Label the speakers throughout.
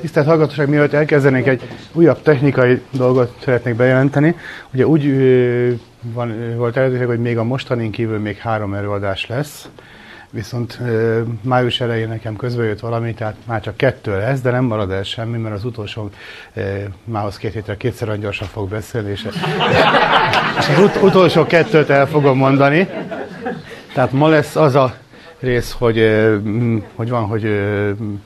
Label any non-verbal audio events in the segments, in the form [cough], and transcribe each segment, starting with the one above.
Speaker 1: Tisztelt hallgatóság, mielőtt elkezdenék egy újabb technikai dolgot szeretnék bejelenteni. Ugye úgy van, volt eredetileg, hogy még a mostanin kívül még három előadás lesz, viszont május elején nekem közbe jött valami, tehát már csak kettő lesz, de nem marad el semmi, mert az utolsó mához két hétre kétszer olyan gyorsan fog beszélni, és, és az ut- utolsó kettőt el fogom mondani. Tehát ma lesz az a rész, hogy, hogy van, hogy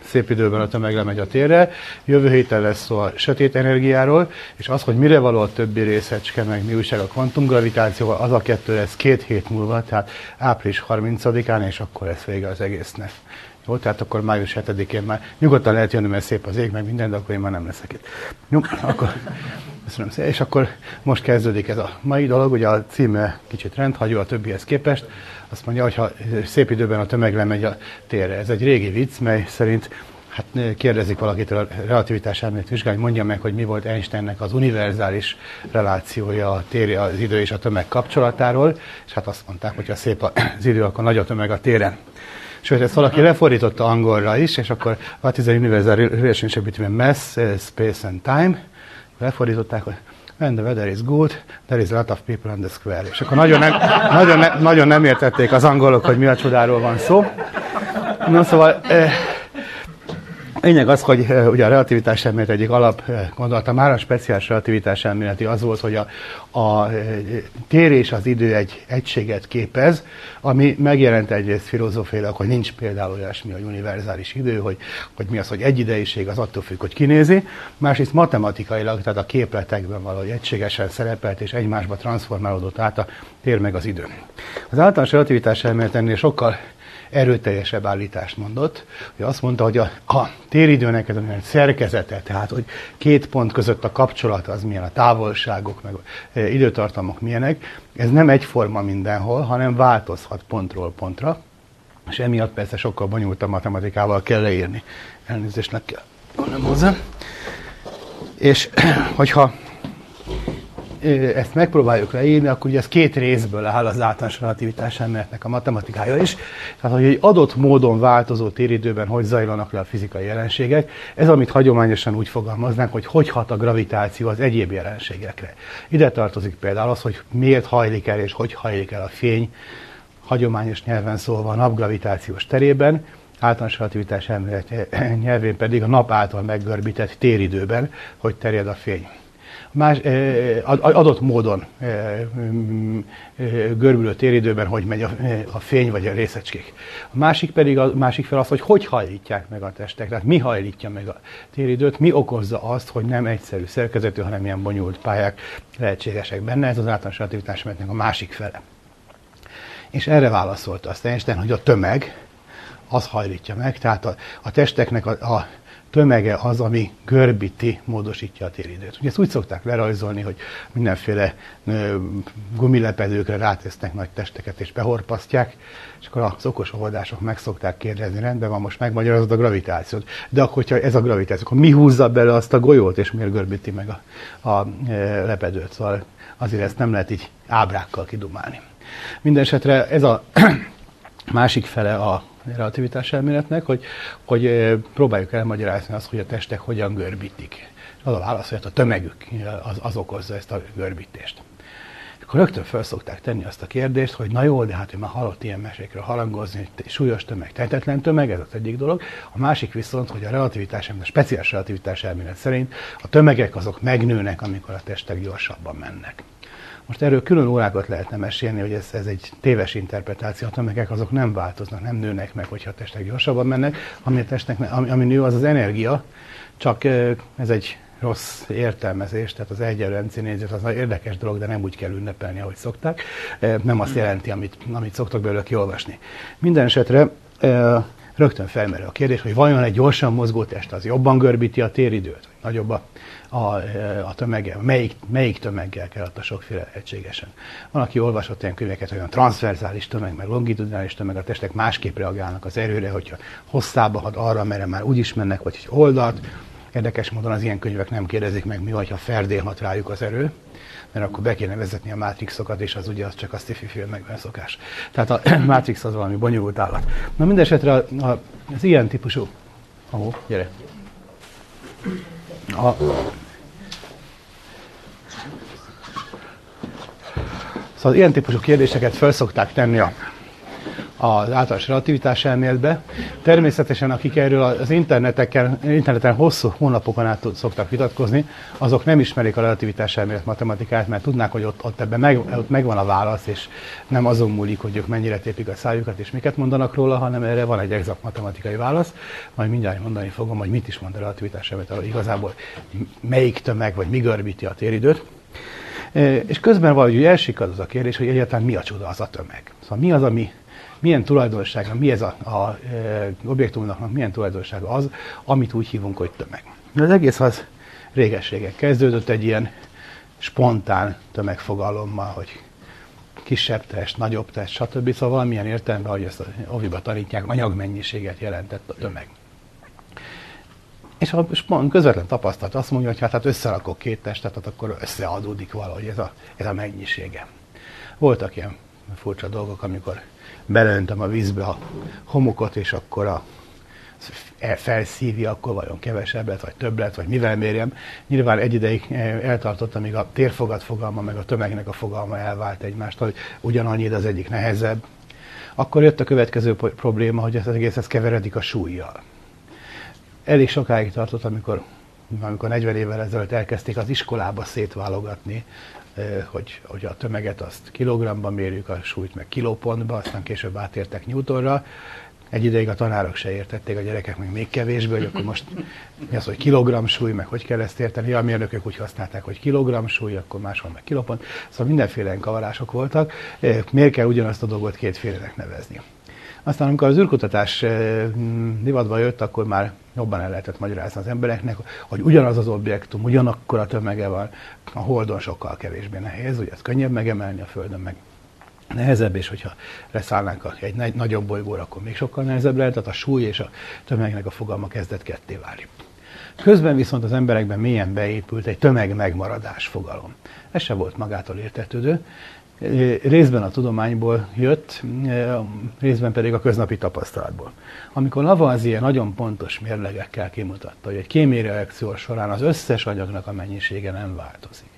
Speaker 1: szép időben a tömeg lemegy a térre. Jövő héten lesz szó a sötét energiáról, és az, hogy mire való a többi részecske, meg mi újság a kvantumgravitációval, az a kettő lesz két hét múlva, tehát április 30-án, és akkor lesz vége az egésznek. Jó, tehát akkor május 7-én már nyugodtan lehet jönni, mert szép az ég, meg minden, de akkor én már nem leszek itt. Jó, akkor köszönöm szépen. És akkor most kezdődik ez a mai dolog, ugye a címe kicsit rendhagyó a többihez képest. Azt mondja, hogy ha szép időben a tömeg lemegy a térre. Ez egy régi vicc, mely szerint hát kérdezik valakitől a relativitás elmélet vizsgálni, mondja meg, hogy mi volt Einsteinnek az univerzális relációja a tér, az idő és a tömeg kapcsolatáról, és hát azt mondták, hogy ha szép az idő, akkor nagy a tömeg a téren. Sőt, ezt valaki lefordította angolra is, és akkor what is the universal relationship between mass, space and time? Lefordították, hogy when the weather is good, there is a lot of people on the square. És akkor nagyon nem, nagyon, ne, nagyon nem értették az angolok, hogy mi a csodáról van szó. No, szóval eh, Lényeg az, hogy uh, ugye a relativitás elmélet egyik alap uh, gondolata, már a speciális relativitás elméleti az volt, hogy a, a uh, tér és az idő egy egységet képez, ami megjelent egyrészt filozófiailag, hogy nincs például olyasmi, hogy univerzális idő, hogy, hogy mi az, hogy egyidejűség, az attól függ, hogy kinézi, másrészt matematikailag, tehát a képletekben valahogy egységesen szerepelt és egymásba transformálódott át a tér meg az idő. Az általános relativitás elmélet ennél sokkal erőteljesebb állítást mondott, hogy azt mondta, hogy a, a téridőnek ez olyan szerkezete, tehát hogy két pont között a kapcsolat az milyen, a távolságok, meg a e, időtartamok milyenek, ez nem egyforma mindenhol, hanem változhat pontról pontra, és emiatt persze sokkal bonyolultabb matematikával kell leírni. Elnézést kell nem hozzá. És [clears throat] hogyha ezt megpróbáljuk leírni, akkor ugye ez két részből áll az általános relativitás elméletnek a matematikája is. Tehát, hogy egy adott módon változó téridőben hogy zajlanak le a fizikai jelenségek, ez amit hagyományosan úgy fogalmaznánk, hogy hogy hat a gravitáció az egyéb jelenségekre. Ide tartozik például az, hogy miért hajlik el és hogy hajlik el a fény, hagyományos nyelven szólva a napgravitációs terében, általános relativitás elmélet nyelvén pedig a nap által meggörbített téridőben, hogy terjed a fény más, adott módon görbülő téridőben, hogy megy a, a fény vagy a részecskék. A másik pedig a másik fel az, hogy hogy hajlítják meg a testek, tehát mi hajlítja meg a téridőt, mi okozza azt, hogy nem egyszerű szerkezetű, hanem ilyen bonyolult pályák lehetségesek benne. Ez az általános relativitásmetnek a másik fele. És erre válaszolt azt Einstein, hogy a tömeg az hajlítja meg, tehát a, a testeknek a, a tömege az, ami görbíti, módosítja a téridőt. Ugye ezt úgy szokták lerajzolni, hogy mindenféle gumilepedőkre rátesznek nagy testeket és behorpasztják, és akkor az okos oldások meg szokták kérdezni, rendben van, most megmagyarázod a gravitációt. De akkor, hogyha ez a gravitáció, akkor mi húzza bele azt a golyót, és miért görbíti meg a, a e, lepedőt? Szóval azért ezt nem lehet így ábrákkal kidumálni. Mindenesetre ez a [clears throat] másik fele a relativitás elméletnek, hogy, hogy próbáljuk elmagyarázni azt, hogy a testek hogyan görbítik. Az a válasz, hogy hát a tömegük az, az okozza ezt a görbítést. Akkor rögtön fel szokták tenni azt a kérdést, hogy na jó, de hát ő már hallott ilyen mesékről harangozni, súlyos tömeg, tehetetlen tömeg, ez az egyik dolog. A másik viszont, hogy a relativitás, a speciális relativitás elmélet szerint a tömegek azok megnőnek, amikor a testek gyorsabban mennek. Most erről külön órákat lehetne mesélni, hogy ez, ez egy téves interpretáció. A tömegek azok nem változnak, nem nőnek meg, hogyha a testek gyorsabban mennek. Ami, a testnek, ami, ami nő, az az energia, csak ez egy rossz értelmezés, tehát az egyenlő MC az érdekes dolog, de nem úgy kell ünnepelni, ahogy szokták. Nem azt jelenti, amit, amit szoktak belőle kiolvasni. Minden esetre rögtön felmerül a kérdés, hogy vajon egy gyorsan mozgó test az jobban görbíti a téridőt, vagy nagyobb a a, a tömege, melyik, melyik tömeggel kell a sokféle egységesen. Van, aki olvasott ilyen könyveket, olyan transzverzális tömeg, meg longitudinális tömeg, a testek másképp reagálnak az erőre, hogyha hosszába had arra, merre már úgy is mennek, vagy egy oldalt. Érdekes módon az ilyen könyvek nem kérdezik meg, mi vagy, ha ferdélhat rájuk az erő, mert akkor be kéne vezetni a Matrixokat, és az ugye az csak a sci-fi filmekben szokás. Tehát a [clears throat] Matrix az valami bonyolult állat. Na mindesetre az ilyen típusú... Ahó, gyere! A, Szóval ilyen típusú kérdéseket fel szokták tenni a az általános relativitás elméletbe. Természetesen, akik erről az interneteken, interneten hosszú hónapokon át szoktak vitatkozni, azok nem ismerik a relativitás elmélet matematikát, mert tudnák, hogy ott, ott ebben meg, ott megvan a válasz, és nem azon múlik, hogy ők mennyire tépik a szájukat, és miket mondanak róla, hanem erre van egy exakt matematikai válasz. Majd mindjárt mondani fogom, hogy mit is mond a relativitás elmélet, igazából melyik tömeg, vagy mi görbíti a téridőt. E, és közben valahogy elsik az a kérdés, hogy egyáltalán mi a csoda az a tömeg. Szóval mi az, ami milyen tulajdonsága, mi ez a, a e, objektumnak, milyen tulajdonsága az, amit úgy hívunk, hogy tömeg. Az egész az régességek kezdődött egy ilyen spontán tömegfogalommal, hogy kisebb test, nagyobb test, stb. Szóval valamilyen értelemben, ahogy ezt a oviba tanítják, anyagmennyiséget jelentett a tömeg. És a közvetlen tapasztalat azt mondja, hogy hát, hát összerakok két testet, tehát akkor összeadódik valahogy ez a, ez a mennyisége. Voltak ilyen furcsa dolgok, amikor beleöntem a vízbe a homokot, és akkor a felszívja, akkor vajon kevesebbet, vagy többet, vagy mivel mérjem. Nyilván egy ideig eh, eltartott, amíg a térfogat fogalma, meg a tömegnek a fogalma elvált egymástól, hogy ugyanannyi, de az egyik nehezebb. Akkor jött a következő probléma, hogy ez az egész ez keveredik a súlyjal. Elég sokáig tartott, amikor, amikor 40 évvel ezelőtt elkezdték az iskolába szétválogatni hogy, hogy a tömeget azt kilogramban mérjük, a súlyt meg kilópontba, aztán később átértek Newtonra. Egy ideig a tanárok se értették, a gyerekek meg még kevésbé, hogy akkor most mi az, hogy kilogramm súly, meg hogy kell ezt érteni. Ja, a mérnökök úgy használták, hogy kilogramm súly, akkor máshol meg kilopont. Szóval mindenféle kavarások voltak. Miért kell ugyanazt a dolgot kétfélenek nevezni? Aztán, amikor az űrkutatás divatba jött, akkor már jobban el lehetett magyarázni az embereknek, hogy ugyanaz az objektum, ugyanakkor a tömege van, a Holdon sokkal kevésbé nehéz, ugye ez könnyebb megemelni, a Földön meg nehezebb, és hogyha leszállnánk egy nagyobb bolygóra, akkor még sokkal nehezebb lehet, tehát a súly és a tömegnek a fogalma kezdett ketté válni. Közben viszont az emberekben mélyen beépült egy tömeg megmaradás fogalom. Ez se volt magától értetődő, részben a tudományból jött, részben pedig a köznapi tapasztalatból. Amikor Lavoisier nagyon pontos mérlegekkel kimutatta, hogy egy kémiai reakció során az összes anyagnak a mennyisége nem változik,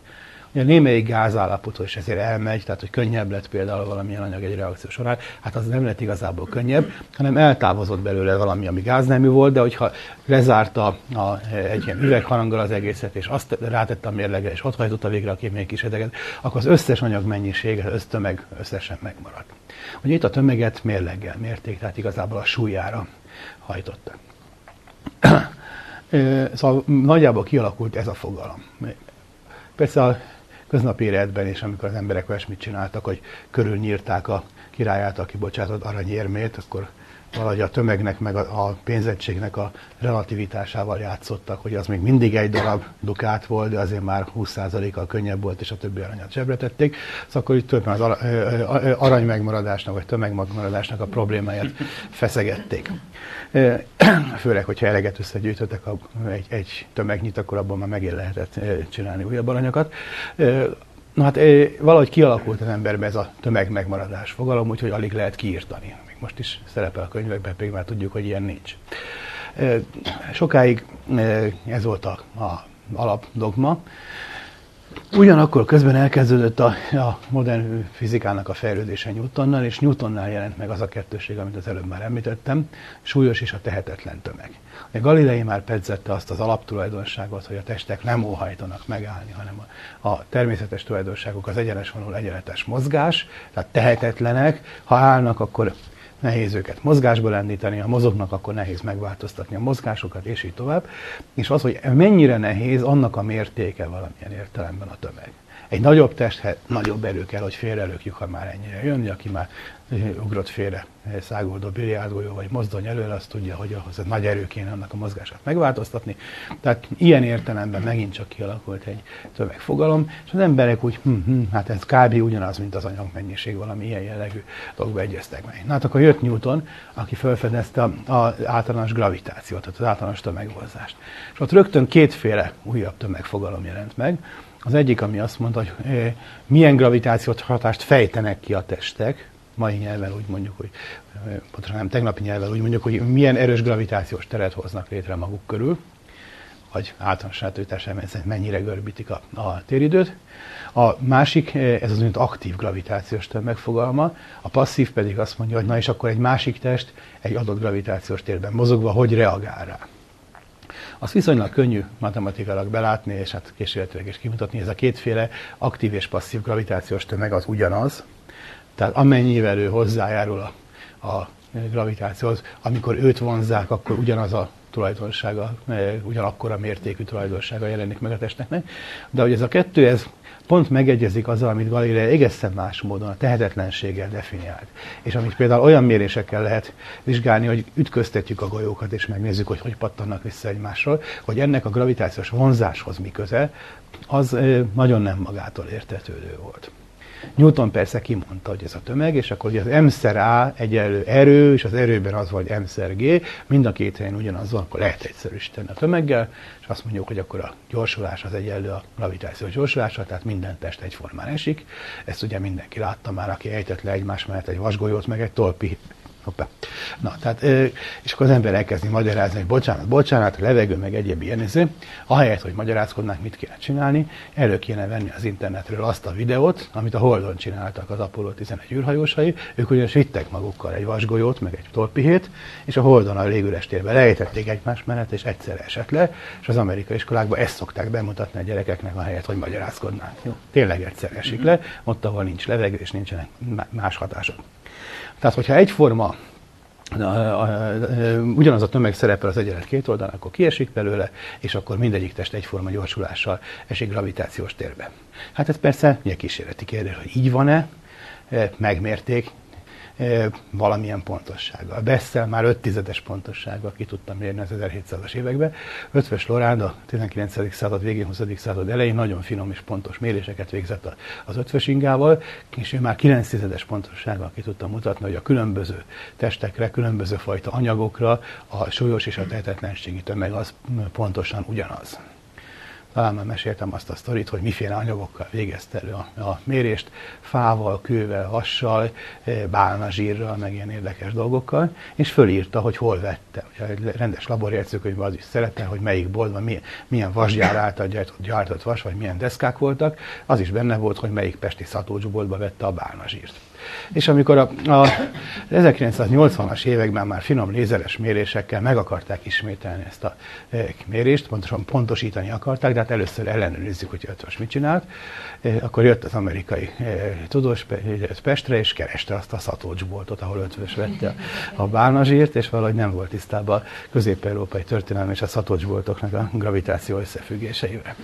Speaker 1: Ugye némelyik gázállapotó is ezért elmegy, tehát hogy könnyebb lett például valamilyen anyag egy reakció során, hát az nem lett igazából könnyebb, hanem eltávozott belőle valami, ami gáznemű volt, de hogyha lezárta a, egy ilyen üvegharanggal az egészet, és azt rátette a mérlegre, és ott hajtotta végre a kémiai kísérleteket, akkor az összes anyag mennyisége, az össztömeg összesen megmaradt. Ugye itt a tömeget mérleggel mérték, tehát igazából a súlyára hajtotta. Szóval nagyjából kialakult ez a fogalom. Persze a köznapi életben is, amikor az emberek olyasmit csináltak, hogy körülnyírták a király által kibocsátott aranyérmét, akkor valahogy a tömegnek, meg a, a pénzettségnek a relativitásával játszottak, hogy az még mindig egy darab dukát volt, de azért már 20%-kal könnyebb volt, és a többi aranyat zsebre tették. Szóval akkor itt többen az arany megmaradásnak, vagy tömeg megmaradásnak a problémáját feszegették. [clears throat] Főleg, hogyha eleget összegyűjtöttek egy, egy tömegnyit, akkor abban már megint lehetett csinálni újabb aranyokat. Na hát valahogy kialakult az emberbe ez a tömeg megmaradás fogalom, úgyhogy alig lehet kiírtani most is szerepel a könyvekben, pedig már tudjuk, hogy ilyen nincs. Sokáig ez volt a, a alapdogma. Ugyanakkor közben elkezdődött a, a modern fizikának a fejlődése Newtonnal, és Newtonnál jelent meg az a kettőség, amit az előbb már említettem, súlyos és a tehetetlen tömeg. A Galilei már pedzette azt az alaptulajdonságot, hogy a testek nem óhajtanak megállni, hanem a, a természetes tulajdonságok az egyenes vonul egyenletes mozgás, tehát tehetetlenek, ha állnak, akkor nehéz őket mozgásba lendíteni, ha mozognak, akkor nehéz megváltoztatni a mozgásokat, és így tovább. És az, hogy mennyire nehéz, annak a mértéke valamilyen értelemben a tömeg. Egy nagyobb testhez nagyobb erő kell, hogy félrelökjük, ha már ennyire jönni, aki már ugrott félre száguldó biliárdgolyó vagy mozdony elől, azt tudja, hogy ahhoz a nagy erő kéne annak a mozgását megváltoztatni. Tehát ilyen értelemben megint csak kialakult egy tömegfogalom, és az emberek úgy, hm, hm, hát ez kb. ugyanaz, mint az anyagmennyiség, valami ilyen jellegű dolgba egyeztek meg. Na hát akkor jött Newton, aki felfedezte az általános gravitációt, tehát az általános tömegvozást. És ott rögtön kétféle újabb tömegfogalom jelent meg. Az egyik, ami azt mondta, hogy milyen gravitációt hatást fejtenek ki a testek, mai nyelven úgy mondjuk, hogy pontosan nem tegnapi nyelven úgy mondjuk, hogy milyen erős gravitációs teret hoznak létre maguk körül. vagy általános relativitás szerint mennyire görbítik a, a téridőt. A másik, ez az aktív gravitációs tömeg fogalma, a passzív pedig azt mondja, hogy na és akkor egy másik test egy adott gravitációs térben mozogva, hogy reagál rá. Azt viszonylag könnyű matematikailag belátni, és hát kísérletileg is kimutatni, ez a kétféle aktív és passzív gravitációs tömeg az ugyanaz. Tehát amennyivel ő hozzájárul a, a gravitációhoz, amikor őt vonzák, akkor ugyanaz a tulajdonsága, ugyanakkor a mértékű tulajdonsága jelenik meg a testnek. De hogy ez a kettő, ez pont megegyezik azzal, amit Galilei egészen más módon a tehetetlenséggel definiált. És amit például olyan mérésekkel lehet vizsgálni, hogy ütköztetjük a golyókat, és megnézzük, hogy hogy pattannak vissza egymásról, hogy ennek a gravitációs vonzáshoz mi köze, az nagyon nem magától értetődő volt. Newton persze kimondta, hogy ez a tömeg, és akkor ugye az M A egyenlő erő, és az erőben az vagy M G, mind a két helyen ugyanaz van, akkor lehet egyszerűsíteni a tömeggel, és azt mondjuk, hogy akkor a gyorsulás az egyenlő a gravitáció gyorsulása, tehát minden test egyformán esik. Ezt ugye mindenki látta már, aki ejtett le egymás mellett egy vasgolyót, meg egy tolpi Hoppá. Na, tehát, és akkor az ember elkezdi magyarázni, hogy bocsánat, bocsánat, levegő, meg egyéb ilyen izé. Ahelyett, hogy magyarázkodnánk, mit kéne csinálni, elő kéne venni az internetről azt a videót, amit a Holdon csináltak az Apollo 11 űrhajósai. Ők ugyanis vittek magukkal egy vasgolyót, meg egy torpihét, és a Holdon a légüres térben lejtették egymás mellett, és egyszer esett le, és az amerikai iskolákban ezt szokták bemutatni a gyerekeknek, ahelyett, hogy magyarázkodnánk. Jó, tényleg egyszer esik le, ott, ahol nincs levegő, és nincsenek más hatások. Tehát, hogyha egyforma ugyanaz a tömeg szerepel az egyenlet két oldalán, akkor kiesik belőle, és akkor mindegyik test egyforma gyorsulással esik gravitációs térbe. Hát ez persze egy kísérleti kérdés, hogy így van-e, megmérték, valamilyen pontossággal. A Bessel már 5 tizedes pontossággal ki tudtam mérni az 1700-as években. Ötvös Loránd a 19. század végén, 20. század elején nagyon finom és pontos méréseket végzett az ötvös ingával, és ő már 9 tizedes pontossággal ki tudta mutatni, hogy a különböző testekre, különböző fajta anyagokra a súlyos és a tehetetlenségi tömeg az pontosan ugyanaz talán már meséltem azt a sztorit, hogy miféle anyagokkal végezte elő a, a mérést, fával, kővel, vassal, eh, bálnazsírral, meg ilyen érdekes dolgokkal, és fölírta, hogy hol vette. Ugye rendes laborjegyzőkönyvben az is szerepel, hogy melyik boltban milyen, milyen vasgyár által gyártott, gyártott vas, vagy milyen deszkák voltak, az is benne volt, hogy melyik pesti szatócsboltba vette a bálnazsírt. És amikor a, a 1980-as években már finom lézeres mérésekkel meg akarták ismételni ezt a e, mérést, pontosan pontosítani akarták, de hát először ellenőrizzük, hogy ötvös mit csinált, e, akkor jött az amerikai e, tudós Pestre, és kereste azt a szatócsboltot, ahol ötvös vette a, bálnazsírt, és valahogy nem volt tisztában a közép-európai történelem és a szatócsboltoknak a gravitáció összefüggéseivel.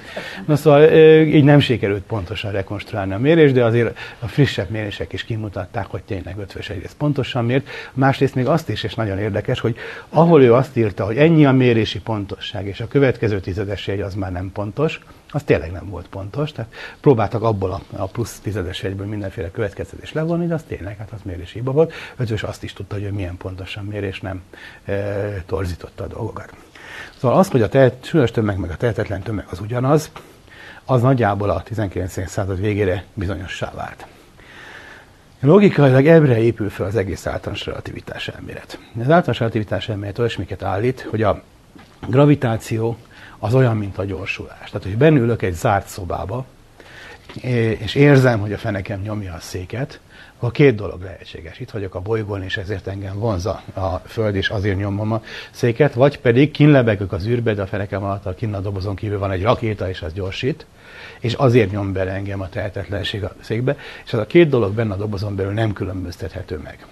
Speaker 1: Na szóval így nem sikerült pontosan rekonstruálni a mérést, de azért a frissebb mérések is kimutatott, mutatták, hogy tényleg ötvös egyrészt pontosan mért, másrészt még azt is, és nagyon érdekes, hogy ahol ő azt írta, hogy ennyi a mérési pontosság, és a következő tizedes jegy az már nem pontos, az tényleg nem volt pontos, tehát próbáltak abból a, a plusz tizedes jegyből mindenféle következtetés levonni, de az tényleg, hát az mérési hiba volt. Ötvös azt is tudta, hogy milyen pontosan mérés nem e, torzította a dolgokat. Szóval az, hogy a tehet, súlyos tömeg meg a tehetetlen tömeg az ugyanaz, az nagyjából a 19. század végére bizonyossá vált. Logikailag ebbre épül fel az egész általános relativitás elmélet. Az általános relativitás elmélet olyasmiket állít, hogy a gravitáció az olyan, mint a gyorsulás. Tehát, hogy bennülök egy zárt szobába, és érzem, hogy a fenekem nyomja a széket, akkor két dolog lehetséges. Itt vagyok a bolygón, és ezért engem vonza a Föld, és azért nyomom a széket, vagy pedig kinlebegök az űrbe, de a fenekem alatt a kinn a dobozon kívül van egy rakéta, és az gyorsít, és azért nyom bele engem a tehetetlenség a székbe, és az a két dolog benne a dobozon belül nem különböztethető meg.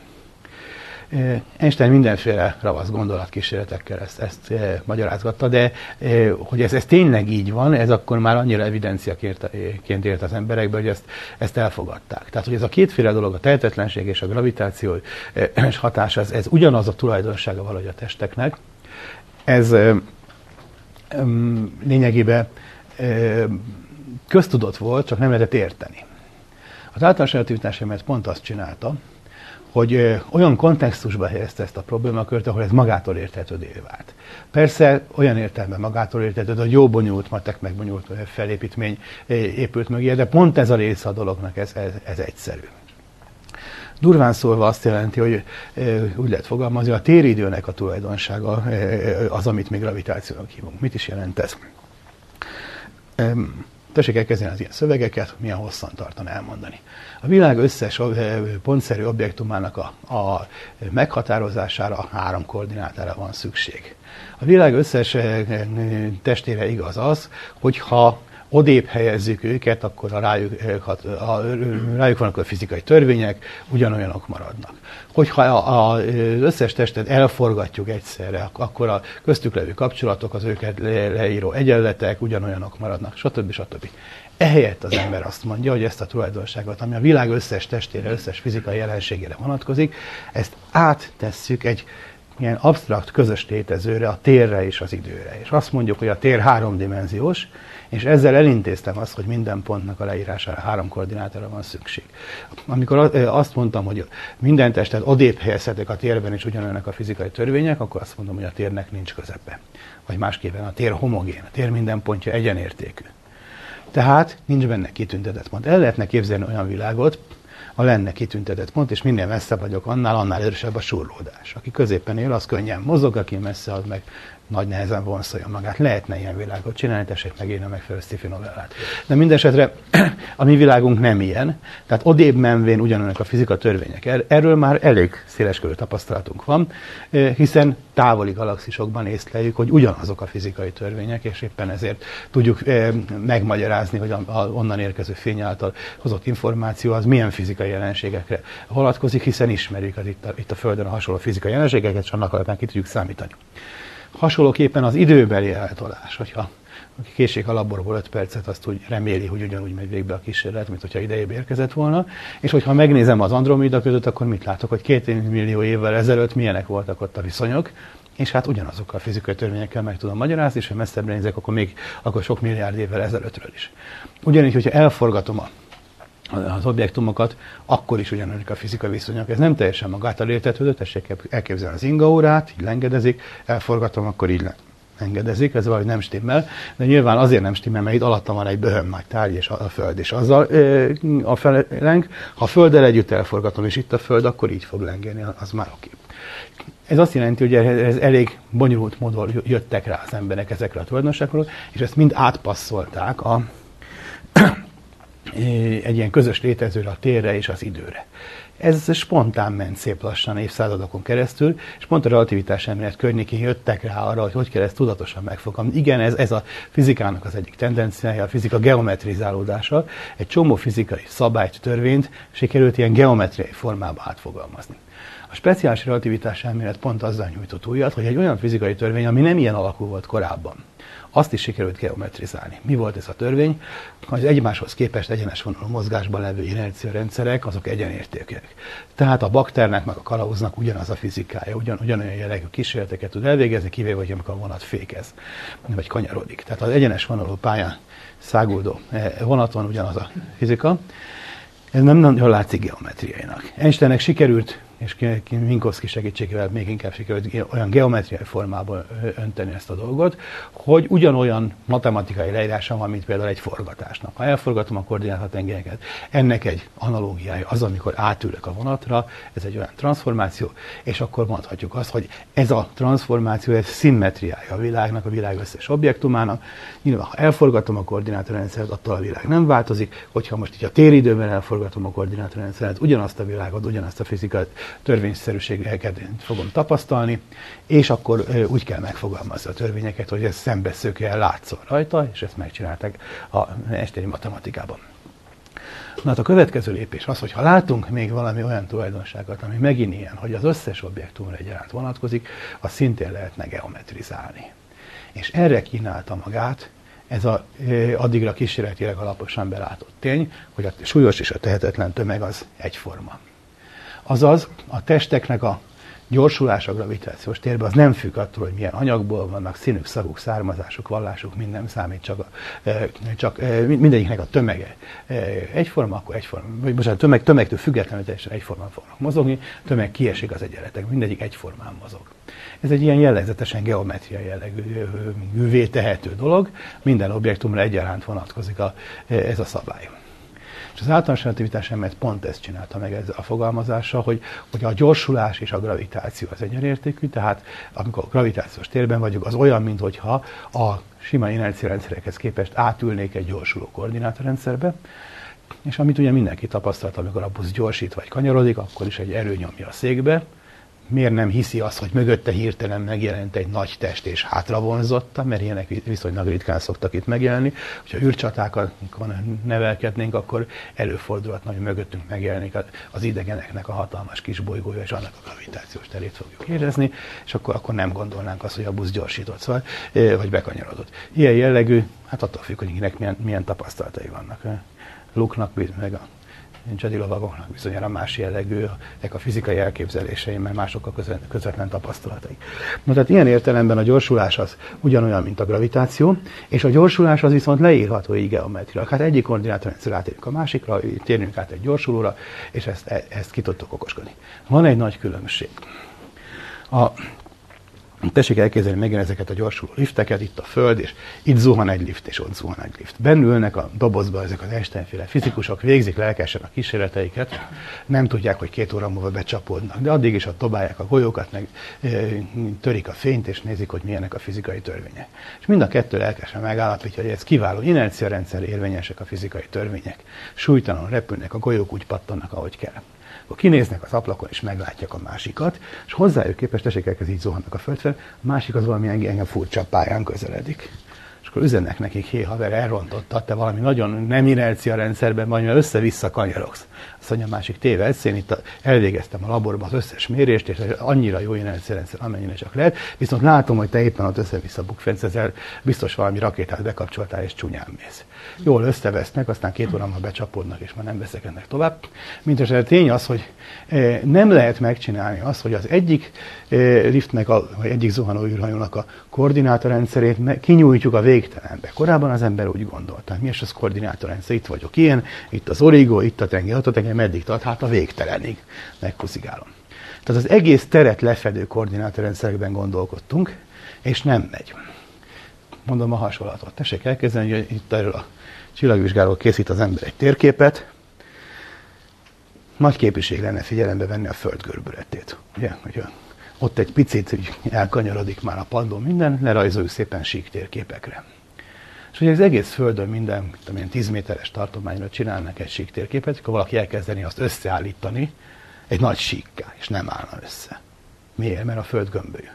Speaker 1: Einstein mindenféle ravasz gondolatkísérletekkel ezt, ezt e, magyarázgatta, de e, hogy ez, ez tényleg így van, ez akkor már annyira evidenciaként élt az emberekbe, hogy ezt, ezt elfogadták. Tehát, hogy ez a kétféle dolog, a tehetetlenség és a gravitáció e, és hatása, ez, ez ugyanaz a tulajdonsága valahogy a testeknek. Ez e, lényegében e, köztudott volt, csak nem lehetett érteni. Az általános relativitás pont azt csinálta, hogy olyan kontextusba helyezte ezt a problémakört, ahol ez magától értetődé vált. Persze olyan értelemben magától értetődő, hogy jó bonyolult matek, meg bonyolult felépítmény épült mögé, de pont ez a része a dolognak, ez, ez, ez egyszerű. Durván szólva azt jelenti, hogy úgy lehet fogalmazni, a téridőnek a tulajdonsága az, amit még gravitációnak hívunk. Mit is jelent ez? Tessék elkezdeni az ilyen szövegeket, milyen hosszan tartan elmondani. A világ összes pontszerű objektumának a, a meghatározására három koordinátára van szükség. A világ összes testére igaz az, hogyha odébb helyezzük őket, akkor a rájuk, a, rájuk vannak a fizikai törvények, ugyanolyanok maradnak. Hogyha az összes testet elforgatjuk egyszerre, akkor a köztük levő kapcsolatok, az őket leíró egyenletek ugyanolyanok maradnak, stb. stb. Ehelyett az ember azt mondja, hogy ezt a tulajdonságot, ami a világ összes testére, összes fizikai jelenségére vonatkozik, ezt áttesszük egy ilyen absztrakt közös létezőre, a térre és az időre. És azt mondjuk, hogy a tér háromdimenziós, és ezzel elintéztem azt, hogy minden pontnak a leírására három koordinátára van szükség. Amikor azt mondtam, hogy minden testet odébb helyezhetek a térben, és ugyanolyanak a fizikai törvények, akkor azt mondom, hogy a térnek nincs közepe. Vagy másképpen a tér homogén, a tér minden pontja egyenértékű. Tehát nincs benne kitüntetett pont. El lehetne képzelni olyan világot, a lenne kitüntetett pont, és minél messzebb vagyok annál, annál erősebb a surlódás. Aki középen él, az könnyen mozog, aki messze, az meg nagy nehezen vonszolja magát. Lehetne ilyen világot csinálni, tessék megírni a megfelelő sci novellát. De mindesetre [clears throat] a mi világunk nem ilyen, tehát odébb menvén ugyanannak a fizika törvények. Er-, erről már elég széleskörű tapasztalatunk van, hiszen távoli galaxisokban észleljük, hogy ugyanazok a fizikai törvények, és éppen ezért tudjuk megmagyarázni, hogy a onnan érkező fény által hozott információ az milyen fizikai jelenségekre vonatkozik, hiszen ismerjük az itt a, itt a Földön a hasonló fizikai jelenségeket, és annak alapján ki tudjuk számítani. Hasonlóképpen az időbeli eltolás, hogyha aki késik a laborból 5 percet, azt úgy reméli, hogy ugyanúgy megy végbe a kísérlet, mint hogyha idejébe érkezett volna. És hogyha megnézem az Andromeda között, akkor mit látok, hogy két millió évvel ezelőtt milyenek voltak ott a viszonyok, és hát ugyanazokkal a fizikai törvényekkel meg tudom magyarázni, és ha messzebbre nézek, akkor még akkor sok milliárd évvel ezelőttről is. Ugyanígy, hogyha elforgatom a az objektumokat, akkor is ugyanolyan a fizikai viszonyok. Ez nem teljesen magától értetődő, tessék elképzelni az inga órát, így lengedezik, elforgatom, akkor így engedezik, ez valahogy nem stimmel, de nyilván azért nem stimmel, mert itt alatta van egy böhöm nagy tárgy és a föld, és azzal a fel leng, ha a földdel együtt elforgatom, és itt a föld, akkor így fog lengeni, az már oké. Ez azt jelenti, hogy ez elég bonyolult módon jöttek rá az emberek ezekre a tulajdonságokra, és ezt mind átpasszolták a egy ilyen közös létezőre, a térre és az időre. Ez spontán ment szép lassan évszázadokon keresztül, és pont a relativitás elmélet környékén jöttek rá arra, hogy hogy kell ezt tudatosan megfogni. Igen, ez, ez a fizikának az egyik tendenciája, a fizika geometrizálódása. Egy csomó fizikai szabályt, törvényt sikerült ilyen geometriai formába átfogalmazni. A speciális relativitás elmélet pont azzal nyújtott újat, hogy egy olyan fizikai törvény, ami nem ilyen alakú volt korábban, azt is sikerült geometrizálni. Mi volt ez a törvény? Az egymáshoz képest egyenes vonalú mozgásban levő inerciarendszerek, azok egyenértékűek. Tehát a bakternek meg a kalauznak ugyanaz a fizikája, ugyan, ugyanolyan jellegű kísérleteket tud elvégezni, kivéve, hogy amikor a vonat fékez, vagy kanyarodik. Tehát az egyenes vonalú pályán száguldó eh, vonaton ugyanaz a fizika. Ez nem nagyon látszik geometriainak. Einsteinnek sikerült és Minkowski segítségével még inkább sikerült olyan geometriai formából önteni ezt a dolgot, hogy ugyanolyan matematikai leírása van, mint például egy forgatásnak. Ha elforgatom a koordinátatengelyeket, ennek egy analógiája az, amikor átülök a vonatra, ez egy olyan transformáció, és akkor mondhatjuk azt, hogy ez a transformáció, ez szimmetriája a világnak, a világ összes objektumának. Nyilván, ha elforgatom a koordinátorrendszert, attól a világ nem változik, hogyha most így a téridőben elforgatom a koordinátorrendszert, ugyanazt a világot, ugyanazt a fizikát törvényszerűségeket fogom tapasztalni, és akkor úgy kell megfogalmazni a törvényeket, hogy ez szembeszökkel látszol rajta, és ezt megcsinálták a esteri matematikában. Na hát a következő lépés az, hogy ha látunk még valami olyan tulajdonságot, ami megint ilyen, hogy az összes objektumra egyaránt vonatkozik, az szintén lehetne geometrizálni. És erre kínálta magát ez a, addigra kísérletileg alaposan belátott tény, hogy a súlyos és a tehetetlen tömeg az egyforma. Azaz a testeknek a gyorsulás a gravitációs térben az nem függ attól, hogy milyen anyagból vannak, színük, szaguk, származásuk, vallásuk, minden számít, csak, a, e, csak e, mindegyiknek a tömege e, egyforma, akkor egyforma, vagy a tömeg, tömegtől függetlenül teljesen egyformán fognak mozogni, tömeg kiesik az egyenletek, mindegyik egyformán mozog. Ez egy ilyen jellegzetesen geometria jellegű tehető dolog, minden objektumra egyaránt vonatkozik a, ez a szabály. És az általános relativitás elmélet pont ezt csinálta meg ezzel a fogalmazással, hogy, hogy a gyorsulás és a gravitáció az egyenértékű, tehát amikor a gravitációs térben vagyok, az olyan, mintha a sima inerciarendszerekhez képest átülnék egy gyorsuló koordinátorrendszerbe, és amit ugye mindenki tapasztalt, amikor a busz gyorsít vagy kanyarodik, akkor is egy erő nyomja a székbe, miért nem hiszi azt, hogy mögötte hirtelen megjelent egy nagy test és hátravonzotta, mert ilyenek viszonylag ritkán szoktak itt megjelenni. Hogyha űrcsatákon nevelkednénk, akkor előfordulhatna, hogy mögöttünk megjelenik az idegeneknek a hatalmas kis bolygója, és annak a gravitációs terét fogjuk érezni, és akkor, akkor nem gondolnánk azt, hogy a busz gyorsított, szóval, vagy bekanyarodott. Ilyen jellegű, hát attól függ, hogy milyen, milyen tapasztalatai vannak. Luknak, meg a Jedi lovagoknak bizonyára más jellegű a fizikai elképzelései, mert mások a közvetlen tapasztalatai. Na tehát ilyen értelemben a gyorsulás az ugyanolyan, mint a gravitáció, és a gyorsulás az viszont leírható így geometriailag. Hát egyik koordinátorrendszer átérünk a másikra, térjünk át egy gyorsulóra, és ezt, e, ezt ki tudtok okoskodni. Van egy nagy különbség. A Tessék elképzelni megint ezeket a gyorsuló lifteket, itt a föld, és itt zuhan egy lift, és ott zuhan egy lift. Bennülnek a dobozba ezek az Einsteinféle fizikusok, végzik lelkesen a kísérleteiket, nem tudják, hogy két óra múlva becsapódnak, de addig is ott dobálják a golyókat, meg törik a fényt, és nézik, hogy milyenek a fizikai törvények. És mind a kettő lelkesen megállapítja, hogy ez kiváló inerciarendszer érvényesek a fizikai törvények. Súlytalan repülnek, a golyók úgy pattannak, ahogy kell akkor kinéznek az ablakon, és meglátják a másikat, és hozzájuk képest tessék elkezd így zuhannak a földre, a másik az valami engem furcsa pályán közeledik. És akkor üzennek nekik, hé haver, elrontottad, te valami nagyon nem inercia rendszerben vagy, mert össze-vissza kanyarogsz. Azt mondja, a másik tévedsz, én itt elvégeztem a laborban az összes mérést, és annyira jó inercia rendszer, amennyire csak lehet, viszont látom, hogy te éppen ott össze-vissza bukfencezel, biztos valami rakétát bekapcsoltál, és csúnyán mész jól összevesznek, aztán két óra becsapódnak, és már nem veszekednek tovább. Mint tény az, hogy eh, nem lehet megcsinálni azt, hogy az egyik eh, liftnek, a, vagy egyik zuhanó űrhajónak a koordinátorrendszerét kinyújtjuk a végtelenbe. Korábban az ember úgy gondolta, mi is az koordinátorrendszer, itt vagyok ilyen, itt az origó, itt a tenger, ott a tenger, meddig tart, hát a végtelenig megkuszigálom. Tehát az egész teret lefedő koordinátorrendszerekben gondolkodtunk, és nem megy mondom a hasonlatot. Tessék elkezdeni, hogy itt erről a csillagvizsgáló készít az ember egy térképet, nagy képviség lenne figyelembe venni a föld görbületét. Ugye, hogyha ott egy picit hogy elkanyarodik már a padló minden, lerajzoljuk szépen sík térképekre. És hogy az egész Földön minden, tudom én, 10 méteres tartományra csinálnak egy sík térképet, akkor valaki elkezdeni azt összeállítani egy nagy síkká, és nem állna össze. Miért? Mert a Föld gömbölyű.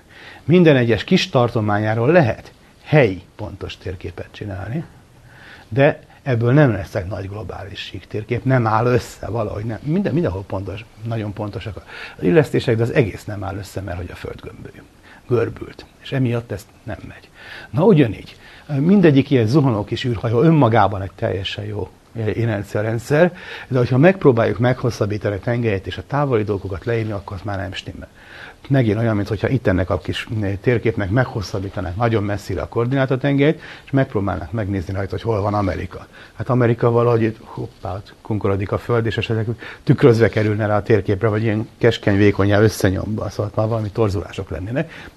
Speaker 1: Minden egyes kis tartományáról lehet helyi pontos térképet csinálni, de ebből nem lesz egy nagy globális sík térkép, nem áll össze valahogy, nem. Minden, mindenhol pontos, nagyon pontosak az illesztések, de az egész nem áll össze, mert hogy a föld gömbölyű, görbült, és emiatt ez nem megy. Na ugyanígy, mindegyik ilyen zuhanó kis űrhajó önmagában egy teljesen jó rendszer, de hogyha megpróbáljuk meghosszabbítani a tengelyet és a távoli dolgokat leírni, akkor az már nem stimmel megint olyan, mintha itt ennek a kis térképnek meghosszabbítanák nagyon messzire a koordinátatengelyt, és megpróbálnak megnézni rajta, hogy hol van Amerika. Hát Amerika valahogy itt hoppá, kunkorodik a föld, és esetleg tükrözve kerülne rá a térképre, vagy ilyen keskeny, vékonyá összenyomva, szóval már valami torzulások lennének.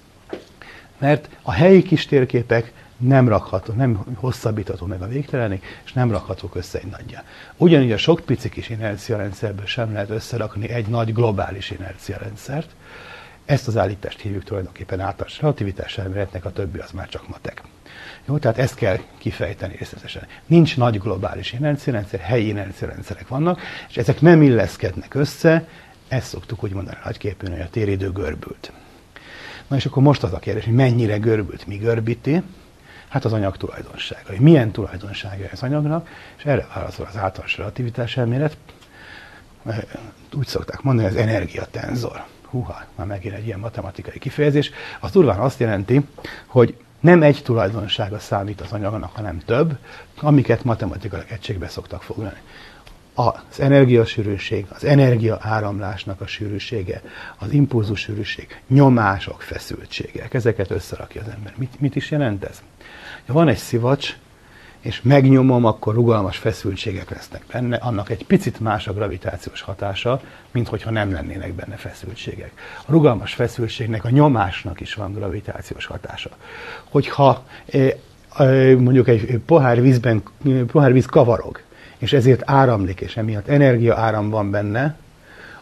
Speaker 1: Mert a helyi kis térképek nem rakható, nem hosszabbítható meg a végtelenig, és nem rakhatók össze egy nagyja. Ugyanígy a sok pici kis inerciarendszerből sem lehet összerakni egy nagy globális inerciarendszert, ezt az állítást hívjuk tulajdonképpen általános relativitás elméletnek, a többi az már csak matek. Jó, tehát ezt kell kifejteni részletesen. Nincs nagy globális inerciarendszer, helyi inerciarendszerek vannak, és ezek nem illeszkednek össze, ezt szoktuk úgy mondani nagyképűen, hogy a téridő görbült. Na és akkor most az a kérdés, hogy mennyire görbült, mi görbíti? Hát az anyag tulajdonságai. Milyen tulajdonsága az anyagnak, és erre válaszol az általános relativitás elmélet. Úgy szokták mondani, az energiatenzor húha, már megint egy ilyen matematikai kifejezés, az durván azt jelenti, hogy nem egy tulajdonsága számít az anyagnak, hanem több, amiket matematikai egységbe szoktak foglalni. Az energiasűrűség, az energia áramlásnak a sűrűsége, az impulzus sűrűség, nyomások, feszültségek, ezeket összerakja az ember. Mit, mit is jelent ez? Ha van egy szivacs, és megnyomom, akkor rugalmas feszültségek lesznek benne, annak egy picit más a gravitációs hatása, mint hogyha nem lennének benne feszültségek. A rugalmas feszültségnek, a nyomásnak is van gravitációs hatása. Hogyha mondjuk egy pohár vízben, pohár víz kavarog, és ezért áramlik, és emiatt energia áram van benne,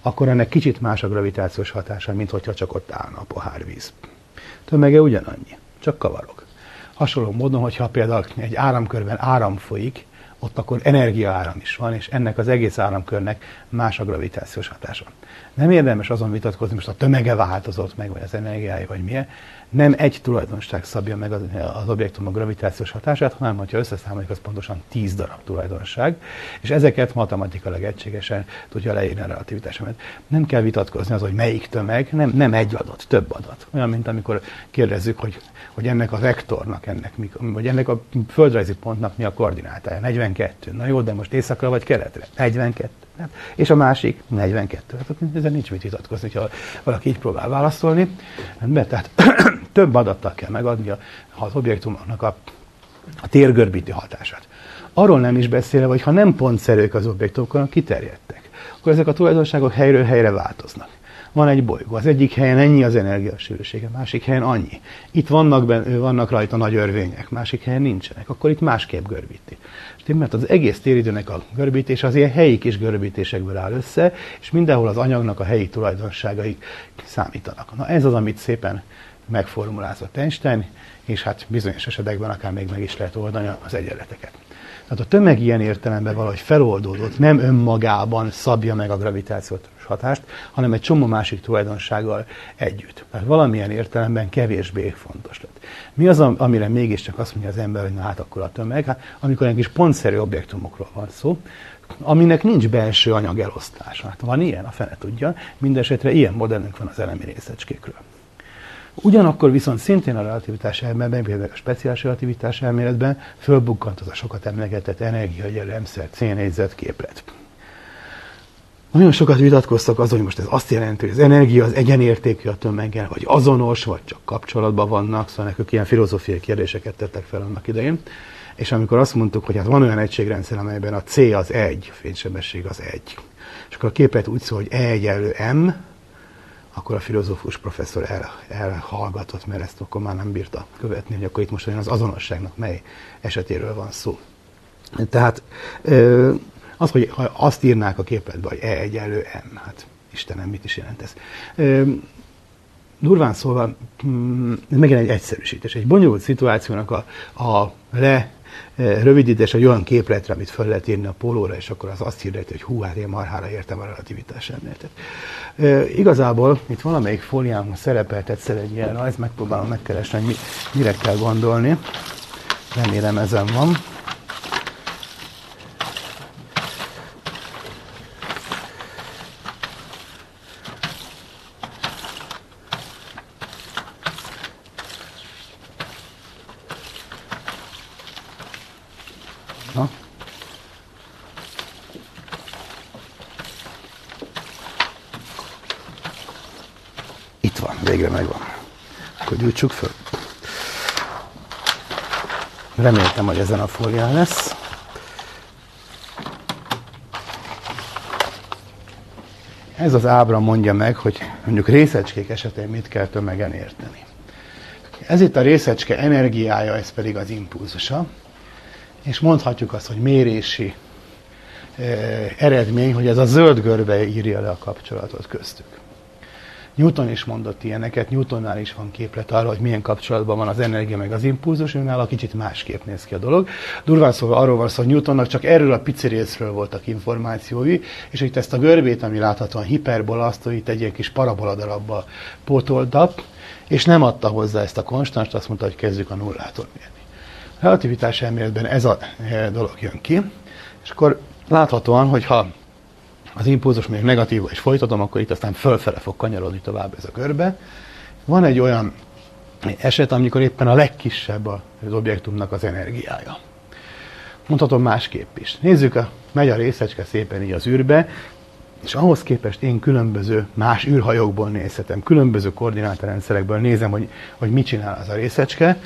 Speaker 1: akkor ennek kicsit más a gravitációs hatása, mint hogyha csak ott állna a pohár víz. Tömege ugyanannyi, csak kavarok. Hasonló módon, hogyha például egy áramkörben áram folyik, ott akkor energiaáram is van, és ennek az egész áramkörnek más a gravitációs hatása. Nem érdemes azon vitatkozni, most a tömege változott meg, vagy az energiája, vagy milyen. Nem egy tulajdonság szabja meg az, az objektum a gravitációs hatását, hanem ha összeszámoljuk, az pontosan 10 darab tulajdonság, és ezeket matematikailag egységesen tudja leírni a relativitásomat. Nem kell vitatkozni az, hogy melyik tömeg, nem, nem egy adat, több adat. Olyan, mint amikor kérdezzük, hogy, hogy ennek a vektornak, ennek, vagy ennek a földrajzi pontnak mi a koordinátája. 42. Na jó, de most északra vagy keletre? 42. Hát, és a másik 42. Hát ezen nincs mit vitatkozni, ha valaki így próbál válaszolni. Mert tehát [clears throat] több adattal kell megadni az objektumoknak a, a térgörbíti hatását. Arról nem is beszélve, hogy ha nem pontszerűek az objektumok, hanem kiterjedtek, akkor ezek a tulajdonságok helyről helyre változnak. Van egy bolygó, az egyik helyen ennyi az energiasűrűsége, másik helyen annyi. Itt vannak, ben, vannak rajta nagy örvények, másik helyen nincsenek, akkor itt másképp görbíti. Mert az egész téridőnek a görbítés az ilyen helyi kis görbítésekből áll össze, és mindenhol az anyagnak a helyi tulajdonságai számítanak. Na ez az, amit szépen megformulázott Einstein, és hát bizonyos esetekben akár még meg is lehet oldani az egyenleteket. Tehát a tömeg ilyen értelemben valahogy feloldódott, nem önmagában szabja meg a gravitációs hatást, hanem egy csomó másik tulajdonsággal együtt. Tehát valamilyen értelemben kevésbé fontos lett. Mi az, amire mégiscsak azt mondja az ember, hogy na hát akkor a tömeg? Hát, amikor egy kis pontszerű objektumokról van szó, aminek nincs belső anyag elosztása. Hát van ilyen, a fene tudja. Mindenesetre ilyen modellünk van az elemi részecskékről. Ugyanakkor viszont szintén a relativitás elméletben, például a speciális relativitás elméletben fölbukkant az a sokat emlegetett energiaegyenlő emszer C négyzet képlet. Nagyon sokat vitatkoztak azon, hogy most ez azt jelenti, hogy az energia az egyenértékű a tömeggel, vagy azonos, vagy csak kapcsolatban vannak, szóval nekük ilyen filozófiai kérdéseket tettek fel annak idején. És amikor azt mondtuk, hogy hát van olyan egységrendszer, amelyben a C az egy, a fénysebesség az egy, és akkor a képet úgy szól, hogy E egyenlő M, akkor a filozófus professzor el, elhallgatott, mert ezt akkor már nem bírta követni, hogy akkor itt most olyan az azonosságnak mely esetéről van szó. Tehát az, hogy ha azt írnák a képletbe, hogy E egyenlő M, hát Istenem, mit is jelent ez? Durván szólva, mm, ez megint egy egyszerűsítés. Egy bonyolult szituációnak a, a le rövidítés egy olyan képletre, amit fel lehet írni a pólóra, és akkor az azt hirdeti, hogy hú, hát én marhára értem a relativitás elméletet. E, igazából itt valamelyik fóliámon szerepelt egyszer egy ilyen rajz, megpróbálom megkeresni, hogy mi, mire kell gondolni. Remélem ezen van. Gyújtsuk föl. Reméltem, hogy ezen a fólián lesz. Ez az ábra mondja meg, hogy mondjuk részecskék esetén mit kell tömegen érteni. Ez itt a részecske energiája, ez pedig az impulzusa. És mondhatjuk azt, hogy mérési eh, eredmény, hogy ez a zöld görbe írja le a kapcsolatot köztük. Newton is mondott ilyeneket, Newtonnál is van képlet arra, hogy milyen kapcsolatban van az energia meg az impulzus, a kicsit másképp néz ki a dolog. Durván szóval arról van szó, hogy Newtonnak csak erről a pici részről voltak információi, és itt ezt a görbét, ami láthatóan hiperbola, azt itt egy ilyen kis parabola darabba pótolta, és nem adta hozzá ezt a konstanst, azt mondta, hogy kezdjük a nullától mérni. A relativitás elméletben ez a eh, dolog jön ki, és akkor láthatóan, hogyha az impulzus még negatív, és folytatom, akkor itt aztán fölfele fog kanyarodni tovább ez a körbe. Van egy olyan eset, amikor éppen a legkisebb az objektumnak az energiája. Mondhatom másképp is. Nézzük, a, megy a részecske szépen így az űrbe, és ahhoz képest én különböző más űrhajókból nézhetem, különböző koordinátorrendszerekből nézem, hogy, hogy mit csinál az a részecske,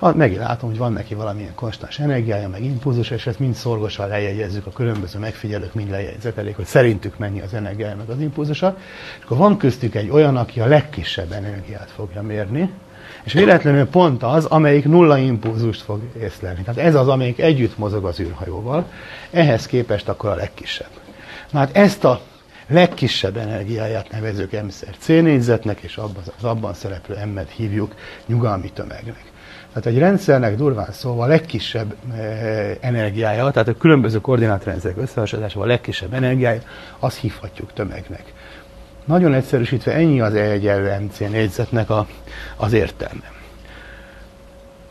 Speaker 1: megint látom, hogy van neki valamilyen konstans energiája, meg impulzus, és ezt mind szorgosan lejegyezzük, a különböző megfigyelők mind lejegyzetelik, hogy szerintük mennyi az energiája, meg az impulzusa. És akkor van köztük egy olyan, aki a legkisebb energiát fogja mérni, És véletlenül pont az, amelyik nulla impulzust fog észlelni. Tehát ez az, amelyik együtt mozog az űrhajóval, ehhez képest akkor a legkisebb. Na hát ezt a legkisebb energiáját nevezők M-szer C négyzetnek, és abban, az abban szereplő M-et hívjuk nyugalmi tömegnek. Tehát egy rendszernek durván szóval a legkisebb e, energiája, tehát a különböző koordinátrendszerek összehasonlításával a legkisebb energiája, azt hívhatjuk tömegnek. Nagyon egyszerűsítve ennyi az E egyenlő MC négyzetnek a, az értelme.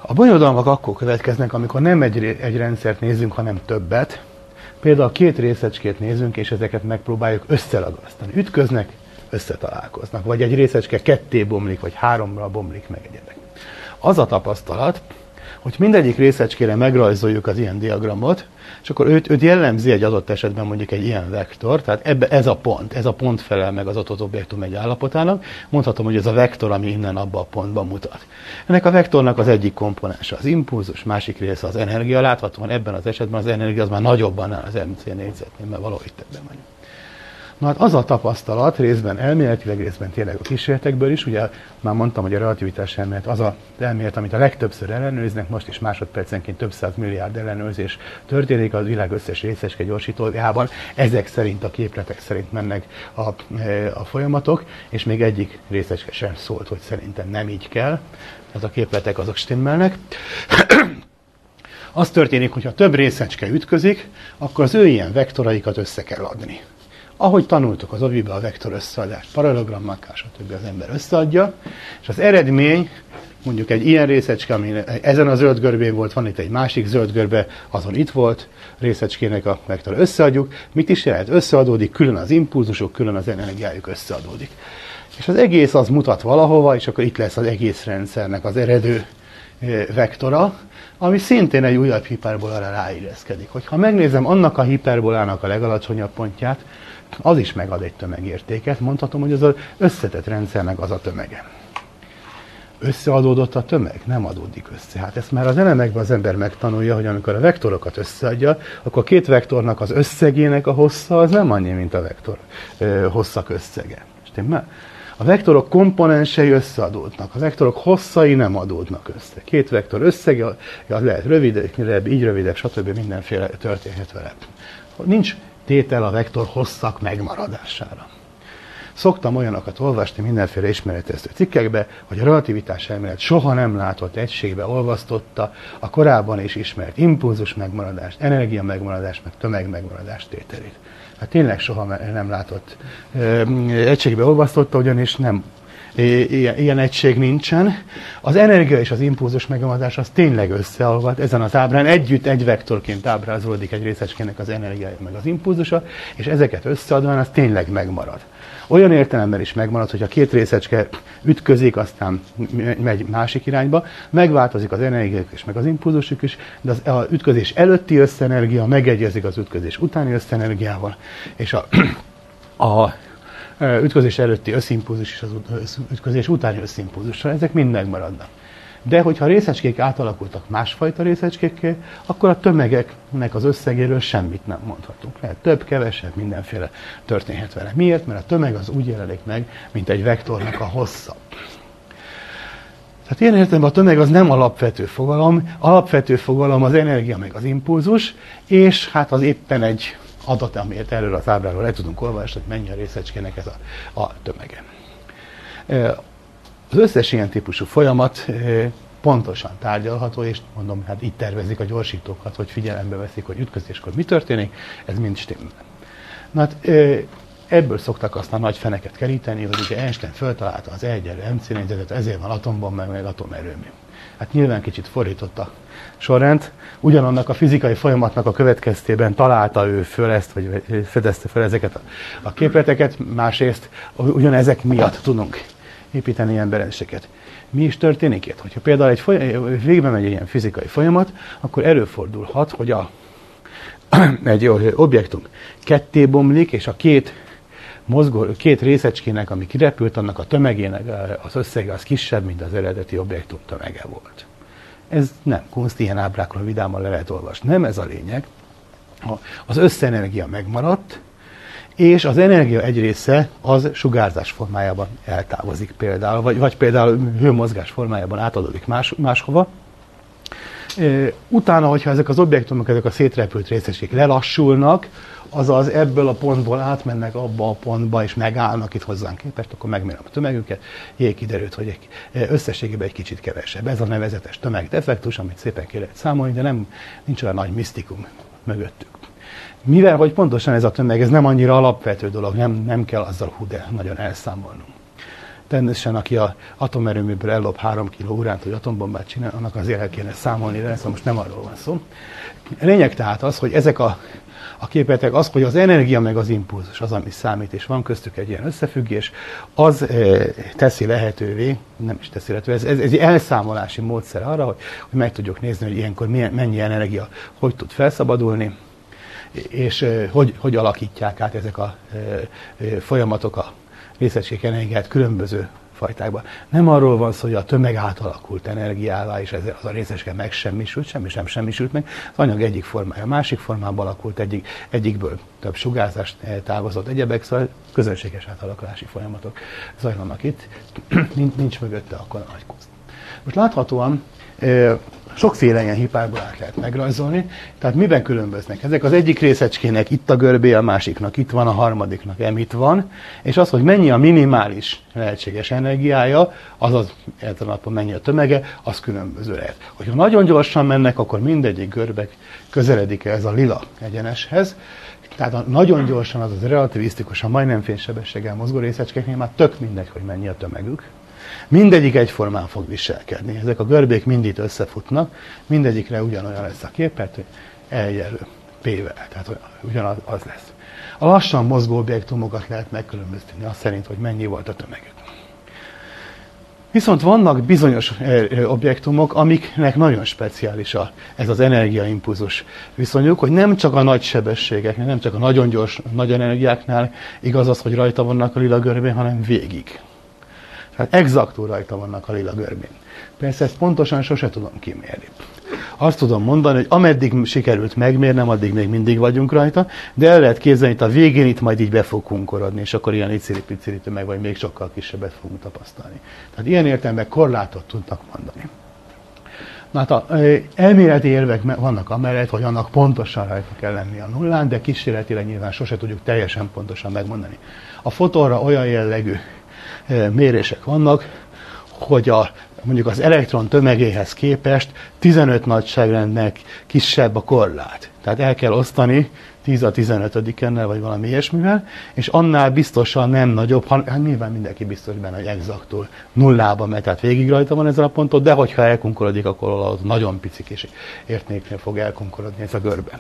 Speaker 1: A bonyodalmak akkor következnek, amikor nem egy, egy rendszert nézünk, hanem többet. Például két részecskét nézünk, és ezeket megpróbáljuk összeragasztani. Ütköznek, összetalálkoznak. Vagy egy részecske ketté bomlik, vagy háromra bomlik meg egyedek. Az a tapasztalat, hogy mindegyik részecskére megrajzoljuk az ilyen diagramot, és akkor őt, őt jellemzi egy adott esetben mondjuk egy ilyen vektor, tehát ebbe ez a pont, ez a pont felel meg az adott objektum egy állapotának, mondhatom, hogy ez a vektor, ami innen abba a pontba mutat. Ennek a vektornak az egyik komponense az impulzus, másik része az energia, láthatóan ebben az esetben az energia az már nagyobb annál az MC négyzetnél, mert valahogy többen vagyunk. Na hát az a tapasztalat, részben elméletileg, részben tényleg a kísérletekből is, ugye már mondtam, hogy a relativitás elmélet az a elmélet, amit a legtöbbször ellenőriznek, most is másodpercenként több száz milliárd ellenőrzés történik az világ összes részeske gyorsítójában. Ezek szerint, a képletek szerint mennek a, e, a folyamatok, és még egyik részecske sem szólt, hogy szerintem nem így kell. Ez a képletek azok stimmelnek. az történik, hogyha több részecske ütközik, akkor az ő ilyen vektoraikat össze kell adni. Ahogy tanultuk az ovibe a vektor összeadást, paralelogrammákkal, stb. az ember összeadja, és az eredmény, mondjuk egy ilyen részecske, ami ezen a zöld görbén volt, van itt egy másik zöld görbe, azon itt volt, részecskének a vektor összeadjuk. Mit is jelent? Összeadódik, külön az impulzusok, külön az energiájuk összeadódik. És az egész az mutat valahova, és akkor itt lesz az egész rendszernek az eredő eh, vektora, ami szintén egy újabb hiperbolára ráilleszkedik. Hogyha megnézem annak a hiperbolának a legalacsonyabb pontját, az is megad egy tömegértéket. Mondhatom, hogy az az összetett rendszernek az a tömege. Összeadódott a tömeg? Nem adódik össze. Hát ezt már az elemekben az ember megtanulja, hogy amikor a vektorokat összeadja, akkor két vektornak az összegének a hossza az nem annyi, mint a vektor ö, hosszak összege. Stimmel? A vektorok komponensei összeadódnak, a vektorok hosszai nem adódnak össze. Két vektor összege, lehet rövidebb, így rövidebb, stb. mindenféle történhet vele. Nincs tétel a vektor hosszak megmaradására. Szoktam olyanokat olvasni mindenféle ismeretező cikkekbe, hogy a relativitás elmélet soha nem látott egységbe olvasztotta a korábban is ismert impulzus megmaradást, energia megmaradást, meg tömeg megmaradást tételét. Hát tényleg soha nem látott egységbe olvasztotta, ugyanis nem ilyen, ilyen egység nincsen. Az energia és az impulzus megamadás az tényleg összeolvad. Ezen az ábrán együtt egy vektorként ábrázolódik egy részecskének az energiája meg az impulzusa, és ezeket összeadván az tényleg megmarad. Olyan értelemben is megmarad, hogy a két részecske ütközik, aztán megy másik irányba, megváltozik az energiák és meg az impulzusuk is, de az, az ütközés előtti összenergia megegyezik az ütközés utáni összenergiával, és a, [clears throat] a ütközés előtti összimpulzus és az ütközés utáni összimpulzussal, ezek mind megmaradnak. De hogyha részecskék átalakultak másfajta részecskékké, akkor a tömegeknek az összegéről semmit nem mondhatunk. Lehet több, kevesebb, mindenféle történhet vele. Miért? Mert a tömeg az úgy jelenik meg, mint egy vektornak a hossza. Tehát ilyen értelemben a tömeg az nem alapvető fogalom, alapvető fogalom az energia meg az impulzus, és hát az éppen egy adat, amiért előre az ábráról le tudunk olvasni, hogy mennyi a részecskének ez a, a tömege. Az összes ilyen típusú folyamat pontosan tárgyalható, és mondom, hát itt tervezik a gyorsítókat, hogy figyelembe veszik, hogy ütközéskor mi történik, ez mind stimmel. Na hát ebből szoktak aztán nagy feneket keríteni, hogy ugye Einstein föltalálta az egyenlő MC négyzetet, ezért van atombomba, meg, meg atomerőmű. Hát nyilván kicsit fordított a sorrend. Ugyanannak a fizikai folyamatnak a következtében találta ő föl ezt, vagy fedezte fel ezeket a, a képleteket, másrészt ugyanezek miatt tudunk építeni ilyen berendezéseket. Mi is történik itt? Hogyha például egy folyam, végbe megy egy ilyen fizikai folyamat, akkor előfordulhat, hogy a, [clears throat] egy objektum ketté bomlik, és a két mozgó, két részecskének, ami kirepült, annak a tömegének az összege az kisebb, mint az eredeti objektum tömege volt. Ez nem kunst, ilyen ábrákról vidáman le lehet olvasni. Nem ez a lényeg. Az összenergia megmaradt, és az energia egy része az sugárzás formájában eltávozik például, vagy, vagy például hőmozgás formájában átadódik más, máshova. Utána, hogyha ezek az objektumok, ezek a szétrepült részecskék lelassulnak, azaz ebből a pontból átmennek abba a pontba, és megállnak itt hozzánk képest, akkor megmérem a tömegüket, jé, kiderült, hogy egy, összességében egy kicsit kevesebb. Ez a nevezetes tömegdefektus, amit szépen ki lehet számolni, de nem, nincs olyan nagy misztikum mögöttük. Mivel, hogy pontosan ez a tömeg, ez nem annyira alapvető dolog, nem, nem kell azzal hú, de nagyon elszámolnunk. Természetesen, aki a atomerőműből ellob 3 kg uránt, hogy atombombát csinál, annak azért el kéne számolni, de szóval most nem arról van szó. A lényeg tehát az, hogy ezek a, a képetek, az, hogy az energia meg az impulzus az, ami számít, és van köztük egy ilyen összefüggés, az e, teszi lehetővé, nem is teszi lehetővé, ez, ez, ez egy elszámolási módszer arra, hogy, hogy meg tudjuk nézni, hogy ilyenkor milyen, mennyi energia hogy tud felszabadulni, és e, hogy, hogy alakítják át ezek a e, e, folyamatok a részegység energiát különböző fajtákban. Nem arról van szó, hogy a tömeg átalakult energiává, és ez az a részecske megsemmisült, semmi sem semmisült meg. Az anyag egyik formája, másik formában alakult, egyik, egyikből több sugárzást távozott, egyebek, szóval közönséges átalakulási folyamatok zajlanak itt. nincs, [clears throat] nincs mögötte akkor nagy. Most láthatóan sokféle ilyen hiperbolát lehet megrajzolni. Tehát miben különböznek? Ezek az egyik részecskének itt a görbé, a másiknak itt van, a harmadiknak em itt van, és az, hogy mennyi a minimális lehetséges energiája, azaz napon mennyi a tömege, az különböző lehet. Hogyha nagyon gyorsan mennek, akkor mindegyik görbek közeledik ez a lila egyeneshez, tehát a nagyon gyorsan, azaz relativisztikusan, majdnem fénysebességgel mozgó részecskéknél már tök mindegy, hogy mennyi a tömegük. Mindegyik egyformán fog viselkedni. Ezek a görbék mind itt összefutnak, mindegyikre ugyanolyan lesz a képet, hogy eljelő P-vel, tehát ugyanaz az lesz. A lassan mozgó objektumokat lehet megkülönböztetni azt szerint, hogy mennyi volt a tömegük. Viszont vannak bizonyos objektumok, amiknek nagyon speciális a, ez az energiaimpulzus viszonyuk, hogy nem csak a nagy sebességeknél, nem csak a nagyon gyors, nagy energiáknál igaz az, hogy rajta vannak a lila görbén, hanem végig. Tehát exaktul rajta vannak a lila görbén. Persze ezt pontosan sose tudom kimérni. Azt tudom mondani, hogy ameddig sikerült megmérnem, addig még mindig vagyunk rajta, de el lehet képzelni, hogy a végén itt majd így be fog kunkorodni, és akkor ilyen iciri meg, vagy még sokkal kisebbet fogunk tapasztalni. Tehát ilyen értelemben korlátot tudnak mondani. Na hát a elméleti érvek vannak amellett, hogy annak pontosan rajta kell lenni a nullán, de kísérletileg nyilván sose tudjuk teljesen pontosan megmondani. A fotonra olyan jellegű mérések vannak, hogy a, mondjuk az elektron tömegéhez képest 15 nagyságrendnek kisebb a korlát. Tehát el kell osztani 10 a 15 ennel vagy valami ilyesmivel, és annál biztosan nem nagyobb, hát nyilván mindenki biztos benne, hogy exaktul nullában megy, tehát végig rajta van ezen a ponton, de hogyha elkunkorodik, akkor az nagyon pici kis értéknél fog elkunkorodni ez a görbe.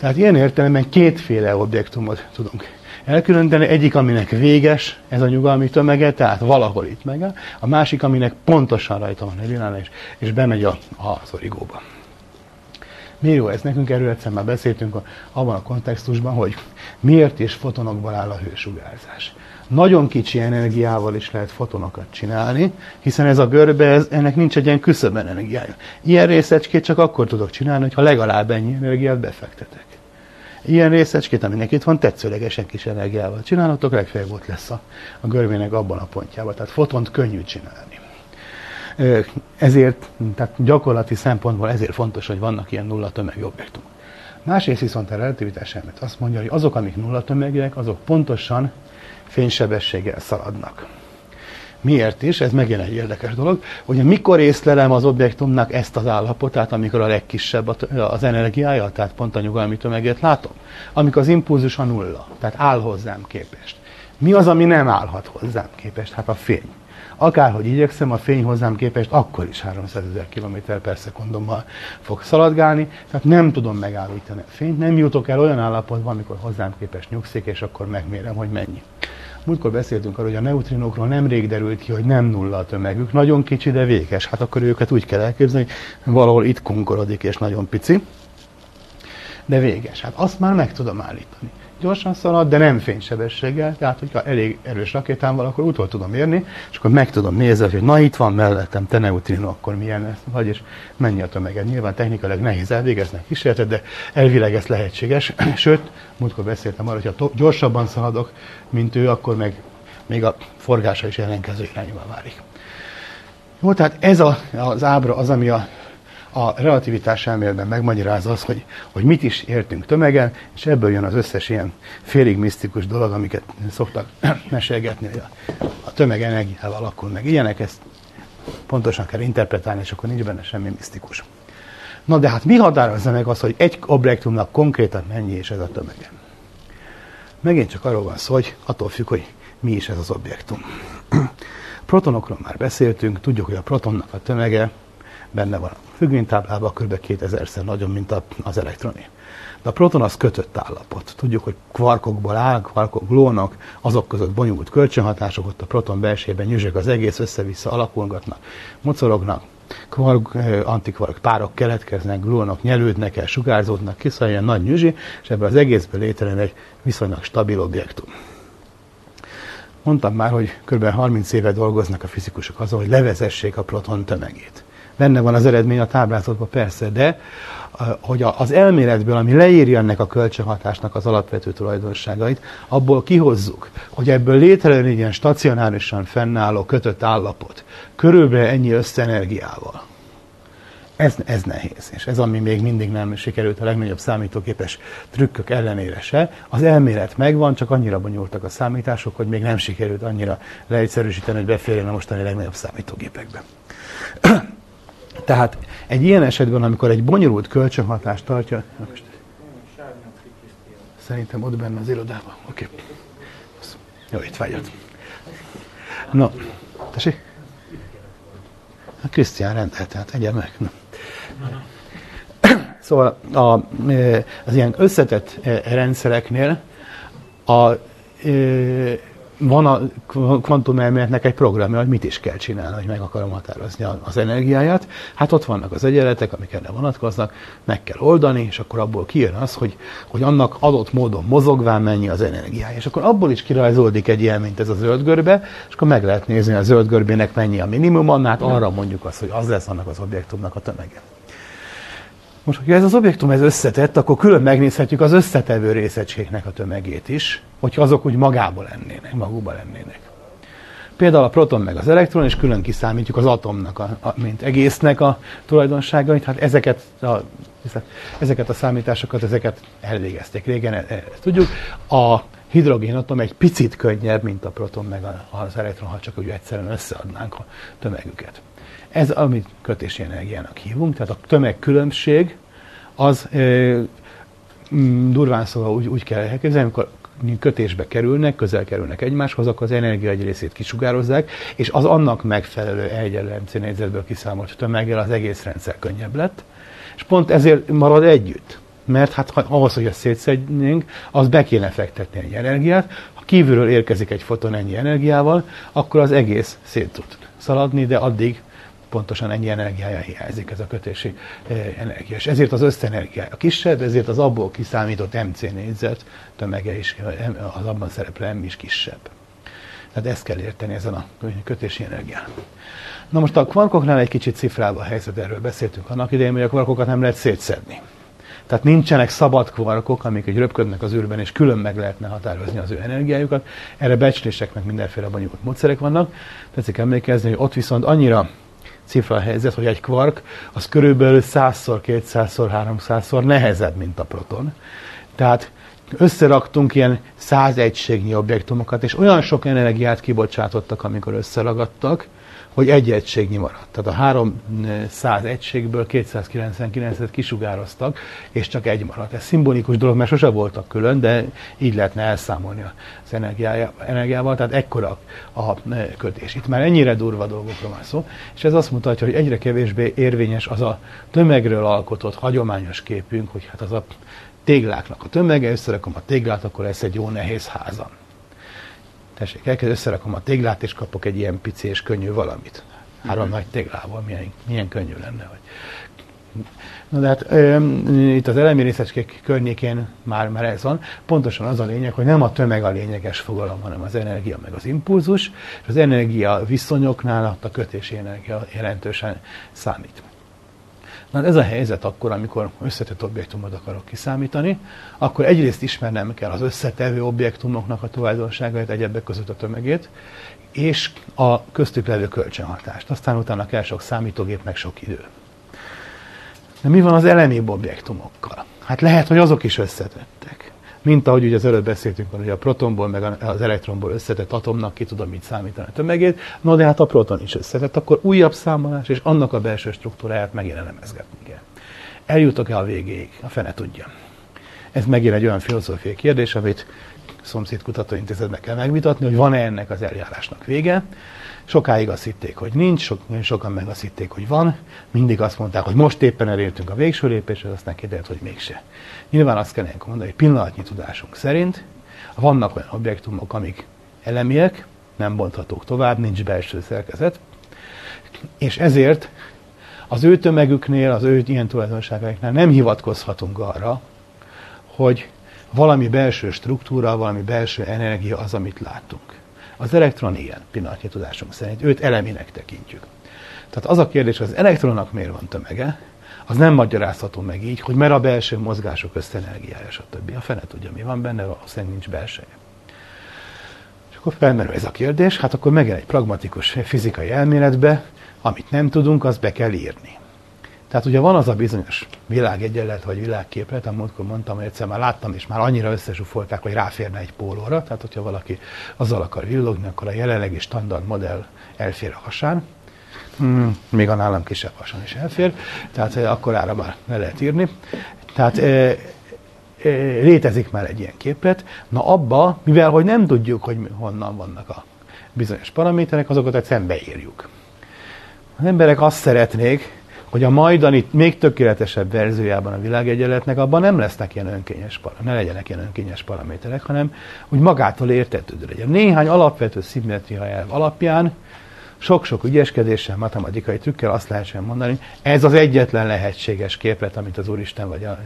Speaker 1: Tehát ilyen értelemben kétféle objektumot tudunk elkülöníteni. Egyik, aminek véges ez a nyugalmi tömege, tehát valahol itt megáll, a másik, aminek pontosan rajta van egy és, és bemegy a, a szorigóba. Mi jó ez? Nekünk erről egyszer már beszéltünk abban a kontextusban, hogy miért és fotonokból áll a hősugárzás. Nagyon kicsi energiával is lehet fotonokat csinálni, hiszen ez a görbe, ez, ennek nincs egy ilyen küszöbb energiája. Ilyen részecskét csak akkor tudok csinálni, hogyha legalább ennyi energiát befektetek. Ilyen részecskét, aminek itt van, tetszőlegesen kis energiával csinálhatok, legfeljebb ott lesz a, a görbének abban a pontjában. Tehát fotont könnyű csinálni. Ezért, tehát gyakorlati szempontból ezért fontos, hogy vannak ilyen nulla tömegű objektumok. Másrészt viszont a relativitás elmélet azt mondja, hogy azok, amik nulla tömegűek, azok pontosan fénysebességgel szaladnak. Miért is? Ez megint egy érdekes dolog, hogy mikor észlelem az objektumnak ezt az állapotát, amikor a legkisebb az energiája, tehát pont a nyugalmi tömeget látom, amikor az impulzus a nulla, tehát áll hozzám képest. Mi az, ami nem állhat hozzám képest? Hát a fény. Akárhogy igyekszem, a fény hozzám képest akkor is 300 ezer km per szekundommal fog szaladgálni, tehát nem tudom megállítani a fényt, nem jutok el olyan állapotban, amikor hozzám képest nyugszik, és akkor megmérem, hogy mennyi. Múltkor beszéltünk arról, hogy a neutrinokról nemrég derült ki, hogy nem nulla a tömegük, nagyon kicsi, de véges. Hát akkor őket úgy kell elképzelni, hogy valahol itt kunkorodik, és nagyon pici, de véges. Hát azt már meg tudom állítani. Gyorsan szalad, de nem fénysebességgel, tehát hogyha elég erős rakétám van, akkor utol tudom érni, és akkor meg tudom nézni, hogy na itt van mellettem, te neutrino, akkor milyen lesz, vagy és mennyi a tömeged. Nyilván technikailag nehéz elvégezni kísérletet, de elvileg ez lehetséges. [clears throat] Sőt, múltkor beszéltem arra, hogy ha gyorsabban szaladok, mint ő, akkor meg még a forgása is ellenkező irányba válik. Jó, tehát ez a, az ábra az, ami a a relativitás elméletben megmagyarázza az, hogy, hogy mit is értünk tömegen, és ebből jön az összes ilyen félig misztikus dolog, amiket szoktak [clears throat] mesélgetni, hogy a, a tömeg energiával alakul meg. Ilyenek ezt pontosan kell interpretálni, és akkor nincs benne semmi misztikus. Na de hát mi határozza meg azt, hogy egy objektumnak konkrétan mennyi és ez a tömege? Megint csak arról van szó, hogy attól függ, hogy mi is ez az objektum. [clears throat] Protonokról már beszéltünk, tudjuk, hogy a protonnak a tömege benne van a függvénytáblában kb. 2000-szer nagyobb, mint az elektroné. De a proton az kötött állapot. Tudjuk, hogy kvarkokból áll, kvarkok glónak, azok között bonyolult kölcsönhatások, ott a proton belsejében nyüzsök az egész, össze-vissza alakulgatnak, mocorognak, kvark, antikvark párok keletkeznek, glónok nyelődnek el, sugárzódnak, kiszáll ilyen nagy nyüzsi, és ebből az egészből létrejön egy viszonylag stabil objektum. Mondtam már, hogy kb. 30 éve dolgoznak a fizikusok azon, hogy levezessék a proton tömegét. Benne van az eredmény a táblázatban, persze, de hogy az elméletből, ami leírja ennek a kölcsönhatásnak az alapvető tulajdonságait, abból kihozzuk, hogy ebből létrejön egy ilyen stacionárisan fennálló kötött állapot, körülbelül ennyi összenergiával. Ez, ez nehéz, és ez ami még mindig nem sikerült a legnagyobb számítógépes trükkök ellenére se. Az elmélet megvan, csak annyira bonyolultak a számítások, hogy még nem sikerült annyira leegyszerűsíteni, hogy beférjen a mostani legnagyobb számítógépekbe. Tehát egy ilyen esetben, amikor egy bonyolult kölcsönhatást tartja, most szerintem ott benne az irodában. Oké. Okay. Jó, itt vágyat. No, tessék? A Krisztián rendelt, tehát egyen meg. No. Szóval a, az ilyen összetett rendszereknél a, van a kvantumelméletnek egy programja, hogy mit is kell csinálni, hogy meg akarom határozni az energiáját. Hát ott vannak az egyenletek, amik erre vonatkoznak, meg kell oldani, és akkor abból kijön az, hogy, hogy annak adott módon mozogván mennyi az energiája. És akkor abból is kirajzolódik egy ilyen, mint ez a zöld görbe, és akkor meg lehet nézni, a zöld görbének mennyi a minimum, hát arra mondjuk azt, hogy az lesz annak az objektumnak a tömege. Most, hogyha ez az objektum ez összetett, akkor külön megnézhetjük az összetevő részegységnek a tömegét is, hogyha azok úgy magából lennének, magukban lennének. Például a proton meg az elektron, és külön kiszámítjuk az atomnak, a, a, mint egésznek a tulajdonságait. Hát ezeket a, ezeket a számításokat, ezeket elvégezték régen, e, e, tudjuk. A hidrogénatom egy picit könnyebb, mint a proton meg az elektron, ha csak úgy egyszerűen összeadnánk a tömegüket. Ez, amit kötési energiának hívunk, tehát a tömegkülönbség az e, durván szóval úgy, úgy kell elképzelni, amikor kötésbe kerülnek, közel kerülnek egymáshoz, akkor az energia egy részét kisugározzák, és az annak megfelelő egyenlő MC négyzetből kiszámolt tömeggel az egész rendszer könnyebb lett, és pont ezért marad együtt. Mert hát ha, ahhoz, hogy ezt szétszednénk, az be kéne fektetni egy energiát. Ha kívülről érkezik egy foton ennyi energiával, akkor az egész szét tud szaladni, de addig pontosan ennyi energiája hiányzik ez a kötési eh, energia. És ezért az összenergiája kisebb, ezért az abból kiszámított MC négyzet tömege is, az abban szereplő M is kisebb. Tehát ezt kell érteni ezen a kötési energián. Na most a kvarkoknál egy kicsit cifrába a helyzet, erről beszéltünk annak idején, hogy a kvarkokat nem lehet szétszedni. Tehát nincsenek szabad kvarkok, amik egy röpködnek az űrben, és külön meg lehetne határozni az ő energiájukat. Erre becsléseknek mindenféle bonyolult módszerek vannak. Tetszik emlékezni, hogy ott viszont annyira cifra helyzet, hogy egy kvark az körülbelül 100-szor, 200-szor, 300-szor nehezebb, mint a proton. Tehát összeraktunk ilyen száz egységnyi objektumokat, és olyan sok energiát kibocsátottak, amikor összeragadtak, hogy egy egységnyi maradt. Tehát a 300 egységből 299-et kisugároztak, és csak egy maradt. Ez szimbolikus dolog, mert sose voltak külön, de így lehetne elszámolni az energiával, tehát ekkora a kötés. Itt már ennyire durva dolgokról van szó, és ez azt mutatja, hogy egyre kevésbé érvényes az a tömegről alkotott hagyományos képünk, hogy hát az a tégláknak a tömege, összerakom a téglát, akkor lesz egy jó nehéz házam. Tessék, elkezd összerakom a téglát, és kapok egy ilyen pici és könnyű valamit. Három mm-hmm. nagy téglával, milyen, milyen könnyű lenne. Hogy Na de hát ö, itt az elemi részecskék környékén már, már ez van. Pontosan az a lényeg, hogy nem a tömeg a lényeges fogalom, hanem az energia meg az impulzus, és az energia viszonyoknál a kötési energia jelentősen számít. Na ez a helyzet akkor, amikor összetett objektumot akarok kiszámítani, akkor egyrészt ismernem kell az összetevő objektumoknak a tulajdonságait, egyebek között a tömegét, és a köztük levő kölcsönhatást. Aztán utána kell sok számítógép, meg sok idő. De mi van az elemibb objektumokkal? Hát lehet, hogy azok is összetettek. Mint ahogy ugye az előbb beszéltünk, hogy a protonból meg az elektronból összetett atomnak ki tudom mit számítani a tömegét, no de hát a proton is összetett, akkor újabb számolás, és annak a belső struktúráját megint elemezgetni kell. Eljutok-e a végéig? A fene tudja. Ez megint egy olyan filozófiai kérdés, amit szomszéd kutatóintézetben kell megvitatni, hogy van-e ennek az eljárásnak vége. Sokáig azt hitték, hogy nincs, sok, sokan meg azt hitték, hogy van. Mindig azt mondták, hogy most éppen elértünk a végső lépéshez, aztán kiderült, hogy mégse. Nyilván azt kell mondani, hogy pillanatnyi tudásunk szerint vannak olyan objektumok, amik elemiek, nem bonthatók tovább, nincs belső szerkezet, és ezért az ő tömegüknél, az ő ilyen tulajdonságaiknál nem hivatkozhatunk arra, hogy valami belső struktúra, valami belső energia az, amit látunk. Az elektron ilyen, pillanatnyi tudásunk szerint, őt eleminek tekintjük. Tehát az a kérdés, hogy az elektronnak miért van tömege, az nem magyarázható meg így, hogy mert a belső mozgások összenergiája, stb. A fene tudja, mi van benne, valószínűleg nincs belseje. És akkor felmerül ez a kérdés, hát akkor megint egy pragmatikus fizikai elméletbe, amit nem tudunk, azt be kell írni. Tehát ugye van az a bizonyos világegyenlet, vagy világképlet, múltkor mondtam, hogy egyszer már láttam, és már annyira összesúfolták, hogy ráférne egy pólóra. Tehát, hogyha valaki azzal akar villogni, akkor a jelenlegi standard modell elfér a hasán. Hmm, még a nálam kisebb hasan is elfér, tehát eh, akkor ára már le lehet írni. Tehát e, létezik már egy ilyen képlet. Na abba, mivel hogy nem tudjuk, hogy honnan vannak a bizonyos paraméterek, azokat egyszerűen beírjuk. Az emberek azt szeretnék, hogy a majdani még tökéletesebb verziójában a világegyenletnek abban nem lesznek ilyen önkényes, ne legyenek ilyen önkényes paraméterek, hanem úgy magától értetődő legyen. Néhány alapvető szimmetria elv alapján sok-sok ügyeskedéssel, matematikai trükkel azt lehessen mondani, ez az egyetlen lehetséges képlet, amit az Úristen vagy a,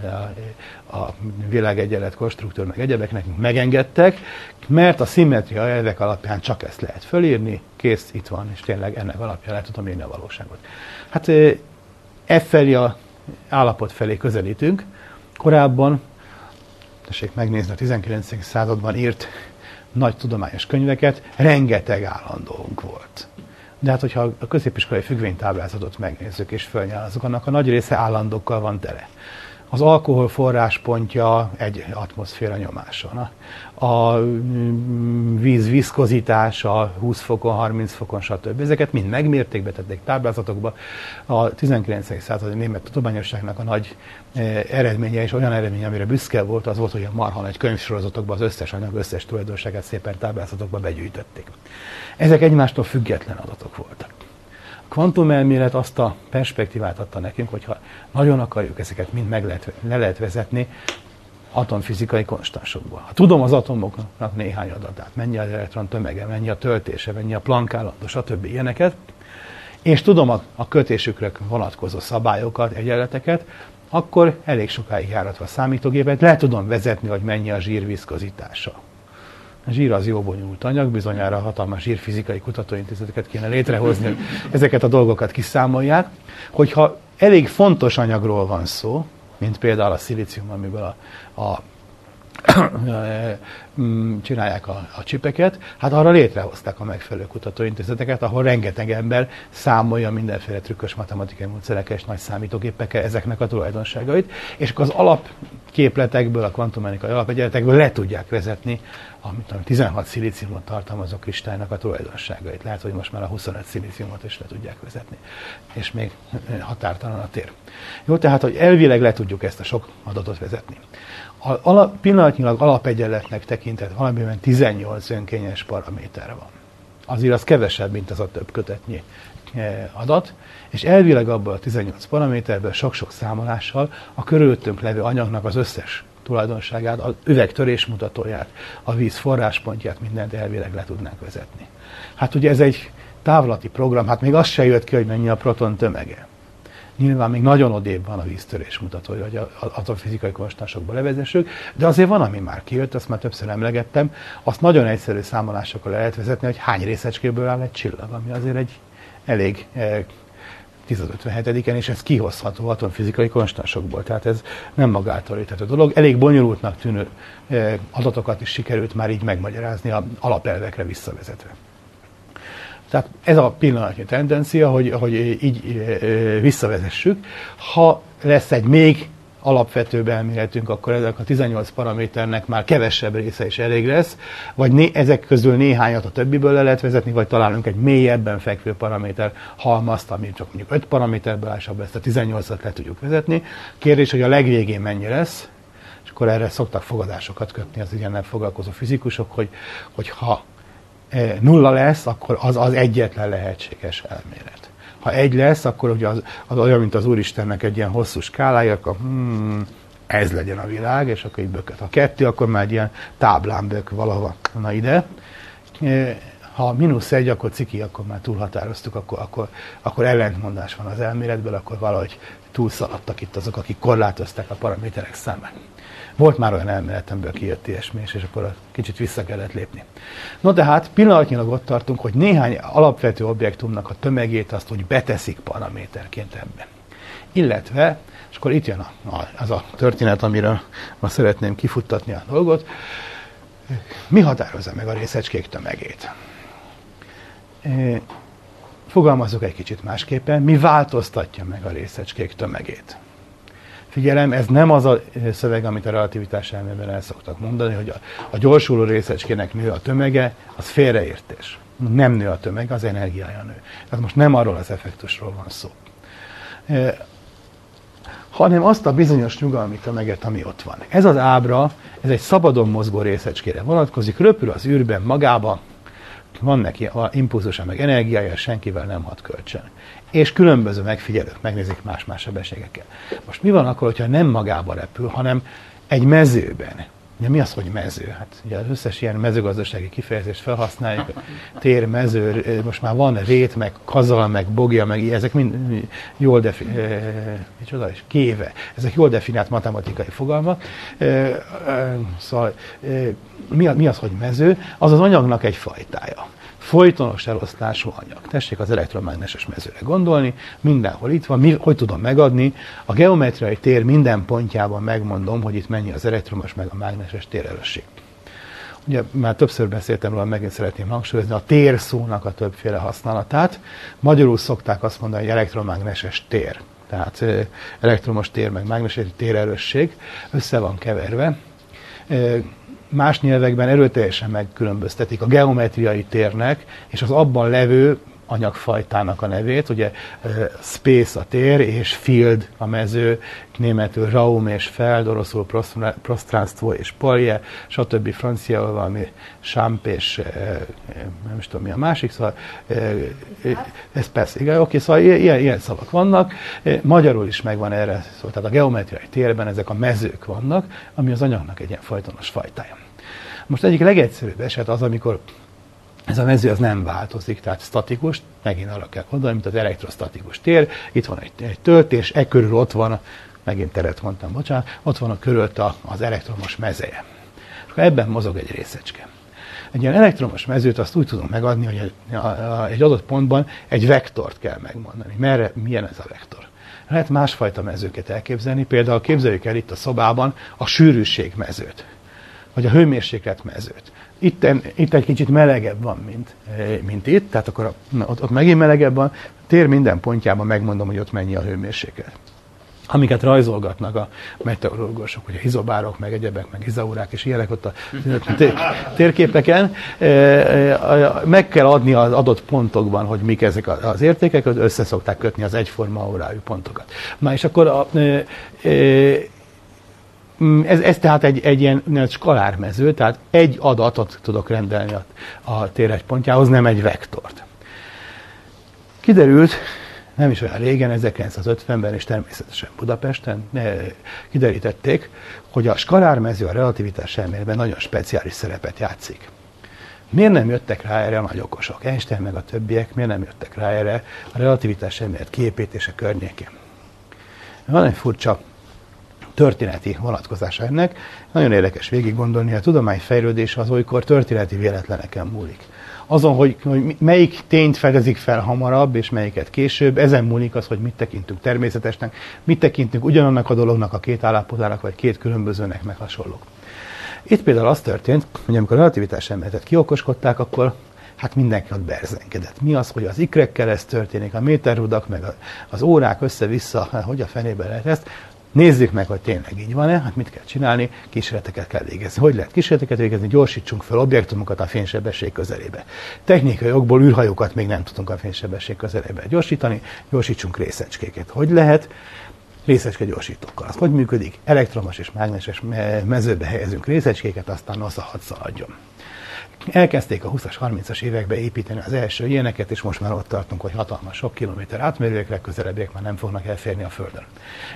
Speaker 1: a, a világegyenlet konstruktúr meg egyebek nekünk megengedtek, mert a szimmetria elvek alapján csak ezt lehet fölírni, kész, itt van, és tényleg ennek alapján lehet tudom írni a valóságot. Hát e felé a állapot felé közelítünk. Korábban, tessék megnézni a 19. században írt nagy tudományos könyveket, rengeteg állandóunk volt. De hát, hogyha a középiskolai függvénytáblázatot megnézzük és fölnyelazunk, annak a nagy része állandókkal van tele. Az alkohol forráspontja egy atmoszféra nyomása. A mm, víz viszkozitása 20 fokon, 30 fokon, stb. Ezeket mind megmérték, betették táblázatokba. A 19. századi német tudományosságnak a nagy eh, eredménye és olyan eredménye, amire büszke volt, az volt, hogy a marha nagy könyvsorozatokban az összes anyag, összes tulajdonságát szépen táblázatokba begyűjtötték. Ezek egymástól független adatok voltak kvantumelmélet azt a perspektívát adta nekünk, hogyha nagyon akarjuk ezeket mind meg lehet, le lehet vezetni atomfizikai konstansokból. Ha tudom az atomoknak néhány adatát, mennyi az elektron tömege, mennyi a töltése, mennyi a Planck állandó, stb. ilyeneket, és tudom a, a kötésükre vonatkozó szabályokat, egyenleteket, akkor elég sokáig járatva a számítógépet le tudom vezetni, hogy mennyi a zsír viszkozitása. A zsír az jó bonyolult anyag, bizonyára hatalmas zsírfizikai kutatóintézeteket kéne létrehozni, hogy ezeket a dolgokat kiszámolják. Hogyha elég fontos anyagról van szó, mint például a szilícium, amiből a, a [coughs] Mm, csinálják a, a csipeket, hát arra létrehozták a megfelelő kutatóintézeteket, ahol rengeteg ember számolja mindenféle trükkös matematikai módszerekes nagy számítógépekkel ezeknek a tulajdonságait, és akkor az alapképletekből, a kvantumenikai alapegyenletekből le tudják vezetni a 16 szilíciumot tartalmazó kristálynak a tulajdonságait. Lehet, hogy most már a 25 szilíciumot is le tudják vezetni, és még határtalan a tér. Jó, tehát, hogy elvileg le tudjuk ezt a sok adatot vezetni alap, pillanatnyilag alapegyenletnek tekintett valamiben 18 önkényes paraméter van. Azért az kevesebb, mint az a több kötetnyi eh, adat, és elvileg abból a 18 paraméterből sok-sok számolással a körülöttünk levő anyagnak az összes tulajdonságát, az üvegtörés mutatóját, a víz forráspontját, mindent elvileg le tudnánk vezetni. Hát ugye ez egy távlati program, hát még az se jött ki, hogy mennyi a proton tömege. Nyilván még nagyon odébb van a víztörés mutató, hogy a fizikai konstásokba levezessük, de azért van, ami már kijött, azt már többször emlegettem, azt nagyon egyszerű számolásokkal lehet vezetni, hogy hány részecskéből áll egy csillag, ami azért egy elég 1057-en, eh, és ez kihozható atomfizikai konstansokból. Tehát ez nem magától a dolog. Elég bonyolultnak tűnő eh, adatokat is sikerült már így megmagyarázni a alapelvekre visszavezetve. Tehát ez a pillanatnyi tendencia, hogy, hogy így eh, visszavezessük. Ha lesz egy még alapvetőbb elméletünk, akkor ezek a 18 paraméternek már kevesebb része is elég lesz, vagy né- ezek közül néhányat a többiből le lehet vezetni, vagy találunk egy mélyebben fekvő paraméter halmazt, ami csak mondjuk 5 paraméterből áll, ezt a 18-at le tudjuk vezetni. Kérdés, hogy a legvégén mennyi lesz, és akkor erre szoktak fogadásokat kötni az ilyennel foglalkozó fizikusok, hogy, hogy ha eh, nulla lesz, akkor az az egyetlen lehetséges elmélet ha egy lesz, akkor ugye az, az olyan, mint az Úristennek egy ilyen hosszú skálája, akkor hmm, ez legyen a világ, és akkor így bököt. Ha kettő, akkor már egy ilyen táblán bök valahova. Na ide. Ha mínusz egy, akkor ciki, akkor már túlhatároztuk, akkor, akkor, akkor ellentmondás van az elméletből, akkor valahogy túlszaladtak itt azok, akik korlátozták a paraméterek számát. Volt már olyan elméletemből kijött ilyesmi, és akkor kicsit vissza kellett lépni. No de hát pillanatnyilag ott tartunk, hogy néhány alapvető objektumnak a tömegét azt úgy beteszik paraméterként ebben. Illetve, és akkor itt jön a, a, az a történet, amiről ma szeretném kifuttatni a dolgot, mi határozza meg a részecskék tömegét? Fogalmazok egy kicsit másképpen, mi változtatja meg a részecskék tömegét? Figyelem, ez nem az a szöveg, amit a relativitás elmében el szoktak mondani, hogy a, a gyorsuló részecskének nő a tömege, az félreértés. Nem nő a tömeg, az energiája nő. Tehát most nem arról az effektusról van szó. E, hanem azt a bizonyos nyugalmi tömeget, ami ott van. Ez az ábra, ez egy szabadon mozgó részecskére vonatkozik, röpül az űrben magába, van neki impulzusa, meg energiája, senkivel nem hat kölcsön és különböző megfigyelők megnézik más-más sebességekkel. Most mi van akkor, hogyha nem magába repül, hanem egy mezőben? Ugye mi az, hogy mező? Hát ugye az összes ilyen mezőgazdasági kifejezést felhasználjuk, tér, mező, most már van rét, meg kazal, meg bogja, meg ezek mind jól defi, e, is, kéve, ezek jól definiált matematikai fogalmak. E, e, szóval e, mi, mi az, hogy mező? Az az anyagnak egy fajtája folytonos elosztású anyag. Tessék az elektromágneses mezőre gondolni, mindenhol itt van, mi, hogy tudom megadni, a geometriai tér minden pontjában megmondom, hogy itt mennyi az elektromos meg a mágneses térerősség. Ugye már többször beszéltem róla, megint szeretném hangsúlyozni a tér szónak a többféle használatát. Magyarul szokták azt mondani, hogy elektromágneses tér. Tehát elektromos tér meg mágneses térerősség össze van keverve más nyelvekben erőteljesen megkülönböztetik a geometriai térnek és az abban levő anyagfajtának a nevét, ugye space a tér, és field a mező, németül Raum és Feld, oroszul prostranstvo és polje, stb. franciául valami champ és nem is tudom mi a másik, szóval ez persze, igen, oké, szóval ilyen, ilyen szavak vannak, magyarul is megvan erre, szóval tehát a geometriai térben ezek a mezők vannak, ami az anyagnak egy ilyen folytonos fajtája. Most egyik legegyszerűbb eset az, amikor ez a mező az nem változik, tehát statikus, megint arra kell gondolni, mint az elektrostatikus tér, itt van egy, egy töltés, e körül ott van, megint teret mondtam, bocsánat, ott van a körült az elektromos mezeje. És akkor ebben mozog egy részecske. Egy ilyen elektromos mezőt azt úgy tudom megadni, hogy egy adott pontban egy vektort kell megmondani. Merre, milyen ez a vektor? Lehet másfajta mezőket elképzelni, például képzeljük el itt a szobában a sűrűség mezőt, vagy a hőmérséklet mezőt. Itt, itt egy kicsit melegebb van, mint, eh, mint itt, tehát akkor ott, ott megint melegebb van. Tér minden pontjában megmondom, hogy ott mennyi a hőmérséklet amiket rajzolgatnak a meteorológusok, a izobárok, meg egyebek, meg izaurák, és ilyenek ott a térképeken. Eh, eh, meg kell adni az adott pontokban, hogy mik ezek az értékek, össze szokták kötni az egyforma órájú pontokat. Na és akkor a, ez, ez tehát egy, egy ilyen skalármező, tehát egy adatot tudok rendelni a, a tér egy pontjához, nem egy vektort. Kiderült, nem is olyan régen, 1950-ben és természetesen Budapesten kiderítették, hogy a skalármező a relativitás elméletben nagyon speciális szerepet játszik. Miért nem jöttek rá erre a nagy okosok? Einstein meg a többiek miért nem jöttek rá erre a relativitás elmélet kiépítése környékén? Van egy furcsa történeti vonatkozása ennek. Nagyon érdekes végig gondolni, a tudomány fejlődése az olykor történeti véletleneken múlik. Azon, hogy, hogy melyik tényt fedezik fel hamarabb, és melyiket később, ezen múlik az, hogy mit tekintünk természetesnek, mit tekintünk ugyanannak a dolognak a két állapotának, vagy két különbözőnek, meg hasonlók. Itt például az történt, hogy amikor a relativitás elméletet kiokoskodták, akkor hát mindenki ott berzenkedett. Mi az, hogy az ikrekkel ez történik, a méterrudak, meg az órák össze-vissza, hát hogy a fenében lehet ezt. Nézzük meg, hogy tényleg így van-e, hát mit kell csinálni, kísérleteket kell végezni. Hogy lehet kísérleteket végezni? Gyorsítsunk fel objektumokat a fénysebesség közelébe. Technikai okból űrhajókat még nem tudunk a fénysebesség közelébe gyorsítani, gyorsítsunk részecskéket. Hogy lehet? részecske gyorsítókkal. Az hogy működik? Elektromos és mágneses mezőbe helyezünk részecskéket, aztán NASA hadd szaladjon. Elkezdték a 20-as, 30-as években építeni az első ilyeneket, és most már ott tartunk, hogy hatalmas sok kilométer átmérőek, legközelebbiek már nem fognak elférni a Földön.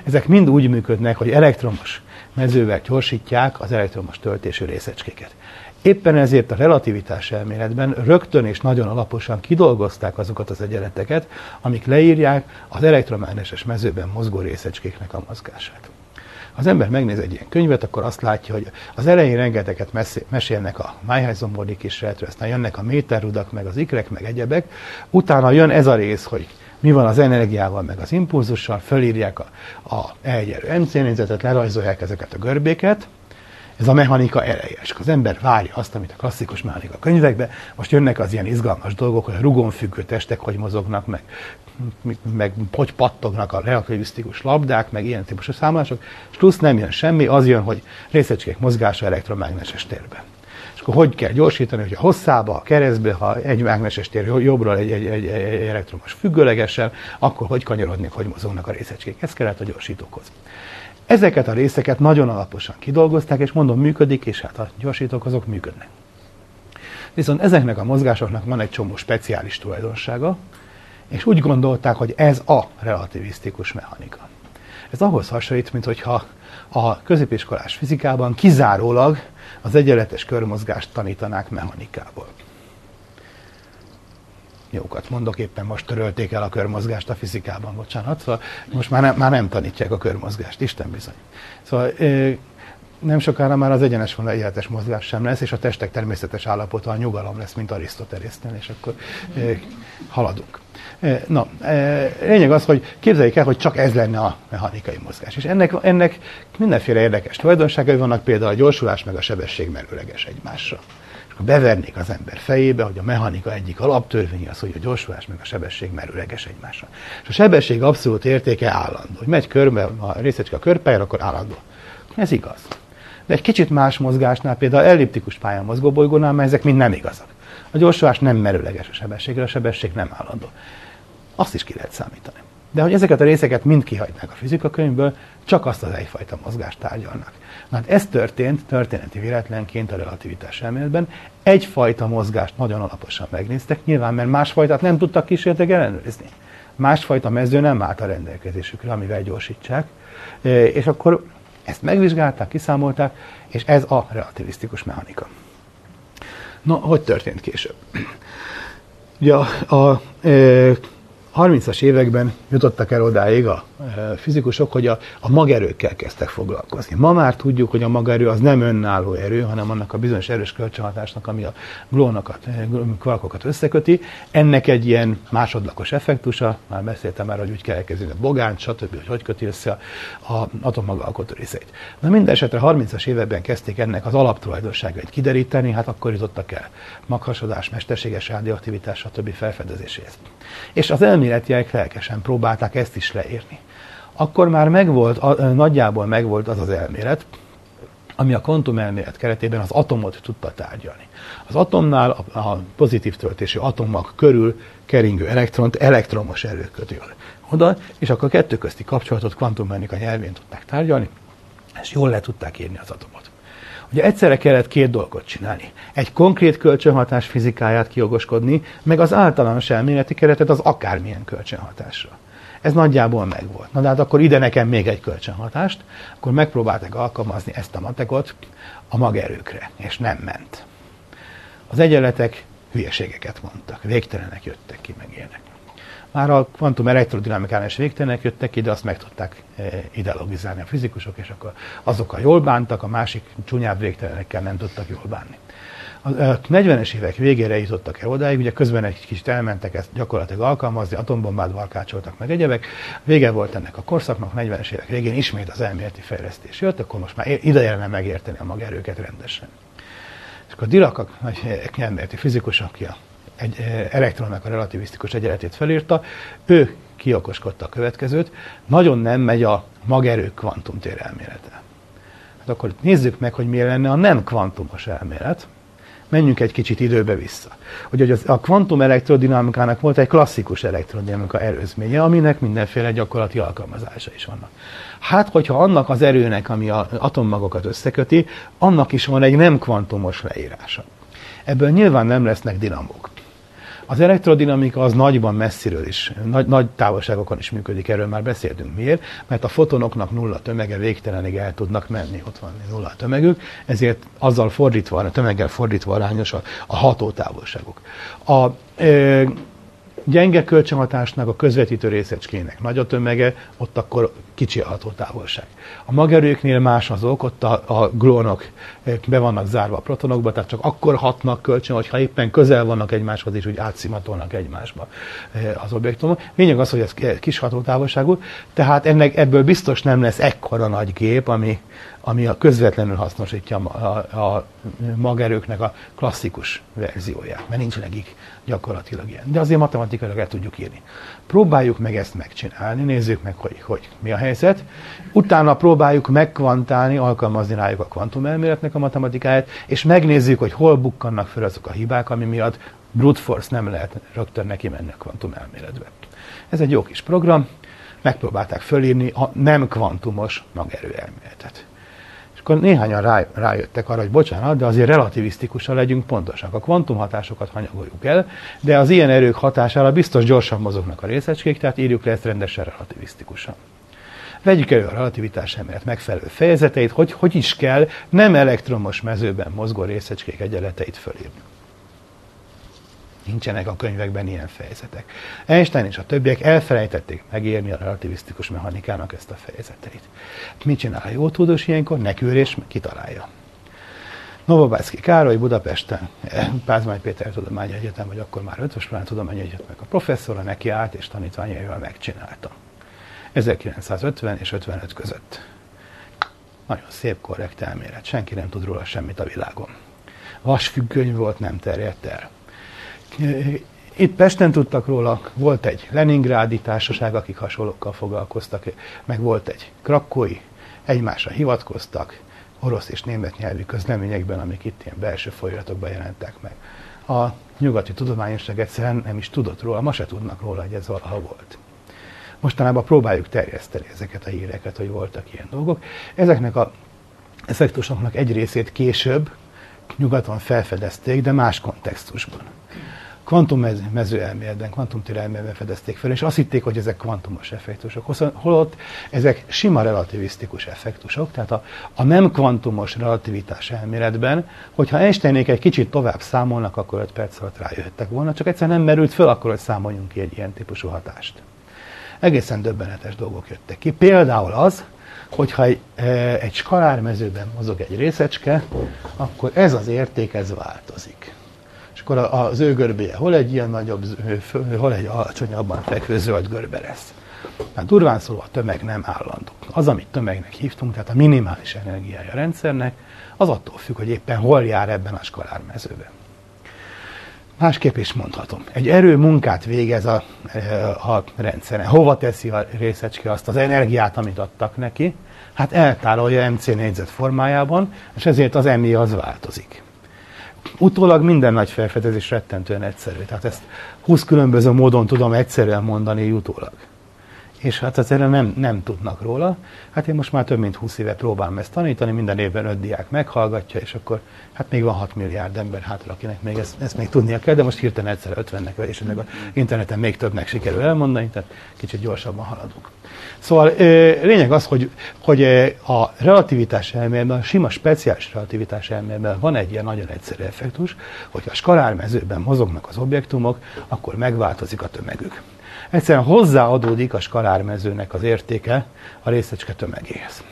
Speaker 1: Ezek mind úgy működnek, hogy elektromos mezővel gyorsítják az elektromos töltésű részecskéket. Éppen ezért a relativitás elméletben rögtön és nagyon alaposan kidolgozták azokat az egyenleteket, amik leírják az elektromágneses mezőben mozgó részecskéknek a mozgását az ember megnéz egy ilyen könyvet, akkor azt látja, hogy az elején rengeteget mesélnek a májhelyzombordi kísérletről, aztán jönnek a méterrudak, meg az ikrek, meg egyebek, utána jön ez a rész, hogy mi van az energiával, meg az impulzussal, fölírják a, a elgyerő MC négyzetet, lerajzolják ezeket a görbéket, ez a mechanika ereje. És az ember várja azt, amit a klasszikus mechanika könyvekben, most jönnek az ilyen izgalmas dolgok, hogy a rugonfüggő testek hogy mozognak, meg, meg hogy pattognak a relativisztikus labdák, meg ilyen típusú számolások, és plusz nem jön semmi, az jön, hogy részecskék mozgása elektromágneses térben. És akkor hogy kell gyorsítani, hogy a hosszába, a keresztbe, ha egy mágneses tér jobbról egy, egy, egy, egy elektromos függőlegesen, akkor hogy kanyarodnék, hogy mozognak a részecskék. Ez kellett a gyorsítókhoz. Ezeket a részeket nagyon alaposan kidolgozták, és mondom, működik, és hát a gyorsítók azok működnek. Viszont ezeknek a mozgásoknak van egy csomó speciális tulajdonsága, és úgy gondolták, hogy ez a relativisztikus mechanika. Ez ahhoz hasonlít, mintha a középiskolás fizikában kizárólag az egyenletes körmozgást tanítanák mechanikából jókat mondok, éppen most törölték el a körmozgást a fizikában, bocsánat, szóval most már nem, már nem tanítják a körmozgást, Isten bizony. Szóval nem sokára már az egyenes vonal életes mozgás sem lesz, és a testek természetes állapota a nyugalom lesz, mint Arisztotelésznél, és akkor haladunk. Na, lényeg az, hogy képzeljék el, hogy csak ez lenne a mechanikai mozgás. És ennek, ennek mindenféle érdekes tulajdonságai vannak, például a gyorsulás meg a sebesség merőleges egymásra bevernék az ember fejébe, hogy a mechanika egyik alaptörvénye az, hogy a gyorsulás meg a sebesség merőleges egymásra. És a sebesség abszolút értéke állandó. Hogy megy körbe, a részecske a körpályára, akkor állandó. Ez igaz. De egy kicsit más mozgásnál, például elliptikus pályán mozgó bolygónál, mert ezek mind nem igazak. A gyorsulás nem merőleges a sebességre, a sebesség nem állandó. Azt is ki lehet számítani. De hogy ezeket a részeket mind kihagynák a fizikakönyvből, csak azt az egyfajta mozgást tárgyalnak. Na hát ez történt történeti véletlenként a relativitás elméletben. Egyfajta mozgást nagyon alaposan megnéztek, nyilván, mert másfajtát nem tudtak kísérletek ellenőrizni. Másfajta mező nem állt a rendelkezésükre, amivel gyorsítsák. És akkor ezt megvizsgálták, kiszámolták, és ez a relativisztikus mechanika. Na, hogy történt később? [clears throat] Ugye a, a, 30-as években jutottak el odáig a e, fizikusok, hogy a, a magerőkkel kezdtek foglalkozni. Ma már tudjuk, hogy a magerő az nem önálló erő, hanem annak a bizonyos erős kölcsönhatásnak, ami a glónokat, e, kvarkokat összeköti. Ennek egy ilyen másodlagos effektusa, már beszéltem már, hogy úgy kell elkezdeni a bogánt, stb., hogy hogy köti össze a atommaga alkotó részeit. Na minden esetre 30-as években kezdték ennek az alaptulajdonságait kideríteni, hát akkor jutottak el maghasodás, mesterséges radioaktivitás, stb. felfedezéséhez. És az elmi elméletiek lelkesen próbálták ezt is leírni. Akkor már megvolt, nagyjából megvolt az az elmélet, ami a kvantumelmélet keretében az atomot tudta tárgyalni. Az atomnál a pozitív töltésű atomok körül keringő elektront elektromos erő köti oda, és akkor a kettő közti kapcsolatot kvantummechanika nyelvén tudták tárgyalni, és jól le tudták írni az atomot. Ugye egyszerre kellett két dolgot csinálni. Egy konkrét kölcsönhatás fizikáját kiogoskodni, meg az általános elméleti keretet az akármilyen kölcsönhatásra. Ez nagyjából megvolt. Na de hát akkor ide nekem még egy kölcsönhatást, akkor megpróbálták alkalmazni ezt a matekot a magerőkre, és nem ment. Az egyenletek hülyeségeket mondtak, végtelenek jöttek ki, meg ilyenek. Már a kvantum elektrodinamikán is végtelenek jöttek ki, de azt meg tudták ideologizálni a fizikusok, és akkor azokkal jól bántak, a másik csúnyább végtelenekkel nem tudtak jól bánni. A 40-es évek végére jutottak el odáig, ugye közben egy kicsit elmentek ezt gyakorlatilag alkalmazni, atombombát varkácsoltak meg egyebek. Vége volt ennek a korszaknak, 40-es évek végén ismét az elméleti fejlesztés jött, akkor most már ideje lenne megérteni a magerőket rendesen. És akkor Dirac, a elméleti fizikus, aki a egy elektronnak a relativisztikus egyenletét felírta, ő kiokoskodta a következőt, nagyon nem megy a magerő kvantumtér elmélete. Hát akkor nézzük meg, hogy mi lenne a nem kvantumos elmélet, menjünk egy kicsit időbe vissza. Hogy az, a kvantum elektrodinamikának volt egy klasszikus elektrodinamika erőzménye, aminek mindenféle gyakorlati alkalmazása is vannak. Hát, hogyha annak az erőnek, ami az atommagokat összeköti, annak is van egy nem kvantumos leírása. Ebből nyilván nem lesznek dinamók. Az elektrodinamika az nagyban messziről is, nagy, nagy távolságokon is működik, erről már beszéltünk. Miért? Mert a fotonoknak nulla tömege végtelenig el tudnak menni, ott van nulla tömegük, ezért azzal fordítva, a tömeggel fordítva arányos a, a hatótávolságuk. A, ö, gyenge kölcsönhatásnak a közvetítő részecskének nagy a tömege, ott akkor kicsi a hatótávolság. A magerőknél más azok, ott a, a glónok eh, be vannak zárva a protonokba, tehát csak akkor hatnak kölcsön, hogyha éppen közel vannak egymáshoz, és úgy átszimatolnak egymásba eh, az objektumok. Lényeg az, hogy ez kis hatótávolságú, tehát ennek ebből biztos nem lesz ekkora nagy gép, ami, ami a közvetlenül hasznosítja a, a magerőknek a klasszikus verzióját, mert nincs nekik gyakorlatilag ilyen. De azért matematikailag el tudjuk írni. Próbáljuk meg ezt megcsinálni, nézzük meg, hogy, hogy mi a helyzet. Utána próbáljuk megkvantálni, alkalmazni rájuk a kvantumelméletnek a matematikáját, és megnézzük, hogy hol bukkannak fel azok a hibák, ami miatt brute force nem lehet rögtön neki menni a kvantumelméletbe. Ez egy jó kis program, megpróbálták fölírni a nem kvantumos magerőelméletet akkor néhányan rá, rájöttek arra, hogy bocsánat, de azért relativisztikusan legyünk pontosak. A kvantumhatásokat hanyagoljuk el, de az ilyen erők hatására biztos gyorsan mozognak a részecskék, tehát írjuk le ezt rendesen relativisztikusan. Vegyük elő a relativitás elmélet megfelelő fejezeteit, hogy hogy is kell nem elektromos mezőben mozgó részecskék egyenleteit fölírni. Nincsenek a könyvekben ilyen fejezetek. Einstein és a többiek elfelejtették megírni a relativisztikus mechanikának ezt a fejezeteit. Mit csinál a jó tudós ilyenkor? Nekül és kitalálja. Novobászki Károly Budapesten, eh, Pázmány Péter Tudományi Egyetem, vagy akkor már Ötvös Tudományi Egyetemnek a professzora neki állt, és tanítványaival megcsinálta. 1950 és 55 között. Nagyon szép, korrekt elmélet. Senki nem tud róla semmit a világon. Vasfüggöny volt, nem terjedt el. Itt Pesten tudtak róla, volt egy Leningrádi társaság, akik hasonlókkal foglalkoztak, meg volt egy krakói, egymásra hivatkoztak, orosz és német nyelvű közleményekben, amik itt ilyen belső folyamatokban jelentek meg. A nyugati tudományosság egyszerűen nem is tudott róla, ma se tudnak róla, hogy ez valaha volt. Mostanában próbáljuk terjeszteni ezeket a híreket, hogy voltak ilyen dolgok. Ezeknek a effektusoknak egy részét később nyugaton felfedezték, de más kontextusban kvantummező elméletben, kvantumtér elméletben fedezték fel, és azt hitték, hogy ezek kvantumos effektusok. Holott ezek sima relativisztikus effektusok, tehát a, a nem kvantumos relativitás elméletben, hogyha Einsteinék egy kicsit tovább számolnak, akkor 5 perc alatt rájöhettek volna, csak egyszer nem merült föl akkor, hogy számoljunk ki egy ilyen típusú hatást. Egészen döbbenetes dolgok jöttek ki. Például az, hogyha egy, e, egy skalármezőben mozog egy részecske, akkor ez az érték, ez változik akkor az ő görbéje hol egy ilyen nagyobb, hol egy alacsonyabban fekvő zöld görbe lesz. Tehát durván szólva a tömeg nem állandó. Az, amit tömegnek hívtunk, tehát a minimális energiája a rendszernek, az attól függ, hogy éppen hol jár ebben a skalármezőben. Másképp is mondhatom. Egy erő munkát végez a, a rendszeren. Hova teszi a részecske azt az energiát, amit adtak neki? Hát eltárolja MC négyzet formájában, és ezért az MI az változik. Utólag minden nagy felfedezés rettentően egyszerű. Tehát ezt 20 különböző módon tudom egyszerűen mondani utólag. És hát egyszerűen nem, nem tudnak róla. Hát én most már több mint 20 éve próbálom ezt tanítani, minden évben 5 diák meghallgatja, és akkor hát még van 6 milliárd ember hátra, akinek még ezt, ezt még tudnia kell, de most hirtelen egyszer 50-nek, és ennek a interneten még többnek sikerül elmondani, tehát kicsit gyorsabban haladunk. Szóval lényeg az, hogy, hogy a relativitás elméletben, a sima speciális relativitás elméletben van egy ilyen nagyon egyszerű effektus, hogy a skalármezőben mozognak az objektumok, akkor megváltozik a tömegük. Egyszerűen hozzáadódik a skalármezőnek az értéke a részecske tömegéhez.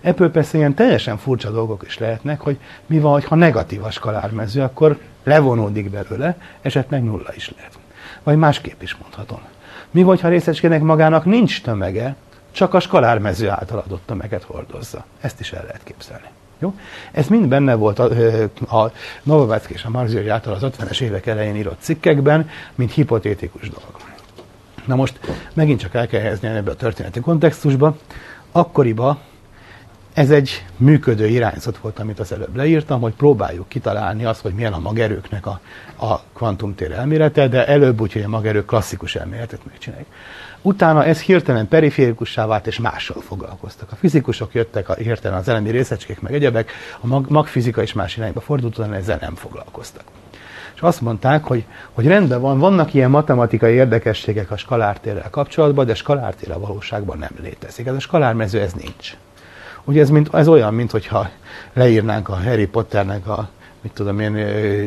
Speaker 1: Ebből persze ilyen teljesen furcsa dolgok is lehetnek, hogy mi van, ha negatív a skalármező, akkor levonódik belőle, esetleg nulla is lehet. Vagy másképp is mondhatom. Mi van, ha részecskének magának nincs tömege, csak a skalármező által adott tömeget hordozza. Ezt is el lehet képzelni. Jó? Ez mind benne volt a, a Novavack és a Marziori által az 50-es évek elején írott cikkekben, mint hipotétikus dolog. Na most megint csak el kell helyezni ebbe a történeti kontextusba. Akkoriban ez egy működő irányzat volt, amit az előbb leírtam, hogy próbáljuk kitalálni azt, hogy milyen a magerőknek a, a kvantumtér elmélete, de előbb úgy, hogy a magerők klasszikus elméletet megcsináljuk. Utána ez hirtelen periférikussá vált, és mással foglalkoztak. A fizikusok jöttek a, hirtelen az elemi részecskék, meg egyebek, a mag, magfizika is más irányba fordult, utána ezzel nem foglalkoztak. És azt mondták, hogy, hogy rendben van, vannak ilyen matematikai érdekességek a skalártérrel kapcsolatban, de skalártér a valóságban nem létezik. Ez a skalármező, ez nincs. Ugye ez, mint, ez olyan, mint hogyha leírnánk a Harry Potternek a mit tudom én,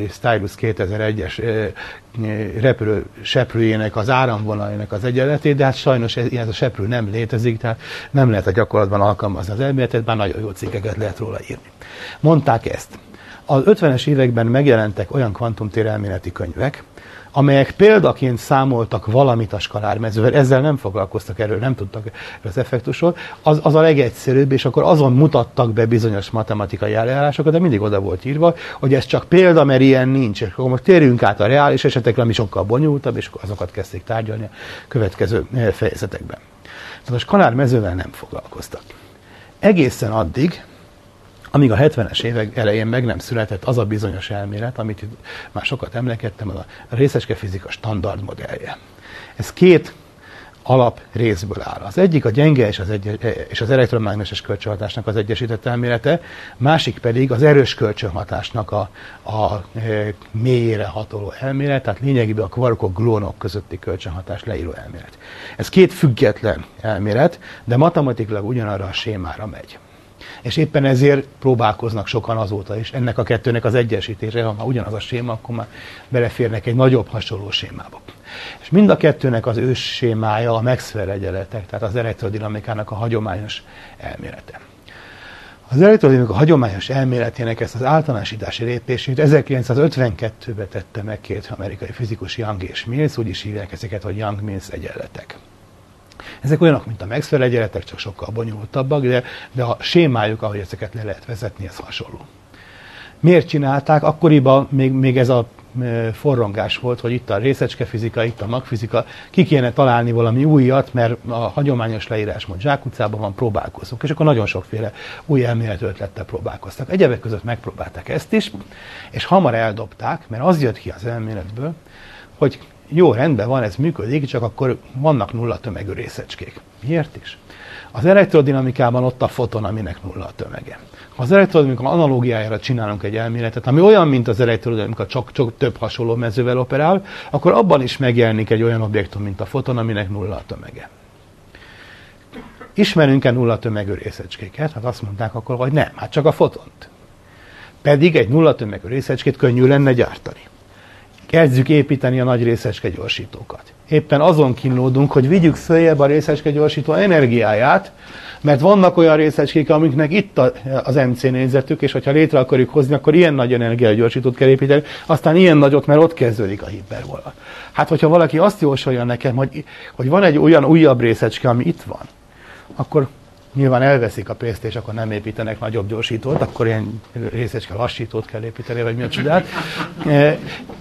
Speaker 1: Stylus 2001-es repülő seprőjének az áramvonalának az egyenletét, de hát sajnos ez, ez a seprő nem létezik, tehát nem lehet a gyakorlatban alkalmazni az elméletet, bár nagyon jó cikkeket lehet róla írni. Mondták ezt. Az 50-es években megjelentek olyan kvantumtérelméleti könyvek, amelyek példaként számoltak valamit a skalármezővel, ezzel nem foglalkoztak erről, nem tudtak az effektusról, az, az a legegyszerűbb, és akkor azon mutattak be bizonyos matematikai eljárásokat, de mindig oda volt írva, hogy ez csak példa, mert ilyen nincs. És akkor most térjünk át a reális esetekre, ami sokkal bonyolultabb, és azokat kezdték tárgyalni a következő eh, fejezetekben. Tehát a skalármezővel nem foglalkoztak. Egészen addig, amíg a 70-es évek elején meg nem született az a bizonyos elmélet, amit már sokat emlekedtem, a részecske fizika standard modellje. Ez két alap részből áll. Az egyik a gyenge és az, egy, és az elektromágneses kölcsönhatásnak az egyesített elmélete, másik pedig az erős kölcsönhatásnak a, a e, mélyére hatoló elmélet, tehát lényegében a kvarkok glónok közötti kölcsönhatás leíró elmélet. Ez két független elmélet, de matematikailag ugyanarra a sémára megy és éppen ezért próbálkoznak sokan azóta is ennek a kettőnek az egyesítése, ha már ugyanaz a séma, akkor már beleférnek egy nagyobb hasonló sémába. És mind a kettőnek az ős sémája a Maxwell egyenletek, tehát az elektrodinamikának a hagyományos elmélete. Az elektrodinamika hagyományos elméletének ezt az általánosítási lépését 1952-ben tette meg két amerikai fizikus, Young és Mills, úgy is hívják ezeket, hogy Young-Mills egyenletek. Ezek olyanok, mint a Maxwell egyenletek, csak sokkal bonyolultabbak, de, de a sémájuk, ahogy ezeket le lehet vezetni, ez hasonló. Miért csinálták? Akkoriban még, még ez a e, forrongás volt, hogy itt a részecskefizika, itt a magfizika, ki kéne találni valami újat, mert a hagyományos leírás mond zsákutcában van, próbálkozunk. És akkor nagyon sokféle új elmélet ötlettel próbálkoztak. Egyebek között megpróbálták ezt is, és hamar eldobták, mert az jött ki az elméletből, hogy jó, rendben van, ez működik, csak akkor vannak nulla tömegű részecskék. Miért is? Az elektrodinamikában ott a foton, aminek nulla a tömege. Ha az elektrodinamika analógiájára csinálunk egy elméletet, ami olyan, mint az elektrodinamika, csak, csak több hasonló mezővel operál, akkor abban is megjelenik egy olyan objektum, mint a foton, aminek nulla a tömege. Ismerünk-e nulla tömegű részecskéket? Hát azt mondták akkor, hogy nem, hát csak a fotont. Pedig egy nulla tömegű részecskét könnyű lenne gyártani kezdjük építeni a nagy részecske gyorsítókat. Éppen azon kínlódunk, hogy vigyük följebb a részecske gyorsító energiáját, mert vannak olyan részecskék, amiknek itt az MC nézetük, és hogyha létre akarjuk hozni, akkor ilyen nagy energiagyorsítót kell építeni, aztán ilyen nagyot, mert ott kezdődik a hiperbola. Hát, hogyha valaki azt jósolja nekem, hogy, hogy van egy olyan újabb részecske, ami itt van, akkor nyilván elveszik a pénzt, és akkor nem építenek nagyobb gyorsítót, akkor ilyen részecske lassítót kell építeni, vagy mi a csodát. [laughs] E,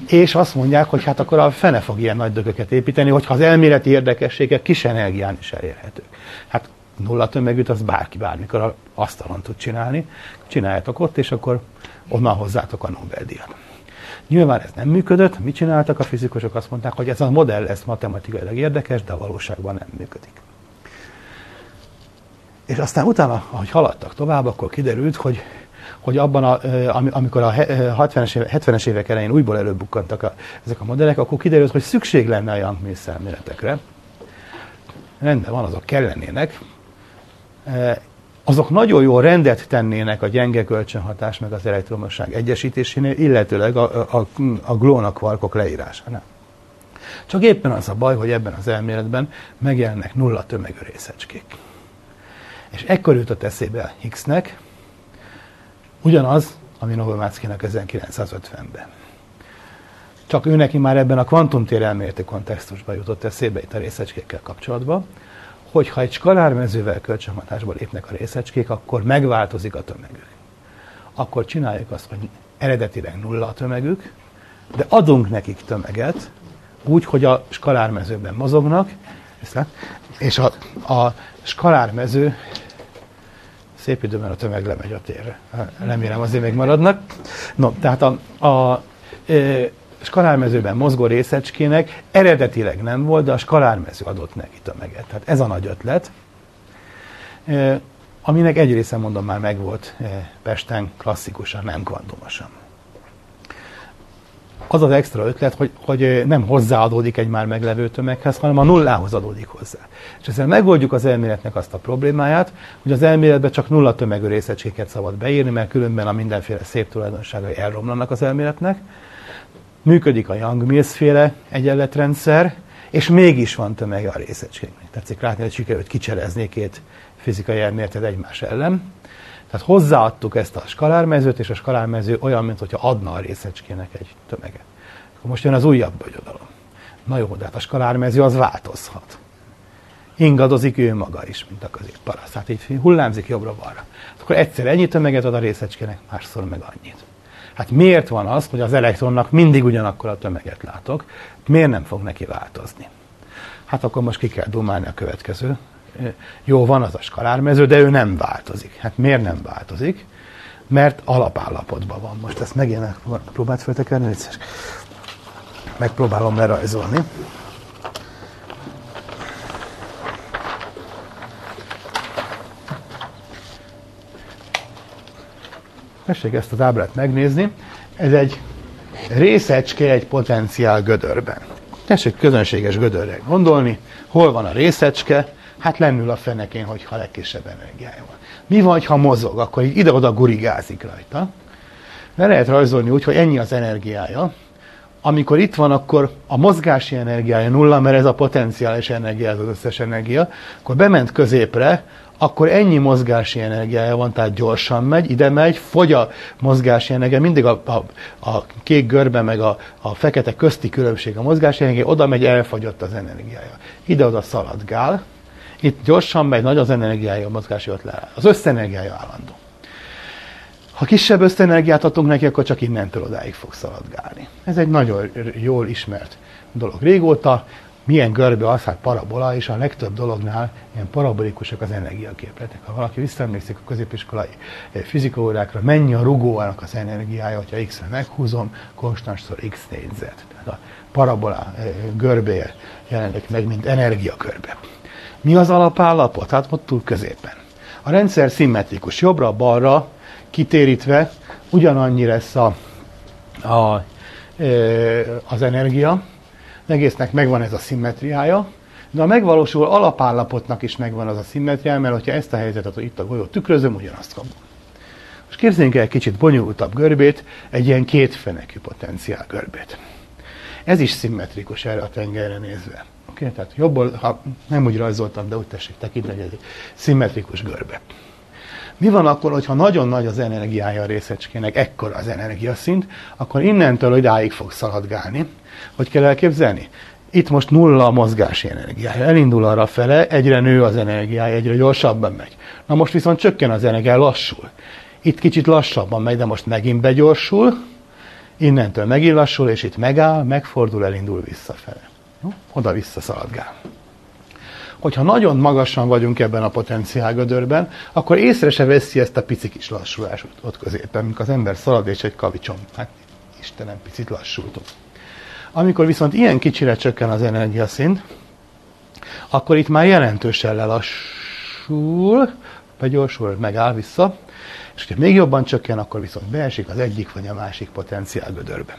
Speaker 1: és azt mondják, hogy hát akkor a fene fog ilyen nagy dögöket építeni, hogyha az elméleti érdekességek kis energián is elérhetők. Hát nulla tömegűt az bárki bármikor a asztalon tud csinálni. Csináljátok ott, és akkor onnan hozzátok a Nobel-díjat. Nyilván ez nem működött, mit csináltak a fizikusok? Azt mondták, hogy ez a modell ez matematikailag érdekes, de a valóságban nem működik. És aztán utána, ahogy haladtak tovább, akkor kiderült, hogy, hogy abban, a, amikor a 70-es, 70-es évek elején újból előbukkantak a, ezek a modellek, akkor kiderült, hogy szükség lenne a Young-Mills elméletekre. Rendben van, azok kellenének. Azok nagyon jó rendet tennének a gyenge kölcsönhatás meg az elektromosság egyesítésénél, illetőleg a, a, a glónak kvarkok leírásánál. Csak éppen az a baj, hogy ebben az elméletben megjelennek nulla tömegű részecskék. És ekkor jutott eszébe Higgsnek ugyanaz, ami Novomatsky-nak 1950-ben. Csak ő neki már ebben a kvantumtér elméleti kontextusban jutott eszébe itt a részecskékkel kapcsolatban, hogy ha egy skalármezővel kölcsönhatásba lépnek a részecskék, akkor megváltozik a tömegük. Akkor csináljuk azt, hogy eredetileg nulla a tömegük, de adunk nekik tömeget, úgy, hogy a skalármezőben mozognak, és a, a skalármező szép időben a tömeg lemegy a térre. Remélem azért még maradnak. No, tehát a, a, a skalármezőben mozgó részecskének eredetileg nem volt, de a skalármező adott neki tömeget. Tehát ez a nagy ötlet, aminek egy része mondom már megvolt Pesten klasszikusan, nem kvantumosan az az extra ötlet, hogy, hogy nem hozzáadódik egy már meglevő tömeghez, hanem a nullához adódik hozzá. És ezzel megoldjuk az elméletnek azt a problémáját, hogy az elméletbe csak nulla tömegű részecskéket szabad beírni, mert különben a mindenféle szép tulajdonságai elromlanak az elméletnek. Működik a Young-Mills féle egyenletrendszer, és mégis van tömege a részecskéknek. Tetszik látni, hogy sikerült kicserezni két fizikai elméletet egymás ellen. Tehát hozzáadtuk ezt a skalármezőt, és a skalármező olyan, mintha adna a részecskének egy tömeget. Akkor most jön az újabb bonyodalom. Na jó, de hát a skalármező az változhat. Ingadozik ő maga is, mint a középparaszt. Hát így hullámzik jobbra-balra. Akkor egyszer ennyi tömeget ad a részecskének, másszor meg annyit. Hát miért van az, hogy az elektronnak mindig ugyanakkor a tömeget látok? Miért nem fog neki változni? Hát akkor most ki kell dumálni a következő jó, van az a skalármező, de ő nem változik. Hát miért nem változik? Mert alapállapotban van. Most ezt megint próbált feltekerni, megpróbálom lerajzolni. Tessék ezt az ábrát megnézni. Ez egy részecske egy potenciál gödörben. Tessék közönséges gödörre gondolni. Hol van a részecske? Hát lennül a fenekén, hogyha legkisebb energiája van. Mi van, ha mozog? Akkor így ide-oda gurigázik rajta. Le lehet rajzolni úgy, hogy ennyi az energiája. Amikor itt van, akkor a mozgási energiája nulla, mert ez a potenciális energia, ez az összes energia. Akkor bement középre, akkor ennyi mozgási energiája van, tehát gyorsan megy, ide megy, fogy a mozgási energia, mindig a, a, a kék görbe meg a, a fekete közti különbség a mozgási energia, oda megy, elfogyott az energiája. Ide-oda szaladgál, itt gyorsan megy, nagy az energiája, a mozgási ötlet. Az összenergiája állandó. Ha kisebb összenergiát adunk neki, akkor csak innentől odáig fog szaladgálni. Ez egy nagyon jól ismert dolog. Régóta milyen görbe az, hát parabola, és a legtöbb dolognál ilyen parabolikusak az energiaképletek. Ha valaki visszaemlékszik a középiskolai eh, fizikaórákra, mennyi a rugóának az energiája, hogyha x-re meghúzom, konstanszor x négyzet. Tehát a parabola eh, görbéje jelenik meg, mint energiakörbe. Mi az alapállapot? Hát ott túl középen. A rendszer szimmetrikus, jobbra-balra kitérítve ugyanannyi lesz a, a, az energia, az egésznek megvan ez a szimmetriája, de a megvalósuló alapállapotnak is megvan az a szimmetriája, mert hogyha ezt a helyzetet, itt a golyót tükrözöm, ugyanazt kapom. Most képzeljünk el egy kicsit bonyolultabb görbét, egy ilyen kétfenekű potenciál görbét. Ez is szimmetrikus erre a tengerre nézve. Okay? Tehát jobbból, ha nem úgy rajzoltam, de úgy tessék tekinteni, egy szimmetrikus görbe. Mi van akkor, hogyha nagyon nagy az energiája a részecskének, ekkora az energiaszint, akkor innentől idáig fog szaladgálni. Hogy kell elképzelni? Itt most nulla a mozgási energiája. Elindul arra fele, egyre nő az energiája, egyre gyorsabban megy. Na most viszont csökken az energia, lassul. Itt kicsit lassabban megy, de most megint begyorsul, innentől megint lassul, és itt megáll, megfordul, elindul visszafele oda-vissza szaladgál. Hogyha nagyon magasan vagyunk ebben a potenciálgödörben, akkor észre se veszi ezt a pici kis lassulást ott középen, amikor az ember szalad és egy kavicsom. Hát Istenem, picit lassultunk. Amikor viszont ilyen kicsire csökken az energiaszint, akkor itt már jelentősen lelassul, begyorsul, megáll vissza, és hogyha még jobban csökken, akkor viszont beesik az egyik vagy a másik potenciálgödörbe.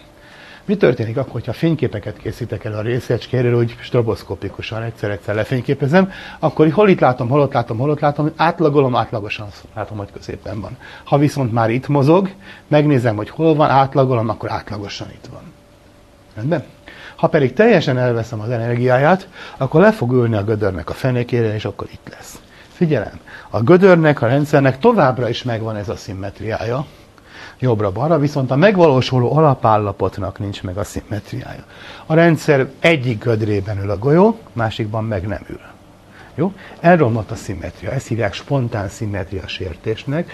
Speaker 1: Mi történik akkor, ha fényképeket készítek el a részecskéről, úgy stroboszkopikusan egyszer-egyszer lefényképezem, akkor hol itt látom, hol ott látom, hol ott látom, átlagolom, átlagosan látom, hogy középen van. Ha viszont már itt mozog, megnézem, hogy hol van, átlagolom, akkor átlagosan itt van. Rendben? Ha pedig teljesen elveszem az energiáját, akkor le fog ülni a gödörnek a fenékére, és akkor itt lesz. Figyelem, a gödörnek, a rendszernek továbbra is megvan ez a szimmetriája, jobbra-balra, viszont a megvalósuló alapállapotnak nincs meg a szimmetriája. A rendszer egyik gödrében ül a golyó, másikban meg nem ül. Jó? Elromlott a szimmetria. Ezt hívják spontán szimmetria sértésnek,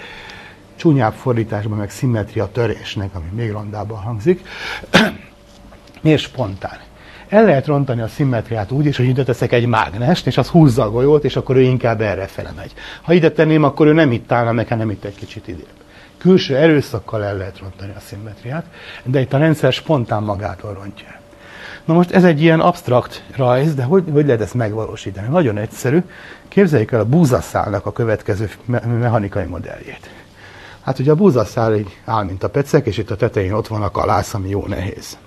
Speaker 1: csúnyább fordításban meg szimmetria törésnek, ami még rondában hangzik. [clears throat] Miért spontán? El lehet rontani a szimmetriát úgy is, hogy ide teszek egy mágnest, és az húzza a golyót, és akkor ő inkább erre fele megy. Ha ide tenném, akkor ő nem itt állna, meg nem itt egy kicsit idébb. Külső erőszakkal el lehet rontani a szimmetriát, de itt a rendszer spontán magától rontja. Na most ez egy ilyen absztrakt rajz, de hogy, hogy lehet ezt megvalósítani? Nagyon egyszerű. Képzeljük el a búzaszálnak a következő me- mechanikai modelljét. Hát ugye a búzaszál így áll, mint a pecek, és itt a tetején ott van a kalász, ami jó nehéz.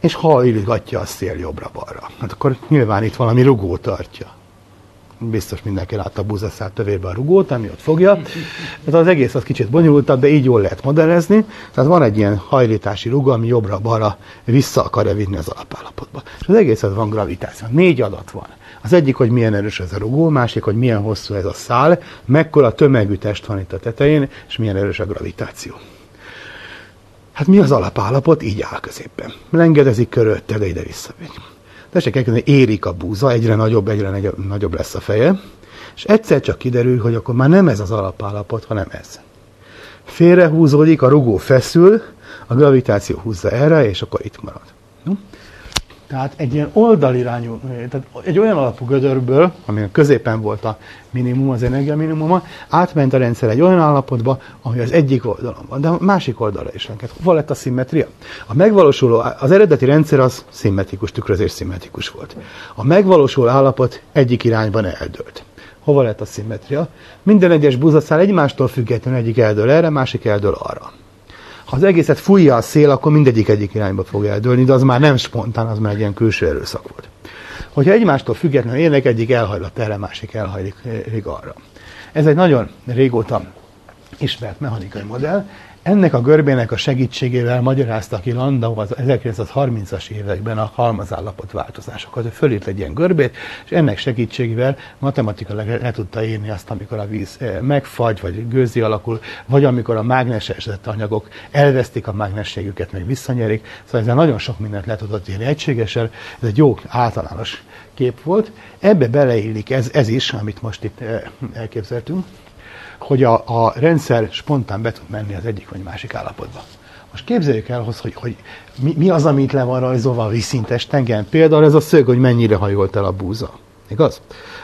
Speaker 1: És hajlgatja a szél jobbra-balra. Hát akkor nyilván itt valami rugó tartja biztos mindenki látta a búzaszál tövébe a rugót, ami ott fogja. Tehát az egész az kicsit bonyolultabb, de így jól lehet modellezni. Tehát van egy ilyen hajlítási rugó, ami jobbra-balra vissza akarja vinni az alapállapotba. És az egész az van gravitáció. Négy adat van. Az egyik, hogy milyen erős ez a rugó, másik, hogy milyen hosszú ez a szál, mekkora tömegű test van itt a tetején, és milyen erős a gravitáció. Hát mi az alapállapot? Így áll középen. Lengedezik körülötte, de ide visszamegy. Tessék elkezdeni, érik a búza, egyre nagyobb, egyre nagyobb, lesz a feje, és egyszer csak kiderül, hogy akkor már nem ez az alapállapot, hanem ez. Félrehúzódik, a rugó feszül, a gravitáció húzza erre, és akkor itt marad. Tehát egy ilyen oldalirányú, tehát egy olyan alapú gödörből, ami a középen volt a minimum, az energia minimuma, átment a rendszer egy olyan állapotba, ami az egyik oldalon van, de a másik oldalra is lenged. Hova lett a szimmetria? A megvalósuló, az eredeti rendszer az szimmetrikus, tükrözés szimmetrikus volt. A megvalósuló állapot egyik irányban eldőlt. Hova lett a szimmetria? Minden egyes buzaszál egymástól függetlenül egyik eldől erre, másik eldől arra. Ha az egészet fújja a szél, akkor mindegyik egyik irányba fog eldőlni, de az már nem spontán, az már egy ilyen külső erőszak volt. Hogyha egymástól függetlenül élnek, egyik elhajlott erre, másik elhajlik arra. Ez egy nagyon régóta ismert mechanikai modell, ennek a görbének a segítségével magyarázta ki Landau az 1930-as években a halmazállapot változásokat. Ő fölírt egy ilyen görbét, és ennek segítségével matematikailag le, tudta írni azt, amikor a víz eh, megfagy, vagy gőzi alakul, vagy amikor a mágnesesített anyagok elvesztik a mágnességüket, meg visszanyerik. Szóval ezzel nagyon sok mindent le tudott írni egységesen. Ez egy jó általános kép volt. Ebbe beleillik ez, ez is, amit most itt eh, elképzeltünk hogy a, a rendszer spontán be tud menni az egyik vagy másik állapotba. Most képzeljük el, hogy, hogy mi, mi az, amit le van rajzolva a vízszintes tengeren. Például ez a szög, hogy mennyire hajolt el a búza. Igaz?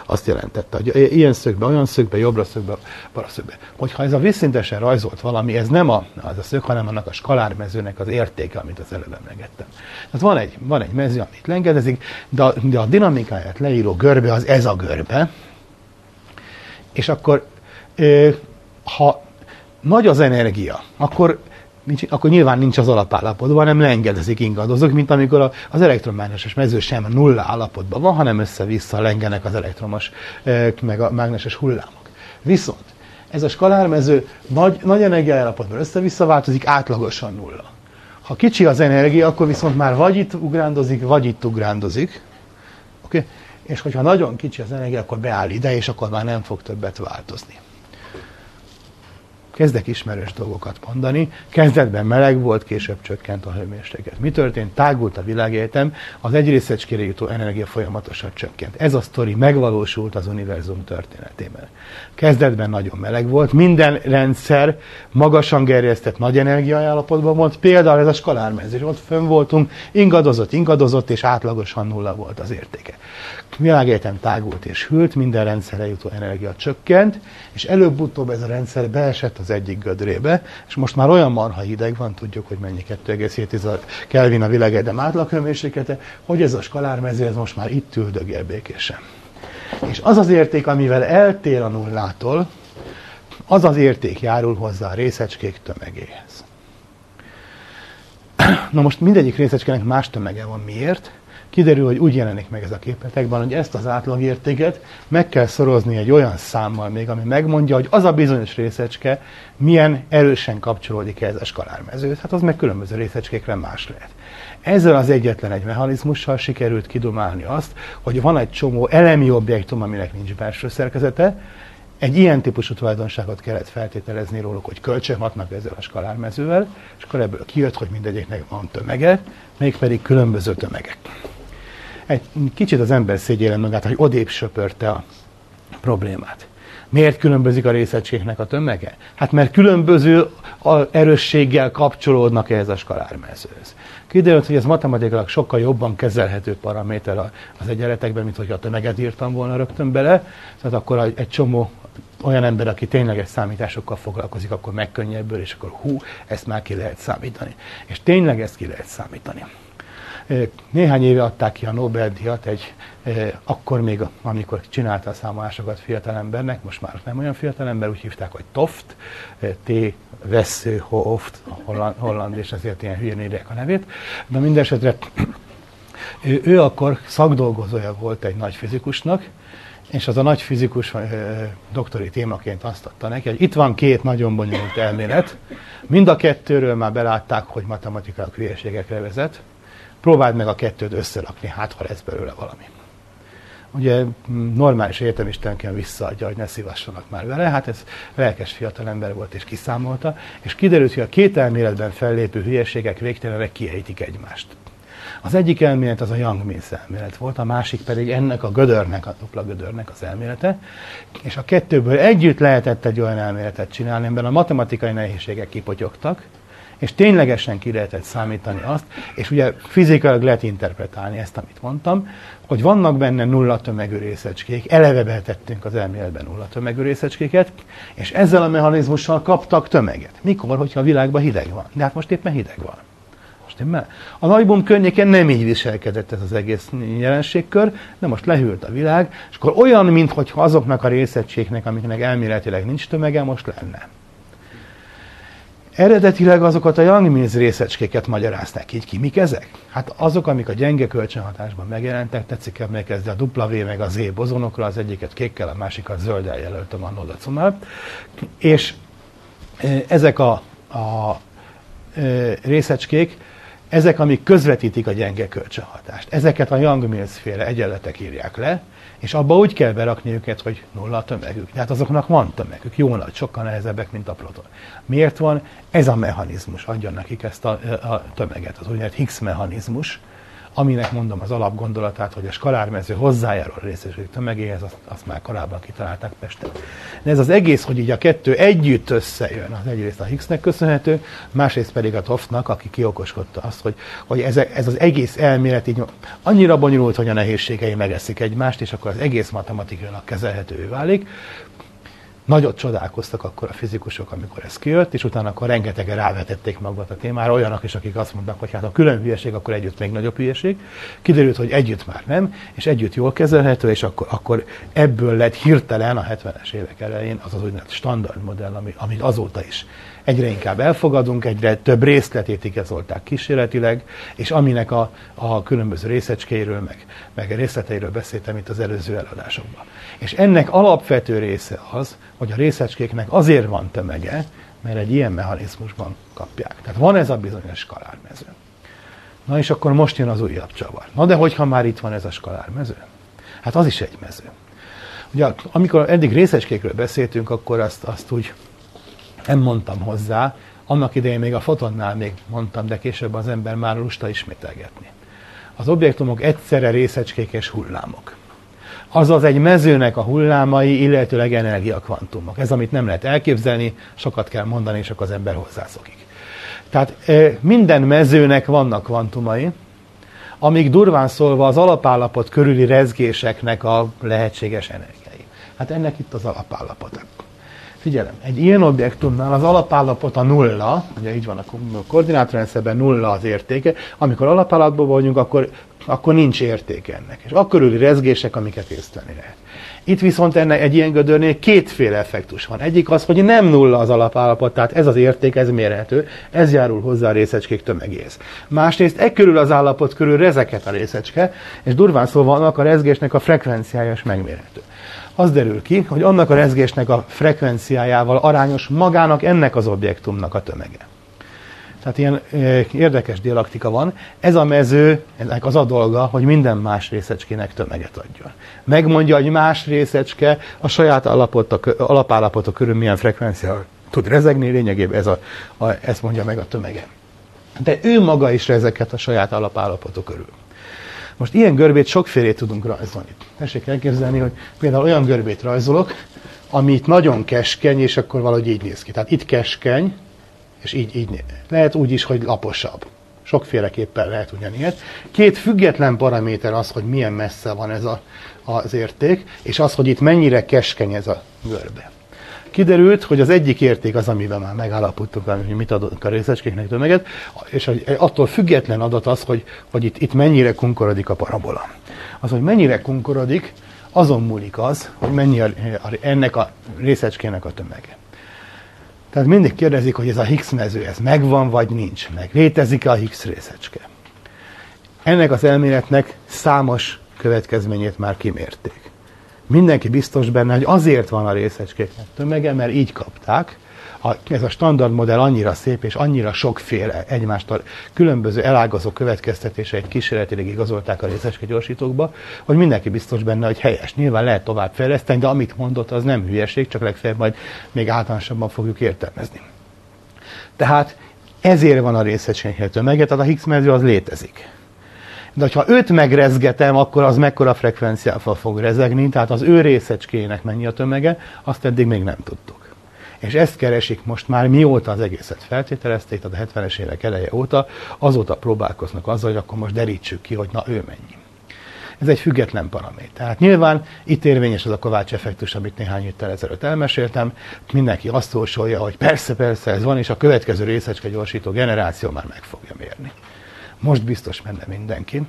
Speaker 1: Azt jelentette, hogy ilyen szögbe, olyan szögbe, jobbra szögbe, balra szögbe. Hogyha ez a vízszintesen rajzolt valami, ez nem a, az a szög, hanem annak a skalármezőnek az értéke, amit az előbb emlegettem. Tehát van egy, van egy mező, amit lengedezik, de a, de a dinamikáját leíró görbe az ez a görbe, és akkor ha nagy az energia, akkor, nincs, akkor nyilván nincs az alapállapotban, hanem lengedezik, ingadozok, mint amikor az elektromágneses mező sem nulla állapotban van, hanem össze-vissza lengenek az elektromos meg a mágneses hullámok. Viszont ez a skalármező nagy, nagy energiállapotban össze-vissza változik, átlagosan nulla. Ha kicsi az energia, akkor viszont már vagy itt ugrándozik, vagy itt ugrándozik. Okay? És hogyha nagyon kicsi az energia, akkor beáll ide, és akkor már nem fog többet változni kezdek ismerős dolgokat mondani. Kezdetben meleg volt, később csökkent a hőmérséklet. Mi történt? Tágult a világegyetem, az egy részecskére jutó energia folyamatosan csökkent. Ez a sztori megvalósult az univerzum történetében. Kezdetben nagyon meleg volt, minden rendszer magasan gerjesztett nagy energiaállapotban volt, például ez a skalármezés, ott fönn voltunk, ingadozott, ingadozott, és átlagosan nulla volt az értéke világegyetem tágult és hűlt, minden rendszerre jutó energia csökkent, és előbb-utóbb ez a rendszer beesett az egyik gödrébe, és most már olyan marha hideg van, tudjuk, hogy mennyi 2,7 Kelvin a világegyetem átlaghőmérséklete, hogy ez a skalármező, ez most már itt üldögél békésen. És az az érték, amivel eltér a nullától, az az érték járul hozzá a részecskék tömegéhez. [clears throat] Na most mindegyik részecskének más tömege van. Miért? Kiderül, hogy úgy jelenik meg ez a képletekben, hogy ezt az átlagértéket meg kell szorozni egy olyan számmal még, ami megmondja, hogy az a bizonyos részecske milyen erősen kapcsolódik ez a skalármezőt, hát az meg különböző részecskékre más lehet. Ezzel az egyetlen egy mechanizmussal sikerült kidomálni azt, hogy van egy csomó elemi objektum, aminek nincs belső szerkezete, egy ilyen típusú tulajdonságot kellett feltételezni róluk, hogy kölcsönhatnak ezzel a skalármezővel, és akkor ebből kijött, hogy mindegyiknek van tömege, mégpedig különböző tömegek. Egy kicsit az ember szégyélen magát, hogy odébb söpörte a problémát. Miért különbözik a részegységnek a tömege? Hát mert különböző erősséggel kapcsolódnak ehhez a skalármezőhöz. Kiderült, hogy ez matematikailag sokkal jobban kezelhető paraméter az egyenletekben, mint hogyha a tömeget írtam volna rögtön bele. Tehát akkor egy csomó olyan ember, aki tényleges számításokkal foglalkozik, akkor megkönnyebből, és akkor hú, ezt már ki lehet számítani. És tényleg ezt ki lehet számítani. Néhány éve adták ki a Nobel-díjat egy, akkor még, amikor csinálta a számolásokat fiatalembernek, most már nem olyan fiatalember, úgy hívták, hogy Toft, T. Vesző Hoft, holland, holland, és ezért ilyen hülyén írják a nevét. De mindesetre ő, ő akkor szakdolgozója volt egy nagy fizikusnak, és az a nagy fizikus doktori témaként azt adta neki, hogy itt van két nagyon bonyolult elmélet, mind a kettőről már belátták, hogy matematikai hülyeségekre vezet, próbáld meg a kettőt összerakni, hát ha lesz belőle valami. Ugye normális egyetemistánként visszaadja, hogy ne szívassanak már vele, hát ez lelkes fiatal ember volt és kiszámolta, és kiderült, hogy a két elméletben fellépő hülyeségek végtelenre kiejtik egymást. Az egyik elmélet az a Young-Mills elmélet volt, a másik pedig ennek a gödörnek, a dupla gödörnek az elmélete, és a kettőből együtt lehetett egy olyan elméletet csinálni, amiben a matematikai nehézségek kipotyogtak, és ténylegesen ki lehetett számítani azt, és ugye fizikailag lehet interpretálni ezt, amit mondtam, hogy vannak benne nulla tömegű részecskék, eleve betettünk az elméletben nulla tömegű részecskéket, és ezzel a mechanizmussal kaptak tömeget. Mikor, hogyha a világban hideg van? De hát most éppen hideg van. Stimmel? A nagybum környéken nem így viselkedett ez az egész jelenségkör, de most lehűlt a világ, és akkor olyan, mintha azoknak a részegységnek, amiknek elméletileg nincs tömege, most lenne. Eredetileg azokat a Young-Mills részecskéket magyarázták így ki. Mik ezek? Hát azok, amik a gyenge kölcsönhatásban megjelentek, tetszik emlékezni a W meg a Z bozonokra, az egyiket kékkel, a másikat zölddel jelöltem a Nodacummal. És ezek a, a részecskék ezek, amik közvetítik a gyenge kölcsönhatást. Ezeket a Young-Mills féle egyenletek írják le, és abba úgy kell berakni őket, hogy nulla a tömegük. Tehát azoknak van tömegük, jó nagy, sokkal nehezebbek, mint a proton. Miért van? Ez a mechanizmus adja nekik ezt a, a tömeget, az úgynevezett Higgs mechanizmus, aminek mondom az alapgondolatát, hogy a skalármező hozzájárul a részeség tömegéhez, azt, azt már korábban kitalálták Pesten. De ez az egész, hogy így a kettő együtt összejön, az egyrészt a Higgsnek köszönhető, másrészt pedig a Toffnak, aki kiokoskodta azt, hogy, hogy ez, ez az egész elmélet így annyira bonyolult, hogy a nehézségei megeszik egymást, és akkor az egész matematikailag kezelhető válik. Nagyot csodálkoztak akkor a fizikusok, amikor ez kijött, és utána akkor rengetegen rávetették magukat a témára, olyanok is, akik azt mondták, hogy hát a külön hülyeség, akkor együtt még nagyobb hülyeség. Kiderült, hogy együtt már nem, és együtt jól kezelhető, és akkor, akkor ebből lett hirtelen a 70-es évek elején az az úgynevezett standard modell, ami, amit azóta is egyre inkább elfogadunk, egyre több részletét igazolták kísérletileg, és aminek a, a különböző részecskéről, meg, meg részleteiről beszéltem itt az előző előadásokban. És ennek alapvető része az, hogy a részecskéknek azért van tömege, mert egy ilyen mechanizmusban kapják. Tehát van ez a bizonyos skalármező. Na és akkor most jön az újabb csavar. Na de hogyha már itt van ez a skalármező? Hát az is egy mező. Ugye amikor eddig részecskékről beszéltünk, akkor azt, azt úgy nem mondtam hozzá, annak idején még a fotonnál még mondtam, de később az ember már lusta ismételgetni. Az objektumok egyszerre részecskék és hullámok. Azaz egy mezőnek a hullámai, illetőleg energiakvantumok. Ez, amit nem lehet elképzelni, sokat kell mondani, és akkor az ember hozzászokik. Tehát minden mezőnek vannak kvantumai, amik durván szólva az alapállapot körüli rezgéseknek a lehetséges energiái. Hát ennek itt az alapállapota. Figyelem, egy ilyen objektumnál az alapállapot a nulla, ugye így van a koordinátorrendszerben nulla az értéke, amikor alapállapotban vagyunk, akkor, akkor nincs értéke ennek. És akkor ül rezgések, amiket észlelni lehet. Itt viszont ennek egy ilyen gödörnél kétféle effektus van. Egyik az, hogy nem nulla az alapállapot, tehát ez az érték, ez mérhető, ez járul hozzá a részecskék tömegéhez. Másrészt e körül az állapot körül rezeket a részecske, és durván szóval annak a rezgésnek a frekvenciája is megmérhető. Az derül ki, hogy annak a rezgésnek a frekvenciájával arányos magának ennek az objektumnak a tömege. Tehát ilyen érdekes dialaktika van. Ez a mező, ennek az a dolga, hogy minden más részecskének tömeget adjon. Megmondja, hogy más részecske a saját alapállapota körül milyen frekvencia tud rezegni, lényegében ez, a, a, ezt mondja meg a tömege. De ő maga is rezeket a saját alapállapotok körül. Most ilyen görbét sokfélét tudunk rajzolni. Tessék elképzelni, hogy például olyan görbét rajzolok, ami itt nagyon keskeny, és akkor valahogy így néz ki. Tehát itt keskeny, és így, így lehet úgy is, hogy laposabb. Sokféleképpen lehet ugyanilyet. Két független paraméter az, hogy milyen messze van ez a, az érték, és az, hogy itt mennyire keskeny ez a görbe. Kiderült, hogy az egyik érték az, amiben már megállapodtunk, hogy mit adunk a részecskéknek tömeget, és attól független adat az, hogy, hogy itt, itt mennyire kunkorodik a parabola. Az, hogy mennyire kunkorodik, azon múlik az, hogy mennyi a, a, ennek a részecskének a tömege. Tehát mindig kérdezik, hogy ez a Higgs mező, ez megvan vagy nincs meg. Létezik-e a Higgs részecske? Ennek az elméletnek számos következményét már kimérték. Mindenki biztos benne, hogy azért van a részecskéknek tömege, mert így kapták, a, ez a standard modell annyira szép és annyira sokféle egymástól különböző elágazó következtetéseit kísérletileg igazolták a részecske gyorsítókba, hogy mindenki biztos benne, hogy helyes. Nyilván lehet tovább fejleszteni, de amit mondott, az nem hülyeség, csak legfeljebb majd még általánosabban fogjuk értelmezni. Tehát ezért van a részecskének tömege, tehát a Higgs mező az létezik. De ha őt megrezgetem, akkor az mekkora frekvenciával fog rezegni, tehát az ő részecskének mennyi a tömege, azt eddig még nem tudtuk. És ezt keresik most már mióta az egészet feltételezték, tehát a 70-es évek eleje óta, azóta próbálkoznak azzal, hogy akkor most derítsük ki, hogy na ő mennyi. Ez egy független paraméter. Tehát nyilván itt érvényes az a Kovács effektus, amit néhány héttel ezelőtt elmeséltem. Mindenki azt jósolja, hogy persze, persze ez van, és a következő részecske gyorsító generáció már meg fogja mérni. Most biztos menne mindenki,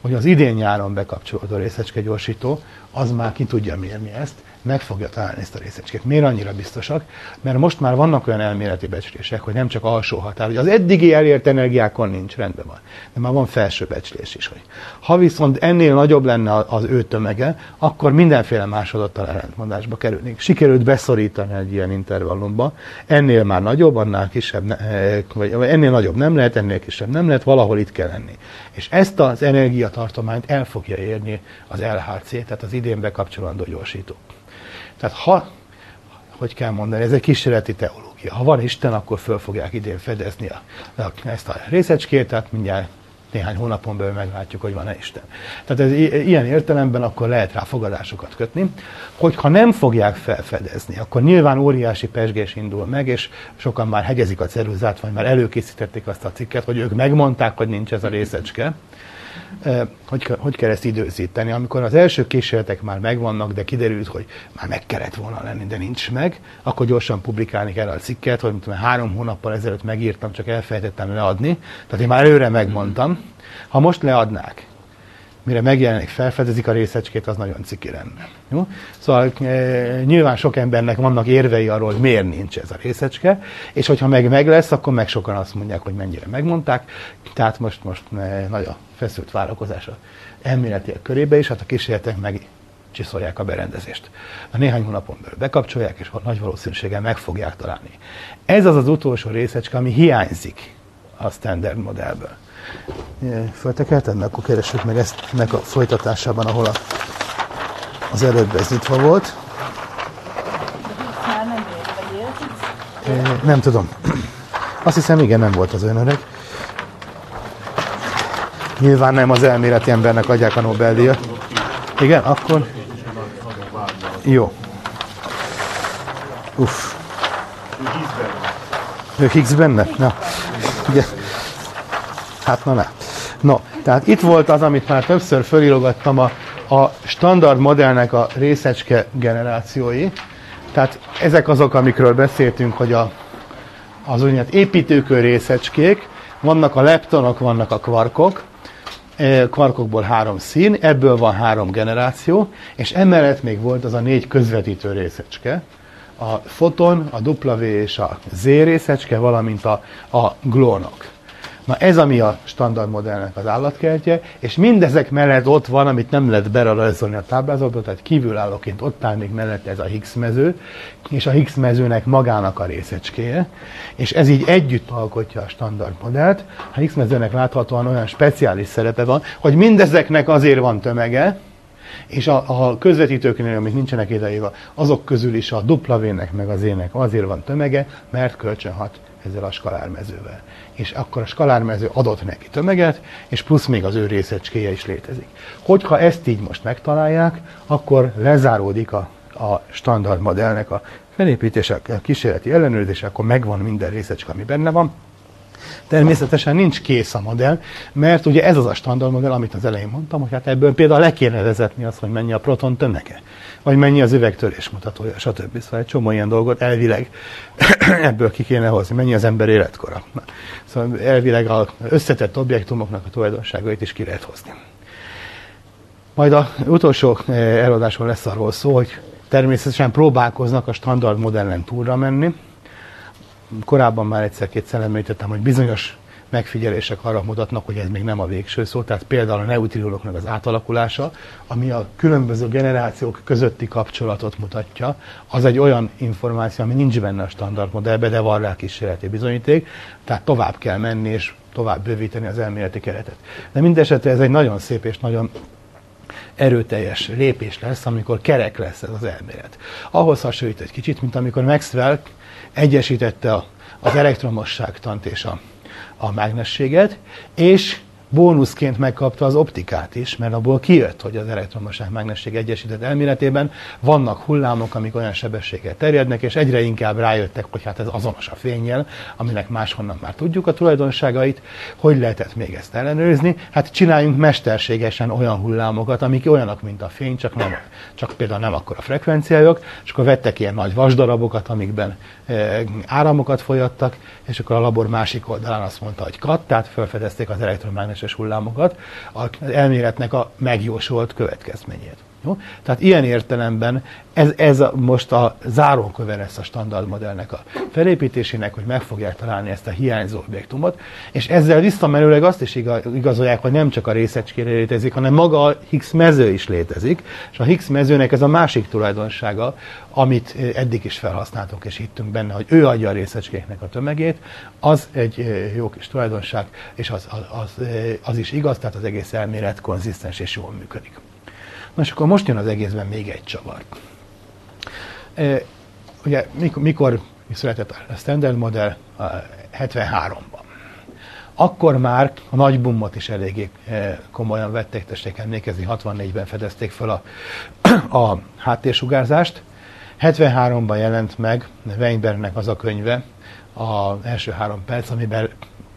Speaker 1: hogy az idén nyáron bekapcsolódó részecske gyorsító, az már ki tudja mérni ezt, meg fogja találni ezt a részecskét. Miért annyira biztosak? Mert most már vannak olyan elméleti becslések, hogy nem csak alsó határ, hogy az eddigi elért energiákon nincs, rendben van. De már van felső becslés is. Hogy ha viszont ennél nagyobb lenne az ő tömege, akkor mindenféle másodottal ellentmondásba kerülnék. Sikerült beszorítani egy ilyen intervallumba. Ennél már nagyobb, annál kisebb, eh, vagy ennél nagyobb nem lehet, ennél kisebb nem lehet, valahol itt kell lenni. És ezt az energiatartományt el fogja érni az LHC, tehát az idén bekapcsolandó gyorsító. Tehát ha, hogy kell mondani, ez egy kísérleti teológia. Ha van Isten, akkor föl fogják idén fedezni a, a, ezt a részecskét, tehát mindjárt néhány hónapon belül meglátjuk, hogy van-e Isten. Tehát ez ilyen értelemben akkor lehet rá fogadásokat kötni. Hogyha nem fogják felfedezni, akkor nyilván óriási pesgés indul meg, és sokan már hegyezik a ceruzát, vagy már előkészítették azt a cikket, hogy ők megmondták, hogy nincs ez a részecske hogy, hogy kell ezt időzíteni. Amikor az első kísérletek már megvannak, de kiderült, hogy már meg kellett volna lenni, de nincs meg, akkor gyorsan publikálni kell a cikket, hogy mint három hónappal ezelőtt megírtam, csak elfelejtettem leadni. Tehát én már előre megmondtam. Ha most leadnák, mire megjelenik, felfedezik a részecskét, az nagyon ciki lenne. Jó? Szóval e, nyilván sok embernek vannak érvei arról, hogy miért nincs ez a részecske, és hogyha meg meg lesz, akkor meg sokan azt mondják, hogy mennyire megmondták. Tehát most, most e, nagy a feszült várakozása elméletiek körébe is, hát a kísérletek meg csiszolják a berendezést. A néhány hónapon belül bekapcsolják, és nagy valószínűséggel meg fogják találni. Ez az az utolsó részecske, ami hiányzik a standard modellből. Föltekeltem, akkor keressük meg ezt meg a folytatásában, ahol a, az előbb ez nyitva volt. Nem tudom. Azt hiszem, igen, nem volt az olyan öreg. Nyilván nem az elméleti embernek adják a Nobel-díjat. Igen, akkor... Jó. Uff. Ő Higgs benne? Na. Igen. Hát na ne. No, tehát itt volt az, amit már többször fölirogattam, a, a standard modellnek a részecske generációi. Tehát ezek azok, amikről beszéltünk, hogy a, az úgynevezett építőkör részecskék, vannak a leptonok, vannak a kvarkok, kvarkokból három szín, ebből van három generáció, és emellett még volt az a négy közvetítő részecske, a foton, a W és a Z részecske, valamint a, a glónok. Na ez ami a standard modellnek az állatkertje, és mindezek mellett ott van, amit nem lehet berajzolni a táblázatba, tehát kívülállóként ott áll még mellett ez a Higgs mező, és a Higgs mezőnek magának a részecskéje, és ez így együtt alkotja a standard modellt. A Higgs mezőnek láthatóan olyan speciális szerepe van, hogy mindezeknek azért van tömege, és a, a közvetítőknél, amik nincsenek ideírva, azok közül is a W-nek meg az ének azért van tömege, mert kölcsönhat ezzel a skalármezővel. És akkor a skalármező adott neki tömeget, és plusz még az ő részecskéje is létezik. Hogyha ezt így most megtalálják, akkor lezáródik a, a standard modellnek a felépítése, a kísérleti ellenőrzése, akkor megvan minden részecske, ami benne van, Természetesen nincs kész a modell, mert ugye ez az a standard modell, amit az elején mondtam, hogy hát ebből például le kéne vezetni azt, hogy mennyi a proton tömege, vagy mennyi az üvegtörés mutatója, stb. Szóval egy csomó ilyen dolgot elvileg [clears throat] ebből ki kéne hozni, mennyi az ember életkora. Na, szóval elvileg az összetett objektumoknak a tulajdonságait is ki lehet hozni. Majd az utolsó eh, előadáson lesz arról szó, hogy természetesen próbálkoznak a standard modellen túlra menni, korábban már egyszer-kétszer említettem, hogy bizonyos megfigyelések arra mutatnak, hogy ez még nem a végső szó, tehát például a neutrinoknak az átalakulása, ami a különböző generációk közötti kapcsolatot mutatja, az egy olyan információ, ami nincs benne a standard modellben, de van rá kísérleti bizonyíték, tehát tovább kell menni és tovább bővíteni az elméleti keretet. De mindesetre ez egy nagyon szép és nagyon erőteljes lépés lesz, amikor kerek lesz ez az elmélet. Ahhoz hasonlít egy kicsit, mint amikor Maxwell egyesítette az elektromosságtant és a, a mágnességet, és bónuszként megkapta az optikát is, mert abból kijött, hogy az elektromosság mágnesség egyesített elméletében vannak hullámok, amik olyan sebességgel terjednek, és egyre inkább rájöttek, hogy hát ez azonos a fényjel, aminek máshonnan már tudjuk a tulajdonságait, hogy lehetett még ezt ellenőrizni. Hát csináljunk mesterségesen olyan hullámokat, amik olyanok, mint a fény, csak, nem, csak például nem akkor a frekvenciájuk, és akkor vettek ilyen nagy vasdarabokat, amikben e, áramokat folyattak, és akkor a labor másik oldalán azt mondta, hogy kat, tehát felfedezték az elektromágneses mágneses hullámokat, az elméletnek a megjósolt következményét. Jó? Tehát ilyen értelemben ez, ez a, most a záróköve lesz a standard modellnek a felépítésének, hogy meg fogják találni ezt a hiányzó objektumot, és ezzel visszamenőleg azt is igazolják, hogy nem csak a részecskére létezik, hanem maga a Higgs mező is létezik, és a Higgs mezőnek ez a másik tulajdonsága, amit eddig is felhasználtunk és hittünk benne, hogy ő adja a részecskéknek a tömegét, az egy jó kis tulajdonság, és az, az, az, az is igaz, tehát az egész elmélet konzisztens és jól működik. Na és akkor most jön az egészben még egy csavar. E, ugye mikor, mikor született a standard modell? 73-ban. Akkor már a nagy bummot is eléggé komolyan vették, tessék emlékezni, 64-ben fedezték fel a, a háttérsugárzást. 73-ban jelent meg Weinbergnek az a könyve, az első három perc, amiben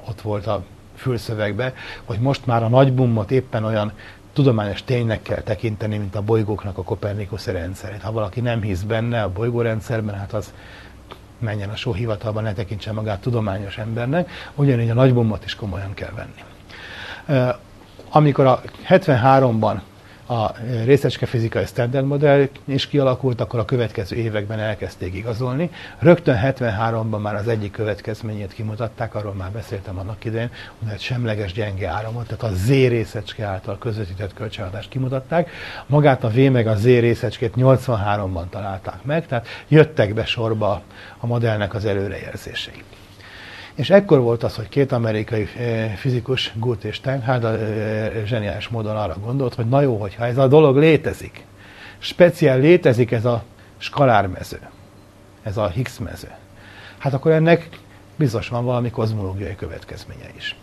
Speaker 1: ott volt a fülszövegbe, hogy most már a nagy bummot éppen olyan tudományos ténynek kell tekinteni, mint a bolygóknak a Kopernikuszi rendszerét. Ha valaki nem hisz benne a bolygórendszerben, hát az menjen a sóhivatalban, ne tekintse magát tudományos embernek, ugyanígy a nagybombot is komolyan kell venni. Amikor a 73-ban a részecske fizikai standard modell is kialakult, akkor a következő években elkezdték igazolni. Rögtön 73-ban már az egyik következményét kimutatták, arról már beszéltem annak idején, hogy semleges gyenge áramot, tehát a Z részecske által közvetített kölcsönhatást kimutatták. Magát a V meg a Z részecskét 83-ban találták meg, tehát jöttek be sorba a modellnek az előrejelzései. És ekkor volt az, hogy két amerikai eh, fizikus, Gut és Steinhardt, eh, zseniális módon arra gondolt, hogy na jó, hogyha ez a dolog létezik, speciál létezik ez a skalármező, ez a Higgs mező, hát akkor ennek biztos van valami kozmológiai következménye is.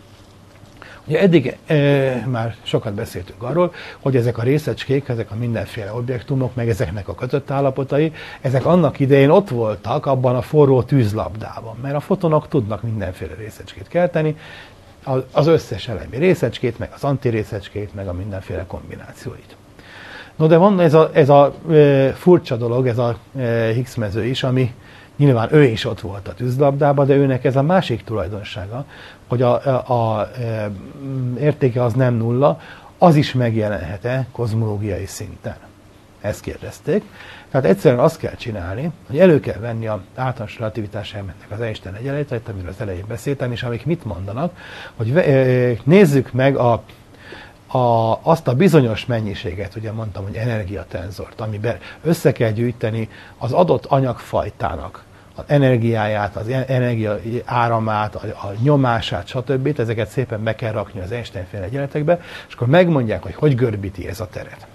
Speaker 1: Ugye eddig e, már sokat beszéltünk arról, hogy ezek a részecskék, ezek a mindenféle objektumok, meg ezeknek a kötött állapotai, ezek annak idején ott voltak abban a forró tűzlabdában, mert a fotonok tudnak mindenféle részecskét kelteni, az összes elemi részecskét, meg az antirészecskét, meg a mindenféle kombinációit. No de van ez a, ez a e, furcsa dolog, ez a e, Higgs mező is, ami Nyilván ő is ott volt a tűzlabdában, de őnek ez a másik tulajdonsága, hogy a, a, a, a értéke az nem nulla, az is megjelenhet-e kozmológiai szinten? Ezt kérdezték. Tehát egyszerűen azt kell csinálni, hogy elő kell venni az általános relativitás elmennek az Einstein egyenleteit, amiről az elején beszéltem, és amik mit mondanak, hogy nézzük meg a a, azt a bizonyos mennyiséget, ugye mondtam, hogy energiatenzort, amiben össze kell gyűjteni az adott anyagfajtának az energiáját, az energia áramát, a, a nyomását, stb. Ezeket szépen be kell rakni az Einstein-féle egyenletekbe, és akkor megmondják, hogy hogy görbíti ez a teret.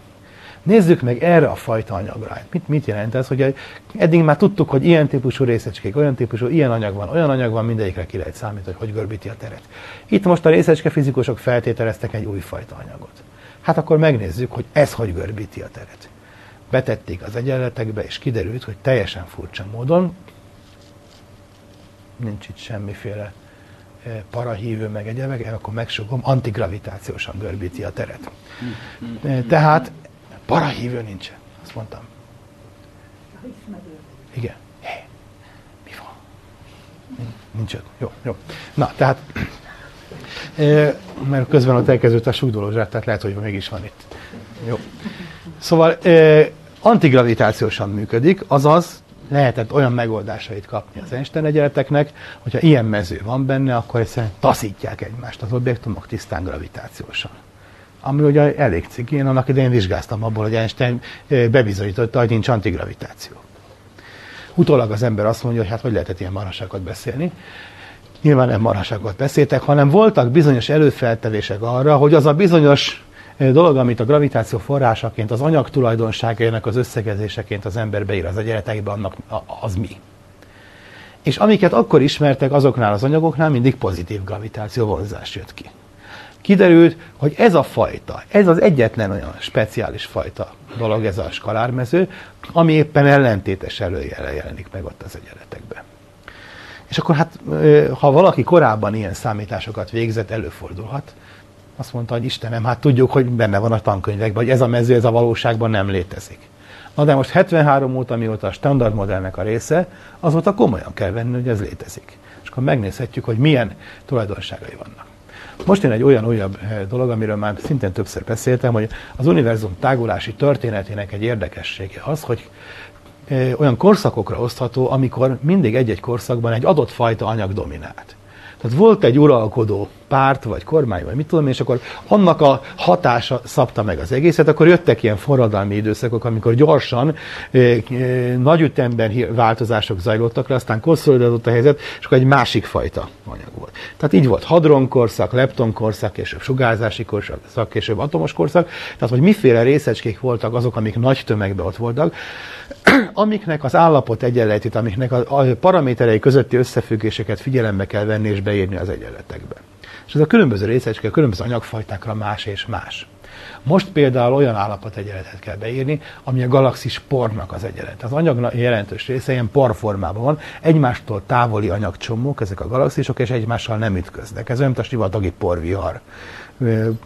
Speaker 1: Nézzük meg erre a fajta anyagra. Mit, mit jelent ez, hogy eddig már tudtuk, hogy ilyen típusú részecskék, olyan típusú, ilyen anyag van, olyan anyag van, mindegyikre ki lehet számítani, hogy hogy görbíti a teret. Itt most a részecske fizikusok feltételeztek egy új fajta anyagot. Hát akkor megnézzük, hogy ez hogy görbíti a teret. Betették az egyenletekbe, és kiderült, hogy teljesen furcsa módon, nincs itt semmiféle eh, parahívő meg egyebek, akkor megsugom, antigravitációsan görbíti a teret. Eh, tehát Parahívő nincsen. Azt mondtam. Igen. Hé, mi van? Nincs ott. Jó, jó. Na, tehát, e, mert közben ott elkezdődött a súgdolózsát, tehát lehet, hogy mégis van itt. Jó. Szóval e, antigravitációsan működik, azaz lehetett olyan megoldásait kapni az Einstein egyenleteknek, hogyha ilyen mező van benne, akkor egyszerűen taszítják egymást az objektumok tisztán gravitációsan ami ugye elég ciki. Én annak idején vizsgáztam abból, hogy Einstein bebizonyította, hogy nincs antigravitáció. Utólag az ember azt mondja, hogy hát hogy lehetett ilyen maraságot beszélni. Nyilván nem maraságot beszéltek, hanem voltak bizonyos előfeltevések arra, hogy az a bizonyos dolog, amit a gravitáció forrásaként, az anyag tulajdonságainak az összegezéseként az ember beír az egyenletekbe, annak az mi. És amiket akkor ismertek, azoknál az anyagoknál mindig pozitív gravitáció vonzás jött ki. Kiderült, hogy ez a fajta, ez az egyetlen olyan speciális fajta dolog, ez a skalármező, ami éppen ellentétes előjele jelenik meg ott az egyenletekben. És akkor hát, ha valaki korábban ilyen számításokat végzett, előfordulhat. Azt mondta, hogy Istenem, hát tudjuk, hogy benne van a tankönyvekben, hogy ez a mező, ez a valóságban nem létezik. Na de most 73 óta, mióta a standard modellnek a része, azóta komolyan kell venni, hogy ez létezik. És akkor megnézhetjük, hogy milyen tulajdonságai vannak. Most jön egy olyan újabb eh, dolog, amiről már szintén többször beszéltem, hogy az univerzum tágulási történetének egy érdekessége az, hogy eh, olyan korszakokra osztható, amikor mindig egy-egy korszakban egy adott fajta anyag dominált. Tehát volt egy uralkodó párt, vagy kormány, vagy mit tudom, és akkor annak a hatása szabta meg az egészet, akkor jöttek ilyen forradalmi időszakok, amikor gyorsan, eh, eh, nagy ütemben változások zajlottak le, aztán konszolidálódott a helyzet, és akkor egy másik fajta anyag volt. Tehát így volt hadronkorszak, leptonkorszak, később sugárzási korszak, később atomos korszak, tehát hogy miféle részecskék voltak azok, amik nagy tömegben ott voltak, amiknek az állapot egyenletét, amiknek a, paraméterei közötti összefüggéseket figyelembe kell venni és beírni az egyenletekbe. És ez a különböző részecske, a különböző anyagfajtákra más és más. Most például olyan állapot egyenletet kell beírni, ami a galaxis pornak az egyenlet. Az anyag jelentős része ilyen porformában van, egymástól távoli anyagcsomók, ezek a galaxisok, és egymással nem ütköznek. Ez olyan, mint a sivatagi porvihar.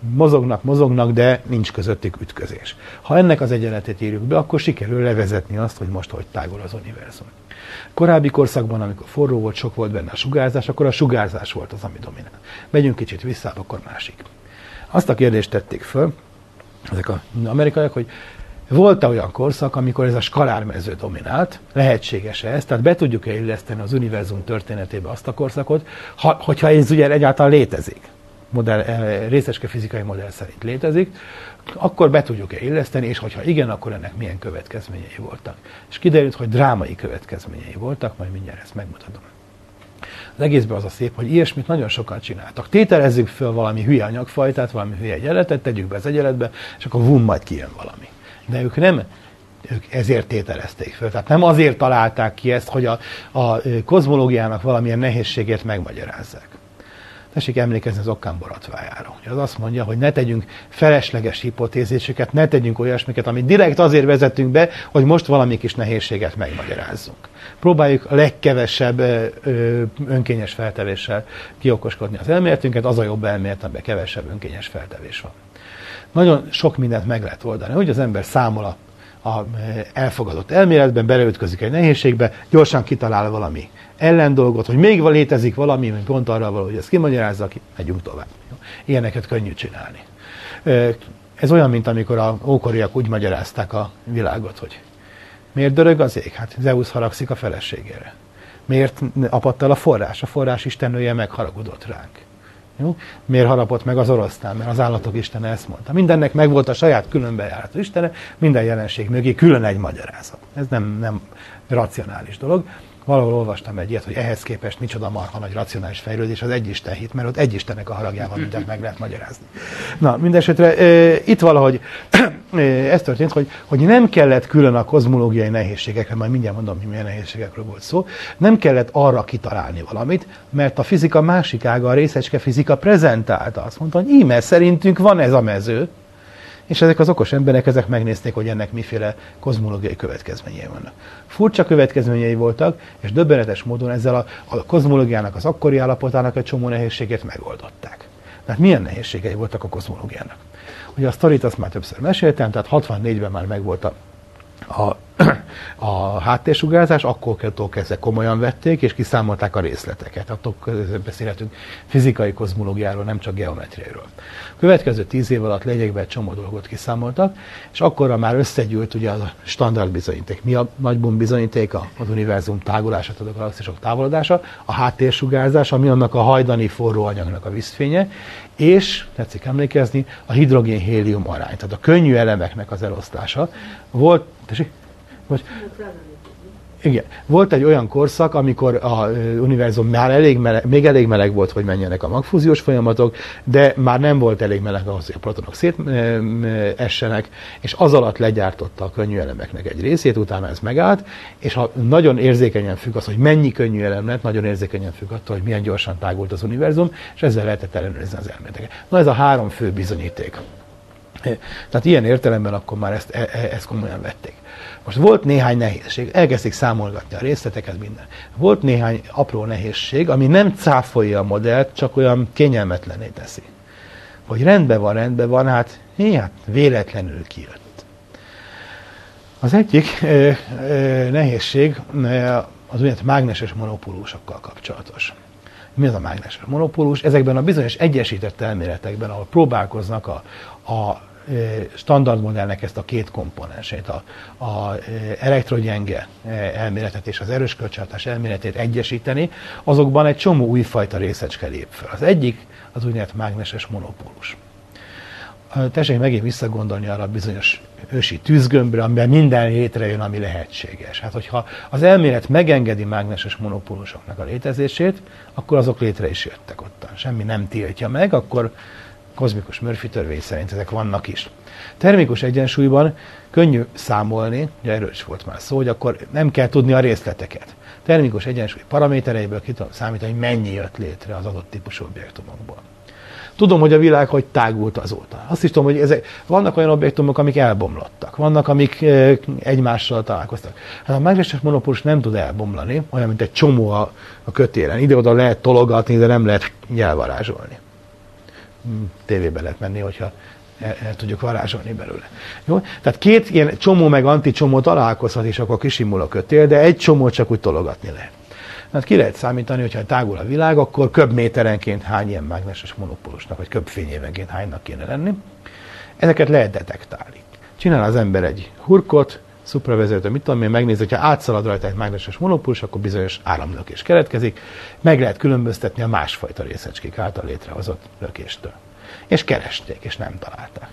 Speaker 1: Mozognak, mozognak, de nincs közöttük ütközés. Ha ennek az egyenletét írjuk be, akkor sikerül levezetni azt, hogy most hogy tágul az univerzum. Korábbi korszakban, amikor forró volt, sok volt benne a sugárzás, akkor a sugárzás volt az, ami dominált. Megyünk kicsit vissza, akkor másik. Azt a kérdést tették föl, ezek az amerikaiak, hogy volt-e olyan korszak, amikor ez a skalármező dominált? Lehetséges-e ez? Tehát be tudjuk-e illeszteni az univerzum történetébe azt a korszakot, ha, hogyha ez ugye egyáltalán létezik? Modell, eh, részeske fizikai modell szerint létezik, akkor be tudjuk-e illeszteni, és hogyha igen, akkor ennek milyen következményei voltak. És kiderült, hogy drámai következményei voltak, majd mindjárt ezt megmutatom. Az egészben az a szép, hogy ilyesmit nagyon sokan csináltak. Tételezzük föl valami hülye anyagfajtát, valami hülye egyenletet, tegyük be az egyenletbe, és akkor vum, majd kijön valami. De ők nem ők ezért tételezték föl. Tehát nem azért találták ki ezt, hogy a, a kozmológiának valamilyen nehézségét megmagyarázzák. Tessék emlékezni az okkán borotvájára. Az azt mondja, hogy ne tegyünk felesleges hipotézéseket, ne tegyünk olyasmiket, amit direkt azért vezetünk be, hogy most valami kis nehézséget megmagyarázzunk. Próbáljuk a legkevesebb önkényes feltevéssel kiokoskodni az elméletünket, az a jobb elmélet, amiben kevesebb önkényes feltevés van. Nagyon sok mindent meg lehet oldani. Hogy az ember számol a a elfogadott elméletben, beleütközik egy nehézségbe, gyorsan kitalál valami ellendolgot, hogy még létezik valami, ami pont arra való, hogy ezt kimagyarázza, ki, megyünk tovább. Ilyeneket könnyű csinálni. Ez olyan, mint amikor a ókoriak úgy magyarázták a világot, hogy miért dörög az ég? Hát Zeus haragszik a feleségére. Miért apadt el a forrás? A forrás istennője megharagudott ránk. Jó? Miért harapott meg az orosztán? Mert az állatok istene ezt mondta. Mindennek megvolt a saját különbejáratú istene, minden jelenség mögé külön egy magyarázat. Ez nem, nem racionális dolog valahol olvastam egy ilyet, hogy ehhez képest micsoda marha nagy racionális fejlődés az egyisten hit, mert ott egy Istennek a haragjával mindent meg lehet magyarázni. Na, mindesetre e, itt valahogy e, ez történt, hogy, hogy nem kellett külön a kozmológiai nehézségekre, majd mindjárt mondom, hogy milyen nehézségekről volt szó, nem kellett arra kitalálni valamit, mert a fizika másik ága, a részecske fizika prezentálta. Azt mondta, hogy íme szerintünk van ez a mező, és ezek az okos emberek ezek megnézték, hogy ennek miféle kozmológiai következményei vannak. Furcsa következményei voltak, és döbbenetes módon ezzel a, a kozmológiának az akkori állapotának egy csomó nehézségét megoldották. Tehát milyen nehézségei voltak a kozmológiának? Ugye a sztorit azt már többször meséltem, tehát 64-ben már megvolt a a, [clears throat] a háttérsugárzás, akkor kezdve komolyan vették, és kiszámolták a részleteket. Attól beszélhetünk fizikai kozmológiáról, nem csak geometriáról. Következő tíz év alatt lényegben egy csomó dolgot kiszámoltak, és akkorra már összegyűlt ugye a standard bizonyíték. Mi a nagybum bizonyíték? Az univerzum tágulása, a galaxisok távolodása, a háttérsugárzás, ami annak a hajdani forró anyagnak a vízfénye, és, tetszik emlékezni, a hidrogén-hélium arány, tehát a könnyű elemeknek az elosztása. Volt, tessék? Vagy, igen. Volt egy olyan korszak, amikor a univerzum már elég meleg, még elég meleg volt, hogy menjenek a magfúziós folyamatok, de már nem volt elég meleg ahhoz, hogy a protonok szétessenek, és az alatt legyártotta a könnyű elemeknek egy részét, utána ez megállt, és ha nagyon érzékenyen függ az, hogy mennyi könnyű elem lett, nagyon érzékenyen függ attól, hogy milyen gyorsan tágult az univerzum, és ezzel lehetett ellenőrizni az elméleteket. Na ez a három fő bizonyíték. Tehát ilyen értelemben akkor már ezt, e, e, ezt komolyan vették. Most volt néhány nehézség, elkezdték számolgatni a részleteket, minden. Volt néhány apró nehézség, ami nem cáfolja a modellt, csak olyan kényelmetlené teszi. Hogy rendben van, rendben van, hát, hát véletlenül kijött. Az egyik e, e, nehézség az úgynevezett mágneses monopólusokkal kapcsolatos. Mi az a mágneses monopólus? Ezekben a bizonyos egyesített elméletekben, ahol próbálkoznak a, a standard modellnek ezt a két komponensét, a, a elektrogyenge elméletet és az erős kölcsönhatás elméletét egyesíteni, azokban egy csomó újfajta részecske lép fel. Az egyik az úgynevezett mágneses monopólus. Tessék megint visszagondolni arra a bizonyos ősi tűzgömbre, amiben minden létrejön, ami lehetséges. Hát, hogyha az elmélet megengedi mágneses monopólusoknak a létezését, akkor azok létre is jöttek ottan. Semmi nem tiltja meg, akkor kozmikus Murphy törvény szerint ezek vannak is. Termikus egyensúlyban könnyű számolni, ugye erről is volt már szó, hogy akkor nem kell tudni a részleteket. Termikus egyensúly paramétereiből ki tudom számítani, hogy mennyi jött létre az adott típusú objektumokból. Tudom, hogy a világ hogy tágult azóta. Azt is tudom, hogy ezek, vannak olyan objektumok, amik elbomlottak, vannak, amik e, egymással találkoztak. Hát a mágneses monopólus nem tud elbomlani, olyan, mint egy csomó a, a kötélen. Ide-oda lehet tologatni, de nem lehet nyelvarázsolni tévébe lehet menni, hogyha el, el tudjuk varázsolni belőle. Jó? Tehát két ilyen csomó meg anticsomó találkozhat, és akkor kisimul a kötél, de egy csomó csak úgy tologatni lehet. Hát ki lehet számítani, hogyha tágul a világ, akkor köbb méterenként hány ilyen mágneses monopólusnak, vagy köbb fényévenként hánynak kéne lenni. Ezeket lehet detektálni. Csinál az ember egy hurkot, szupravezető, mit tudom én, megnézi, hogyha átszalad rajta egy mágneses monopólus, akkor bizonyos áramlökés keletkezik, meg lehet különböztetni a másfajta részecskék által létrehozott lökéstől. És keresték, és nem találták.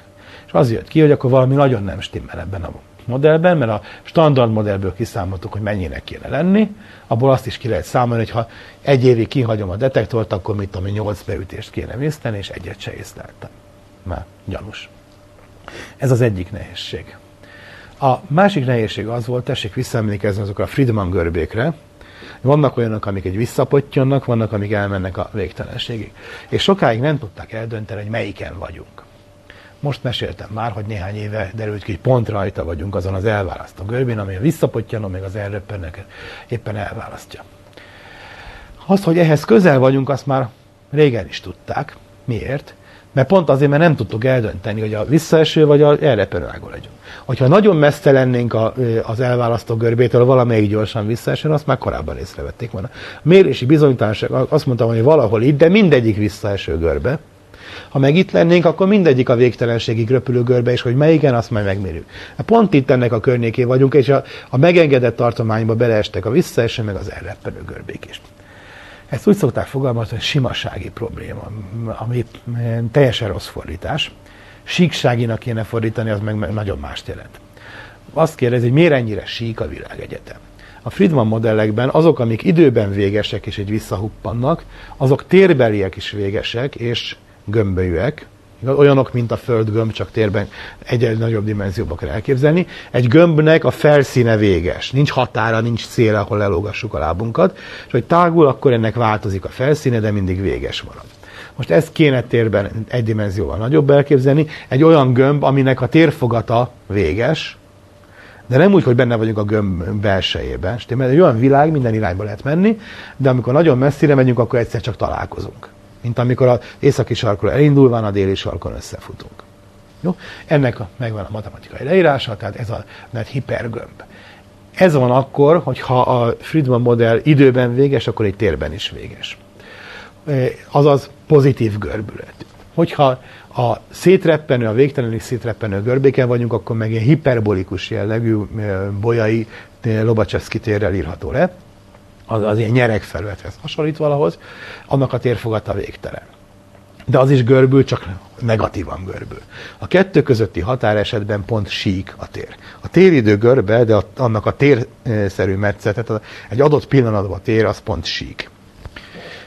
Speaker 1: És az jött ki, hogy akkor valami nagyon nem stimmel ebben a modellben, mert a standard modellből kiszámoltuk, hogy mennyinek kéne lenni, abból azt is ki lehet számolni, hogy ha egy évig kihagyom a detektort, akkor mit tudom, 8 beütést kéne észlelni, és egyet se észleltem. Már gyanús. Ez az egyik nehézség. A másik nehézség az volt, tessék visszaemlékezni azokra a Friedman görbékre, vannak olyanok, amik egy visszapottyannak, vannak, amik elmennek a végtelenségig. És sokáig nem tudták eldönteni, hogy melyiken vagyunk. Most meséltem már, hogy néhány éve derült ki, hogy pont rajta vagyunk azon az elválasztó görbén, ami a visszapottyanó, még az elröppennek éppen elválasztja. Azt, hogy ehhez közel vagyunk, azt már régen is tudták. Miért? Mert pont azért, mert nem tudtuk eldönteni, hogy a visszaeső vagy a elrepenő ágon legyünk. Hogyha nagyon messze lennénk a, az elválasztó görbétől, valamelyik gyorsan visszaeső, azt már korábban észrevették volna. A mérési bizonytalanság azt mondtam, hogy valahol itt, de mindegyik visszaeső görbe. Ha meg itt lennénk, akkor mindegyik a végtelenségig röpülő görbe, és hogy melyiken, azt majd megmérjük. Hát pont itt ennek a környékén vagyunk, és a, a megengedett tartományba beleestek a visszaeső, meg az elreppenő görbék is. Ezt úgy szokták fogalmazni, hogy simasági probléma, ami teljesen rossz fordítás. Síkságinak kéne fordítani, az meg nagyon mást jelent. Azt kérdezi, hogy miért ennyire sík a világegyetem? A Friedman modellekben azok, amik időben végesek és egy visszahuppannak, azok térbeliek is végesek és gömbölyűek, olyanok, mint a földgömb, csak térben egy nagyobb dimenzióba kell elképzelni. Egy gömbnek a felszíne véges, nincs határa, nincs cél, ahol lelógassuk a lábunkat, és hogy tágul, akkor ennek változik a felszíne, de mindig véges marad. Most ezt kéne térben egy dimenzióval nagyobb elképzelni, egy olyan gömb, aminek a térfogata véges, de nem úgy, hogy benne vagyunk a gömb belsejében. Mert egy olyan világ, minden irányba lehet menni, de amikor nagyon messzire megyünk, akkor egyszer csak találkozunk mint amikor az északi sarkról elindulván a déli sarkon összefutunk. Jó? Ennek megvan a matematikai leírása, tehát ez a net hipergömb. Ez van akkor, hogyha a Friedman modell időben véges, akkor egy térben is véges. Azaz pozitív görbület. Hogyha a szétreppenő, a végtelenül szétreppenő görbéken vagyunk, akkor meg egy hiperbolikus jellegű bolyai Lobacsevszki térrel írható le az, az ilyen nyereg felülethez hasonlít valahoz, annak a térfogata végtelen. De az is görbül, csak negatívan görbül. A kettő közötti határ esetben pont sík a tér. A téridő görbe, de annak a térszerű metszet, tehát egy adott pillanatban a tér, az pont sík.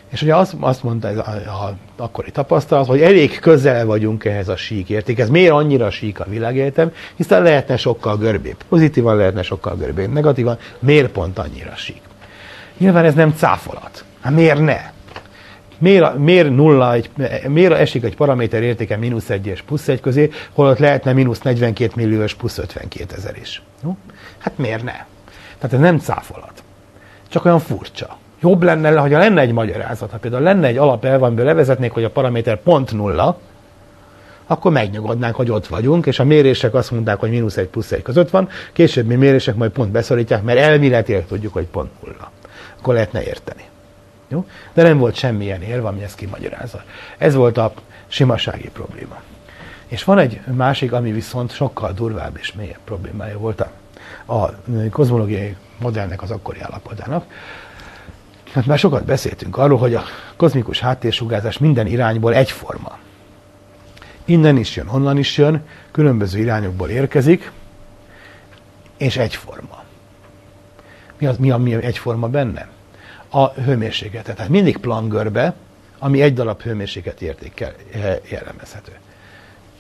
Speaker 1: És ugye azt, azt mondta ez a, a akkori tapasztalat, hogy elég közel vagyunk ehhez a sík érték. Ez miért annyira sík a világegyetem? Hiszen lehetne sokkal görbébb. Pozitívan lehetne sokkal görbébb. Negatívan miért pont annyira sík? Nyilván ez nem cáfolat. Hát miért ne? Miért, miért, nulla egy, miért esik egy paraméter értéke mínusz egy és plusz egy közé, holott lehetne mínusz 42 millió és plusz 52 ezer is? Jó? Hát miért ne? Tehát ez nem cáfolat. Csak olyan furcsa. Jobb lenne, ha lenne egy magyarázat, ha például lenne egy alapelv, amiből levezetnék, hogy a paraméter pont nulla, akkor megnyugodnánk, hogy ott vagyunk, és a mérések azt mondták, hogy mínusz egy plusz egy között van, későbbi mérések majd pont beszorítják, mert elméletileg tudjuk, hogy pont nulla akkor lehetne érteni. Jó? De nem volt semmilyen érv, ami ezt kimagyarázza. Ez volt a simasági probléma. És van egy másik, ami viszont sokkal durvább és mélyebb problémája volt a, a kozmológiai modellnek az akkori állapotának. Hát már sokat beszéltünk arról, hogy a kozmikus háttérsugárzás minden irányból egyforma. Innen is jön, onnan is jön, különböző irányokból érkezik, és egyforma. Mi az, mi, ami egyforma benne? A hőmérsékletet. Tehát mindig plangörbe, ami egy darab hőmérséklet értékkel eh, jellemezhető.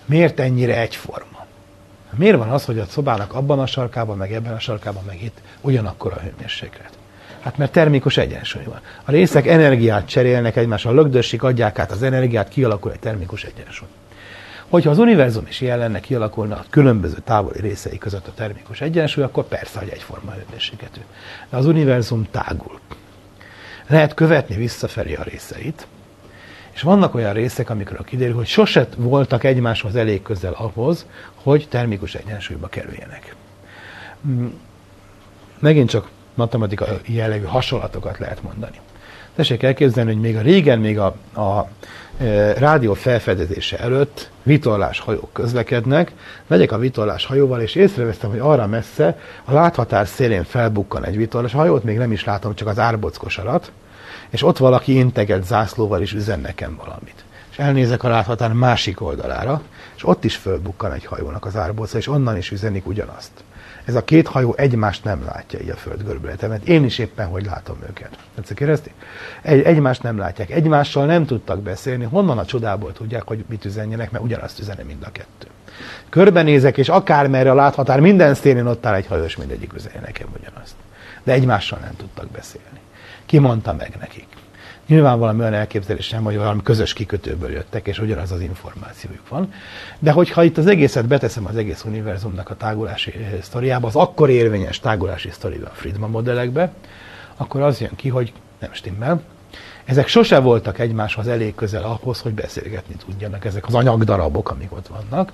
Speaker 1: Miért ennyire egyforma? Miért van az, hogy a szobának abban a sarkában, meg ebben a sarkában, meg itt ugyanakkor a hőmérséklet? Hát mert termikus egyensúly van. A részek energiát cserélnek egymással, lögdösik, adják át az energiát, kialakul egy termikus egyensúly. Hogyha az univerzum is ilyen lenne, kialakulna a különböző távoli részei között a termikus egyensúly, akkor persze, hogy egyforma hőmérsékletű. De az univerzum tágul. Lehet követni visszafelé a részeit, és vannak olyan részek, amikor kiderül, hogy sose voltak egymáshoz elég közel ahhoz, hogy termikus egyensúlyba kerüljenek. Hmm. Megint csak matematika jellegű hasonlatokat lehet mondani. Tessék elképzelni, hogy még a régen, még a, a e, rádió felfedezése előtt vitorlás hajók közlekednek, megyek a vitorlás hajóval, és észrevesztem, hogy arra messze a láthatár szélén felbukkan egy vitorlás hajót, még nem is látom, csak az árbockosarat, és ott valaki integet zászlóval is üzen nekem valamit. És elnézek a láthatár másik oldalára, és ott is fölbukkan egy hajónak az árbocka, és onnan is üzenik ugyanazt ez a két hajó egymást nem látja így a föld görbületemet. Én is éppen hogy látom őket. Tetszik érezni? Egy, egymást nem látják. Egymással nem tudtak beszélni. Honnan a csodából tudják, hogy mit üzenjenek, mert ugyanazt üzene mind a kettő. Körbenézek, és akármerre a láthatár minden szélén ott áll egy hajós, mindegyik üzenje nekem ugyanazt. De egymással nem tudtak beszélni. Ki mondta meg nekik? Nyilván valami olyan elképzelés nem, hogy valami közös kikötőből jöttek, és ugyanaz az információjuk van. De hogyha itt az egészet beteszem az egész univerzumnak a tágulási eh, sztoriába, az akkor érvényes tágulási sztoriba, a Friedman modellekbe, akkor az jön ki, hogy nem stimmel. Ezek sose voltak egymáshoz elég közel ahhoz, hogy beszélgetni tudjanak ezek az anyagdarabok, amik ott vannak.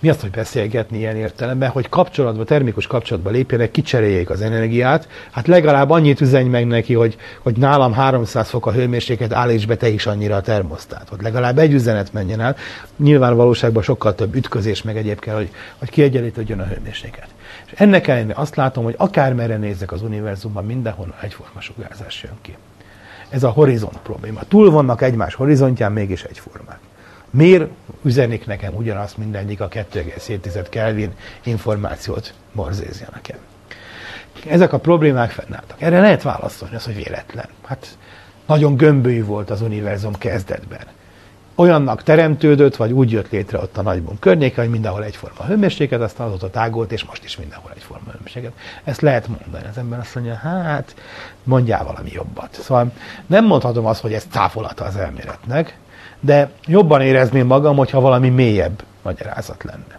Speaker 1: Mi az, hogy beszélgetni ilyen értelemben, hogy kapcsolatba, termikus kapcsolatba lépjenek, kicseréljék az energiát, hát legalább annyit üzenj meg neki, hogy, hogy nálam 300 fok a hőmérséklet, állíts be te is annyira a termosztátot. Legalább egy üzenet menjen el. Nyilván valóságban sokkal több ütközés meg egyéb kell, hogy, hogy kiegyenlítődjön a hőmérséklet. És ennek ellenére azt látom, hogy akármerre nézek az univerzumban, mindenhol egyforma sugárzás jön ki. Ez a horizont probléma. Túl vannak egymás horizontján, mégis egyformák. Miért üzenik nekem ugyanazt mindegyik a 2,7 Kelvin információt borzézja nekem? Ezek a problémák fennálltak. Erre lehet válaszolni, az, hogy véletlen. Hát nagyon gömbölyű volt az univerzum kezdetben. Olyannak teremtődött, vagy úgy jött létre ott a nagybom környéke, hogy mindenhol egyforma hőmérséklet, aztán azóta tágolt, és most is mindenhol egyforma hőmérséklet. Ezt lehet mondani. Az ember azt mondja, hát mondjál valami jobbat. Szóval nem mondhatom azt, hogy ez cáfolata az elméletnek, de jobban érezném magam, hogyha valami mélyebb magyarázat lenne.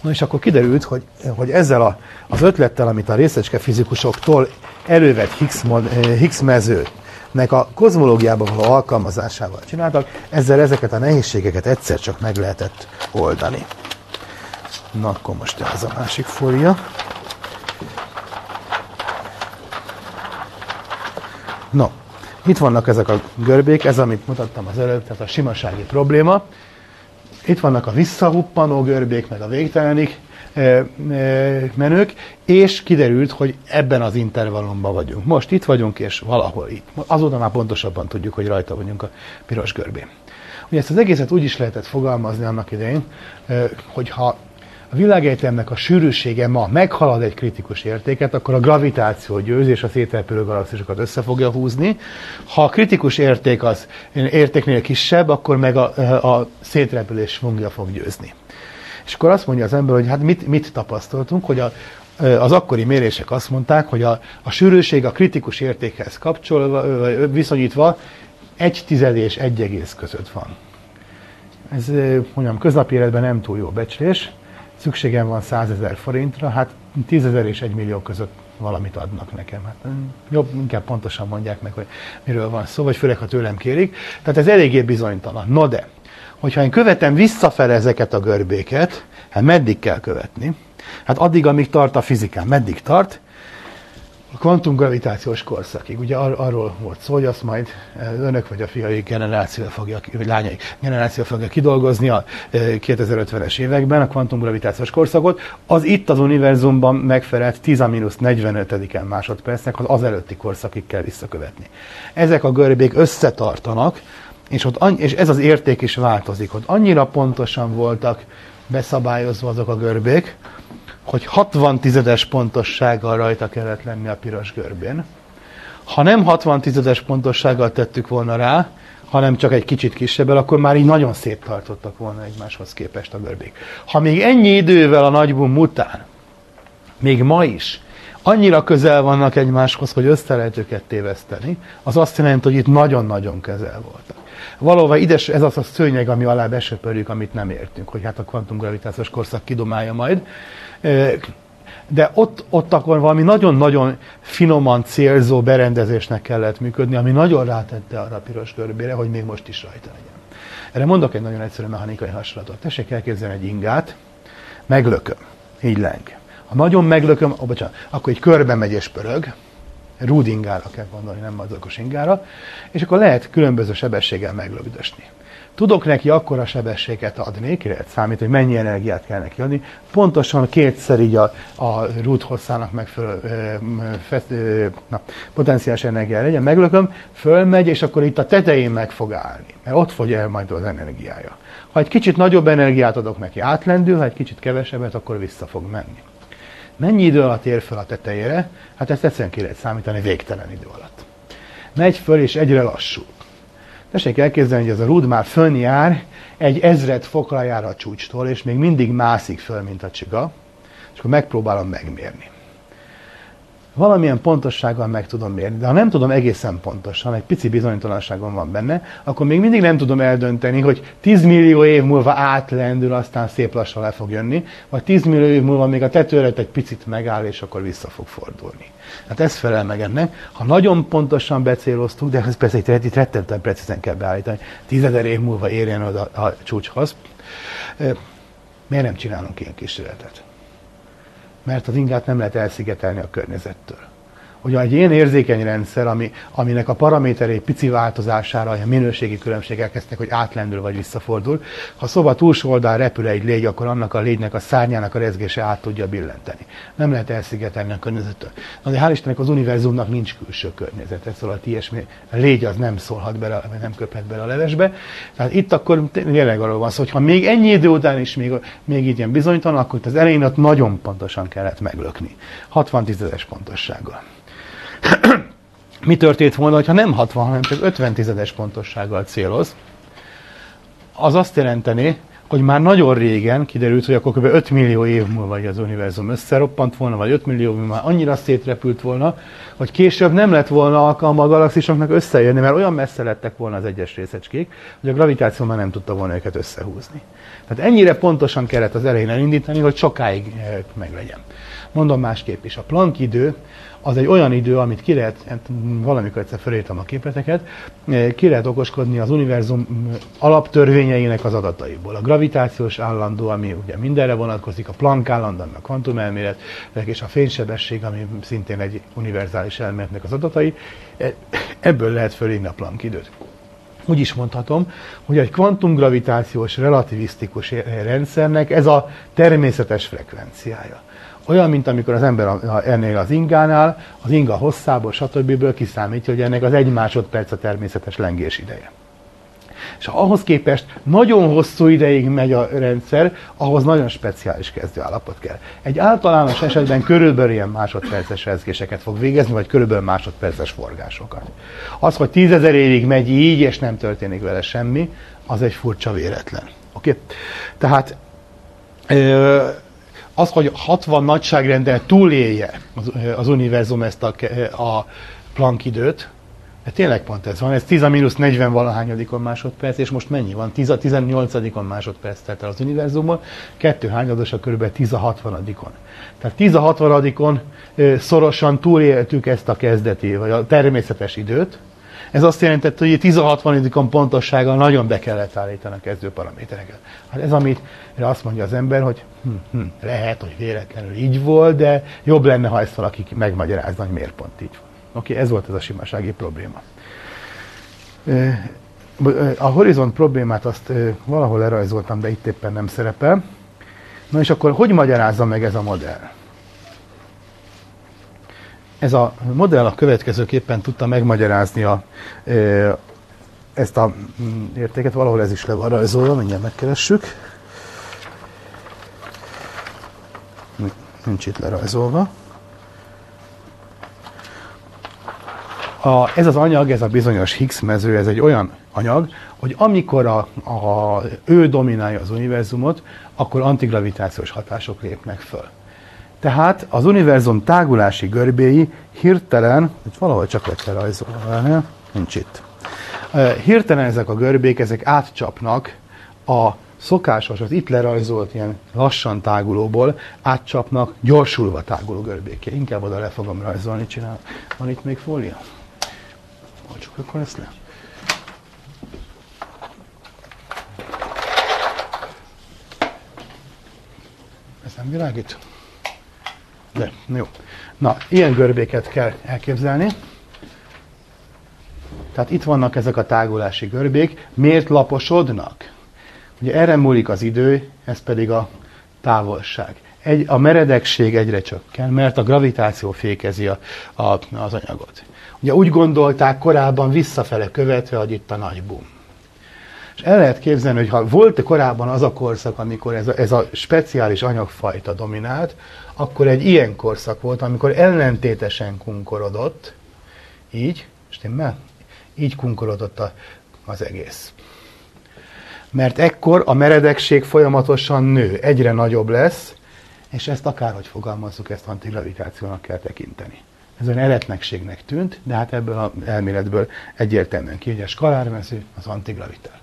Speaker 1: Na és akkor kiderült, hogy, hogy ezzel a, az ötlettel, amit a részecske fizikusoktól elővett Higgs, Higgs mezőnek a kozmológiában való alkalmazásával csináltak, ezzel ezeket a nehézségeket egyszer csak meg lehetett oldani. Na, akkor most ez a másik fólia. No, itt vannak ezek a görbék, ez amit mutattam az előbb, tehát a simasági probléma. Itt vannak a visszahuppanó görbék, meg a végtelenik eh, eh, menők, és kiderült, hogy ebben az intervallumban vagyunk. Most itt vagyunk, és valahol itt. Azóta már pontosabban tudjuk, hogy rajta vagyunk a piros görbén. Ugye ezt az egészet úgy is lehetett fogalmazni annak idején, eh, hogy ha a világegyetemnek a sűrűsége ma meghalad egy kritikus értéket, akkor a gravitáció győz, és a szétrepülő galaxisokat össze fogja húzni. Ha a kritikus érték az értéknél kisebb, akkor meg a, a szétrepülés fogja fog győzni. És akkor azt mondja az ember, hogy hát mit, mit tapasztaltunk, hogy a, az akkori mérések azt mondták, hogy a, a sűrűség a kritikus értékhez kapcsolva, viszonyítva egy tized és egy egész között van. Ez mondjam, köznapi életben nem túl jó becslés, szükségem van 100 ezer forintra, hát 10 ezer és 1 millió között valamit adnak nekem. Hát jobb, inkább pontosan mondják meg, hogy miről van szó, vagy főleg, ha tőlem kérik. Tehát ez eléggé bizonytalan. No de, hogyha én követem visszafele ezeket a görbéket, hát meddig kell követni? Hát addig, amíg tart a fizikán. Meddig tart? A kvantumgravitációs korszakig. Ugye ar- arról volt szó, hogy azt majd eh, önök vagy a fiai generáció fogja, vagy lányai generáció fogja kidolgozni a 2050-es eh, években a kvantumgravitációs korszakot. Az itt az univerzumban megfelelt 10-45-en másodpercnek, az előtti korszakig kell visszakövetni. Ezek a görbék összetartanak, és, ott, és ez az érték is változik. Ott annyira pontosan voltak beszabályozva azok a görbék, hogy 60 tizedes pontossággal rajta kellett lenni a piros görbén. Ha nem 60 tizedes pontossággal tettük volna rá, hanem csak egy kicsit kisebbel, akkor már így nagyon szép tartottak volna egymáshoz képest a görbék. Ha még ennyi idővel a nagybum után, még ma is, annyira közel vannak egymáshoz, hogy össze lehet őket téveszteni, az azt jelenti, hogy itt nagyon-nagyon közel voltak. Valóban ide, ez az a szőnyeg, ami alá besöpörjük, amit nem értünk, hogy hát a kvantumgravitációs korszak kidomálja majd. De ott, ott akkor valami nagyon-nagyon finoman célzó berendezésnek kellett működni, ami nagyon rátette arra a piros görbére, hogy még most is rajta legyen. Erre mondok egy nagyon egyszerű mechanikai hasonlatot. Tessék elképzelni egy ingát, meglököm, így leng. Ha nagyon meglököm, oh, bocsánat, akkor egy körbe megy és pörög, rúdingára kell gondolni, nem madzagos ingára, és akkor lehet különböző sebességgel meglögdösni. Tudok neki akkora sebességet adni, ki lehet számít, hogy mennyi energiát kell neki adni, pontosan kétszer így a, a rút hosszának megfelelő na, potenciális energia legyen, meglököm, fölmegy, és akkor itt a tetején meg fog állni, mert ott fogy el majd az energiája. Ha egy kicsit nagyobb energiát adok neki, átlendül, ha egy kicsit kevesebbet, akkor vissza fog menni. Mennyi idő alatt ér fel a tetejére? Hát ezt egyszerűen ki lehet számítani végtelen idő alatt. Megy föl, és egyre lassul. Tessék elképzelni, hogy ez a rúd már jár, egy ezred fokra jár a csúcstól, és még mindig mászik föl, mint a csiga, és akkor megpróbálom megmérni. valamilyen pontossággal meg tudom mérni. De ha nem tudom egészen pontosan, egy pici bizonytalanságom van benne, akkor még mindig nem tudom eldönteni, hogy 10 millió év múlva átlendül, aztán szép lassan le fog jönni, vagy 10 millió év múlva még a tetőre egy picit megáll, és akkor vissza fog fordulni. Hát ez felel meg ennek. Ha nagyon pontosan becéloztuk, de ez persze itt rettentően precízen kell beállítani, tízezer év múlva érjen oda a csúcshoz, miért nem csinálunk ilyen kísérletet? Mert az ingát nem lehet elszigetelni a környezettől. Ugye egy ilyen érzékeny rendszer, ami, aminek a paraméterei pici változására a minőségi különbség elkezdtek, hogy átlendül vagy visszafordul. Ha szoba túlsó oldal repül egy légy, akkor annak a légynek a szárnyának a rezgése át tudja billenteni. Nem lehet elszigetelni a környezettől. Na de hál' Istennek az univerzumnak nincs külső környezete, szóval ilyesmi, légy az nem szólhat bele, vagy nem köphet bele a levesbe. Tehát itt akkor tényleg arról van szó, hogy ha még ennyi idő után is még, még így ilyen bizonytalan, akkor az elején ott nagyon pontosan kellett meglökni. 60 tizedes pontossággal. Mi történt volna, ha nem 60, hanem csak 50 tizedes pontossággal céloz? Az azt jelenteni, hogy már nagyon régen kiderült, hogy akkor kb. 5 millió év múlva az univerzum összeroppant volna, vagy 5 millió év már annyira szétrepült volna, hogy később nem lett volna alkalma a galaxisoknak összejönni, mert olyan messze lettek volna az egyes részecskék, hogy a gravitáció már nem tudta volna őket összehúzni. Tehát ennyire pontosan kellett az elején elindítani, hogy sokáig eh, meglegyen. Mondom másképp is, a Planck idő az egy olyan idő, amit ki lehet, hát valamikor egyszer felírtam a képleteket, eh, ki lehet okoskodni az univerzum mm, alaptörvényeinek az adataiból. A gravitációs állandó, ami ugye mindenre vonatkozik, a Planck állandó, a kvantumelmélet, és a fénysebesség, ami szintén egy univerzális elméletnek az adatai, eh, ebből lehet fölírni a Planck időt. Úgy is mondhatom, hogy egy kvantumgravitációs relativisztikus rendszernek ez a természetes frekvenciája. Olyan, mint amikor az ember ennél az ingánál, az inga hosszából, stb. kiszámítja, hogy ennek az egy másodperc a természetes lengés ideje. És ha ahhoz képest nagyon hosszú ideig megy a rendszer, ahhoz nagyon speciális kezdőállapot kell. Egy általános esetben körülbelül ilyen másodperces rezgéseket fog végezni, vagy körülbelül másodperces forgásokat. Az, hogy tízezer évig megy így, és nem történik vele semmi, az egy furcsa véletlen. Oké? Okay? Tehát az, hogy 60 nagyságrendel túlélje az, az univerzum ezt a, a Planck időt, de tényleg pont ez van, ez 10 a mínusz 40 valahányadikon másodperc, és most mennyi van? 10 a 18 másodperc telt el az univerzumon, kettő hányadosa kb. 10 a 60 Tehát 10 a 60 szorosan túléltük ezt a kezdeti, vagy a természetes időt, ez azt jelentette, hogy 16 pontossággal nagyon be kellett állítani a kezdő paramétereket. Hát ez, amit azt mondja az ember, hogy hm, hm, lehet, hogy véletlenül így volt, de jobb lenne, ha ezt valaki megmagyarázna, hogy miért pont így van. Oké, ez volt ez a simasági probléma. A horizont problémát azt valahol lerajzoltam, de itt éppen nem szerepel. Na és akkor hogy magyarázza meg ez a modell? Ez a modell a következőképpen tudta megmagyarázni a, ezt a mm, értéket, valahol ez is le van rajzolva, mindjárt megkeressük. Nincs itt lerajzolva. A, ez az anyag, ez a bizonyos Higgs mező, ez egy olyan anyag, hogy amikor a, a, ő dominálja az univerzumot, akkor antigravitációs hatások lépnek föl. Tehát az univerzum tágulási görbéi hirtelen, hogy valahol csak lett rajzolva, nincs itt. Hirtelen ezek a görbék, ezek átcsapnak a szokásos, az itt lerajzolt ilyen lassan tágulóból átcsapnak gyorsulva táguló görbéké. Inkább oda le fogom rajzolni, csinál. Van itt még fólia? Csak akkor ezt le. Ez nem világít? De, jó. Na, ilyen görbéket kell elképzelni. Tehát itt vannak ezek a tágulási görbék. Miért laposodnak? Ugye erre múlik az idő, ez pedig a távolság. Egy, a meredekség egyre csökken, mert a gravitáció fékezi a, a, az anyagot. Ugye úgy gondolták korábban visszafele követve, hogy itt a nagy boom. És el lehet képzelni, hogy ha volt korábban az a korszak, amikor ez a, ez a speciális anyagfajta dominált, akkor egy ilyen korszak volt, amikor ellentétesen kunkorodott, így, stimmel? Így kunkorodott a, az egész. Mert ekkor a meredekség folyamatosan nő, egyre nagyobb lesz, és ezt akárhogy fogalmazzuk, ezt antigravitációnak kell tekinteni. Ez olyan eretnekségnek tűnt, de hát ebből az elméletből egyértelműen ki, hogy a skalármező az antigravitál.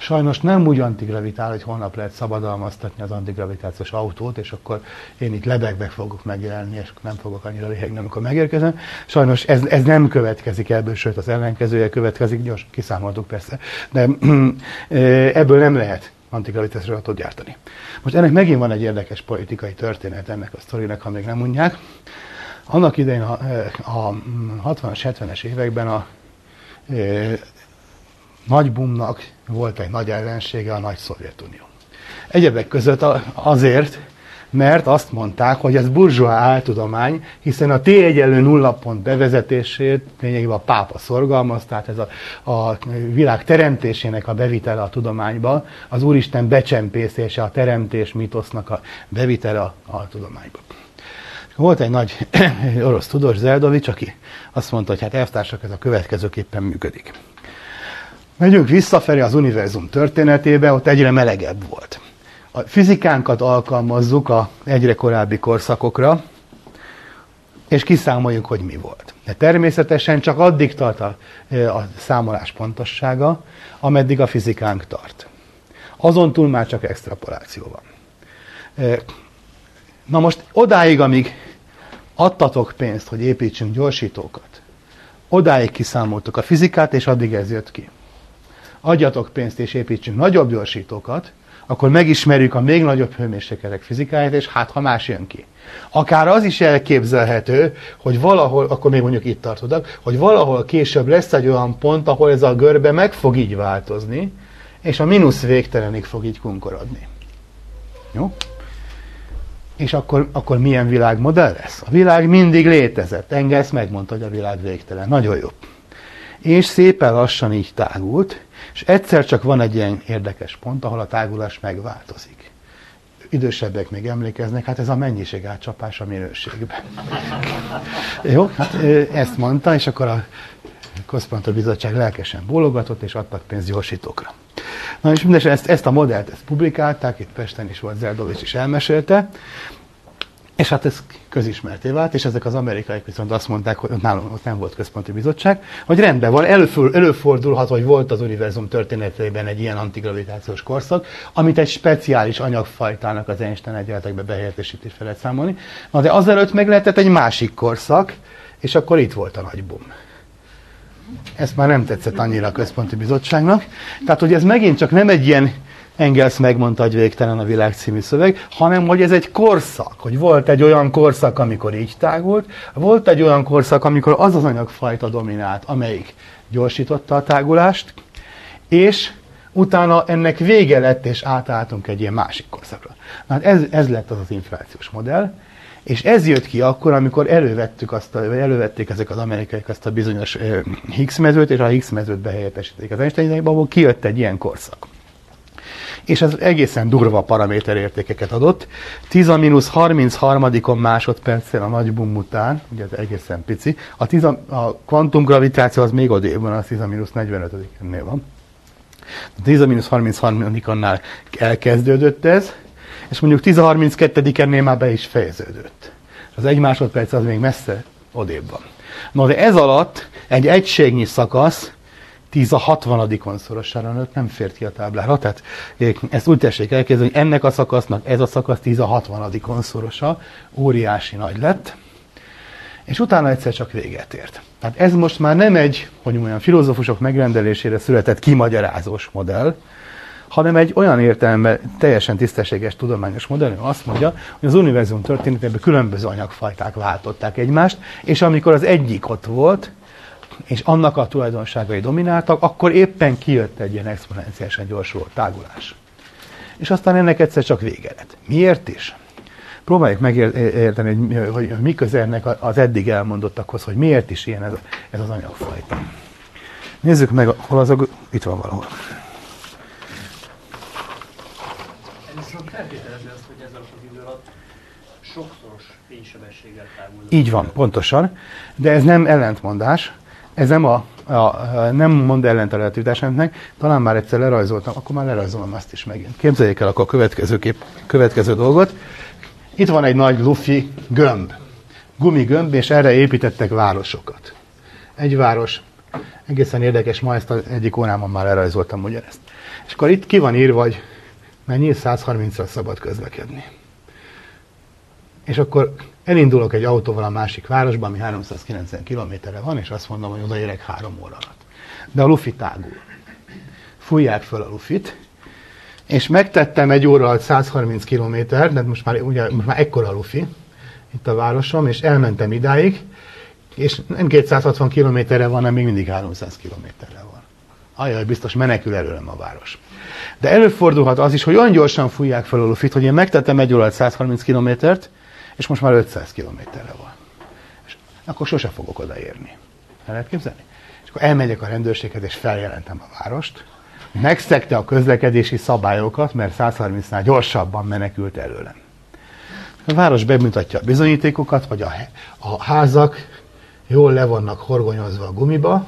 Speaker 1: Sajnos nem úgy antigravitál, hogy holnap lehet szabadalmaztatni az antigravitációs autót, és akkor én itt lebegve fogok megjelenni, és nem fogok annyira lihegni, amikor megérkezem. Sajnos ez, ez nem következik ebből, sőt az ellenkezője következik, gyors kiszámoltuk persze, de [clears throat] ebből nem lehet antigravitációs autót gyártani. Most ennek megint van egy érdekes politikai történet ennek a sztorinek, ha még nem mondják. Annak idején a, a 60-as, 70-es években a nagy bumnak volt egy nagy ellensége, a nagy Szovjetunió. Egyebek között azért, mert azt mondták, hogy ez burzsóá áltudomány, hiszen a T egyenlő nulla pont bevezetését lényegében a pápa szorgalmaz, tehát ez a, a világ teremtésének a bevitele a tudományba, az Úristen becsempészése, a teremtés mitosznak a bevitele a, a tudományba. Volt egy nagy [clears throat] orosz tudós, Zeldovics, aki azt mondta, hogy hát elvtársak, ez a következőképpen működik. Megyünk visszafelé az univerzum történetébe, ott egyre melegebb volt. A fizikánkat alkalmazzuk a egyre korábbi korszakokra, és kiszámoljuk, hogy mi volt. De természetesen csak addig tart a, a számolás pontossága, ameddig a fizikánk tart. Azon túl már csak extrapoláció van. Na most odáig, amíg adtatok pénzt, hogy építsünk gyorsítókat, odáig kiszámoltuk a fizikát, és addig ez jött ki adjatok pénzt és építsünk nagyobb gyorsítókat, akkor megismerjük a még nagyobb hőmérsékletek fizikáját, és hát ha más jön ki. Akár az is elképzelhető, hogy valahol, akkor még mondjuk itt tartodok, hogy valahol később lesz egy olyan pont, ahol ez a görbe meg fog így változni, és a mínusz végtelenig fog így kunkorodni. Jó? És akkor, akkor milyen világmodell lesz? A világ mindig létezett. Engels megmondta, hogy a világ végtelen. Nagyon jó. És szépen lassan így tágult, és egyszer csak van egy ilyen érdekes pont, ahol a tágulás megváltozik. Idősebbek még emlékeznek, hát ez a mennyiség átcsapás a minőségben. [laughs] Jó, hát ezt mondta, és akkor a Központi Bizottság lelkesen bólogatott, és adtak pénzt gyorsítókra. Na és mindesetre ezt, ezt a modellt ezt publikálták, itt Pesten is volt Zerdovics is elmesélte, és hát ez közismerté vált, és ezek az amerikaiak viszont azt mondták, hogy nálunk ott nem volt központi bizottság, hogy rendben van, előfordul, előfordulhat, hogy volt az univerzum történetében egy ilyen antigravitációs korszak, amit egy speciális anyagfajtának az Einstein egyenletekbe behelyettesítés fel lehet számolni. Na de azelőtt meg lehetett egy másik korszak, és akkor itt volt a nagy bum. Ez már nem tetszett annyira a központi bizottságnak. Tehát, hogy ez megint csak nem egy ilyen Engels megmondta, hogy végtelen a világ című szöveg, hanem hogy ez egy korszak, hogy volt egy olyan korszak, amikor így tágult, volt egy olyan korszak, amikor az az anyagfajta dominált, amelyik gyorsította a tágulást, és utána ennek vége lett, és átálltunk egy ilyen másik korszakra. Hát ez, ez lett az az inflációs modell, és ez jött ki akkor, amikor elővettük azt, a, elővették ezek az amerikaiak azt a bizonyos Higgs mezőt, és a Higgs mezőt behelyettesítették az Einstein abból kijött egy ilyen korszak és ez egészen durva paraméterértékeket adott. 10 a mínusz 33. másodperccel a nagy bum után, ugye ez egészen pici, a, 10 a, a kvantumgravitáció az még odébb van, az 10 a mínusz 45 ennél van. A 10 a mínusz 33-annál elkezdődött ez, és mondjuk 10 a 32 ennél már be is fejeződött. Az egy másodperc az még messze odébb van. Na de ez alatt egy egységnyi szakasz 10 a 60 szorosára nőtt, nem fért ki a táblára. Tehát ezt úgy tessék elképzelni, hogy ennek a szakasznak ez a szakasz 10 a 60 szorosa, óriási nagy lett, és utána egyszer csak véget ért. Tehát ez most már nem egy, hogy olyan filozófusok megrendelésére született kimagyarázós modell, hanem egy olyan értelemben teljesen tisztességes tudományos modell, ami azt mondja, hogy az univerzum történetében különböző anyagfajták váltották egymást, és amikor az egyik ott volt, és annak a tulajdonságai domináltak, akkor éppen kijött egy ilyen exponenciálisan gyorsuló tágulás. És aztán ennek egyszer csak vége lett. Miért is? Próbáljuk megérteni, hogy, hogy mi köze ennek az eddig elmondottakhoz, hogy miért is ilyen ez, ez az anyagfajta. Nézzük meg, hol az a... Itt van valahol. Így van, pontosan. De ez nem ellentmondás, ez nem, a, a, nem mond ellent a relativitásnak, talán már egyszer lerajzoltam, akkor már lerajzolom azt is megint. Képzeljék el akkor a következő, kép, következő dolgot. Itt van egy nagy lufi gömb. gumigömb, és erre építettek városokat. Egy város, egészen érdekes, ma ezt az egyik órámon már elrajzoltam ugyanezt. És akkor itt ki van írva, hogy mennyi 130-ra szabad közlekedni. És akkor elindulok egy autóval a másik városba, ami 390 kilométerre van, és azt mondom, hogy odaérek három óra alatt. De a lufi tágul. Fújják föl a lufit, és megtettem egy óra alatt 130 kilométer, de most már, ugye, most már ekkora lufi, itt a városom, és elmentem idáig, és nem 260 kilométerre van, hanem még mindig 300 kilométerre van. Ajaj, biztos menekül előlem a város. De előfordulhat az is, hogy olyan gyorsan fújják fel a lufit, hogy én megtettem egy óra 130 kilométert, és most már 500 kilométerre van. És akkor sose fogok odaérni. El lehet képzelni? És akkor elmegyek a rendőrséghez, és feljelentem a várost. Megszegte a közlekedési szabályokat, mert 130-nál gyorsabban menekült előlem. A város bemutatja a bizonyítékokat, vagy a, a házak jól le vannak horgonyozva a gumiba,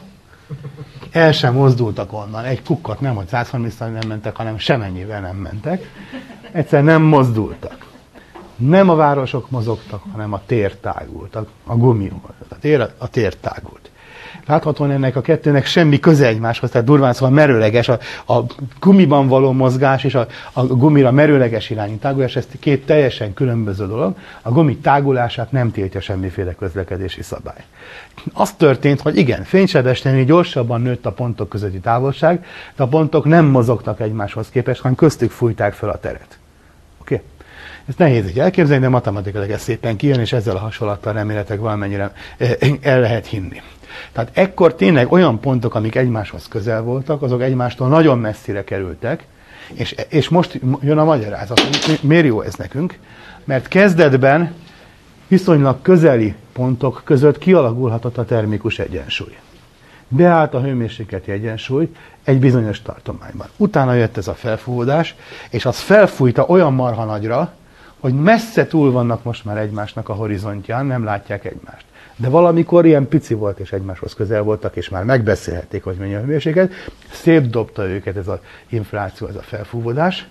Speaker 1: el sem mozdultak onnan, egy kukkat nem, hogy 130 nem mentek, hanem semennyivel nem mentek. Egyszer nem mozdultak. Nem a városok mozogtak, hanem a tér tágult, a, a gumi A tér, a tér tágult. Láthatóan ennek a kettőnek semmi köze egymáshoz, tehát durván szóval merőleges, a, a gumiban való mozgás és a, a gumira merőleges irányú tágulás, ez két teljesen különböző dolog. A gumi tágulását nem tiltja semmiféle közlekedési szabály. Az történt, hogy igen, fénysebességnél gyorsabban nőtt a pontok közötti távolság, de a pontok nem mozogtak egymáshoz képest, hanem köztük fújták fel a teret. Oké? Okay? Ez nehéz így elképzelni, de matematikailag ez szépen kijön, és ezzel a hasonlattal remélhetőleg valamennyire eh, el lehet hinni. Tehát ekkor tényleg olyan pontok, amik egymáshoz közel voltak, azok egymástól nagyon messzire kerültek, és, és most jön a magyarázat. Miért jó ez nekünk? Mert kezdetben viszonylag közeli pontok között kialakulhatott a termikus egyensúly. Beállt a hőmérsékleti egyensúly egy bizonyos tartományban. Utána jött ez a felfúvódás, és az felfújta olyan marha nagyra, hogy messze túl vannak most már egymásnak a horizontján, nem látják egymást. De valamikor ilyen pici volt, és egymáshoz közel voltak, és már megbeszélhették, hogy mennyi a hőmérséklet. Szép dobta őket ez az infláció, ez a felfúvódás.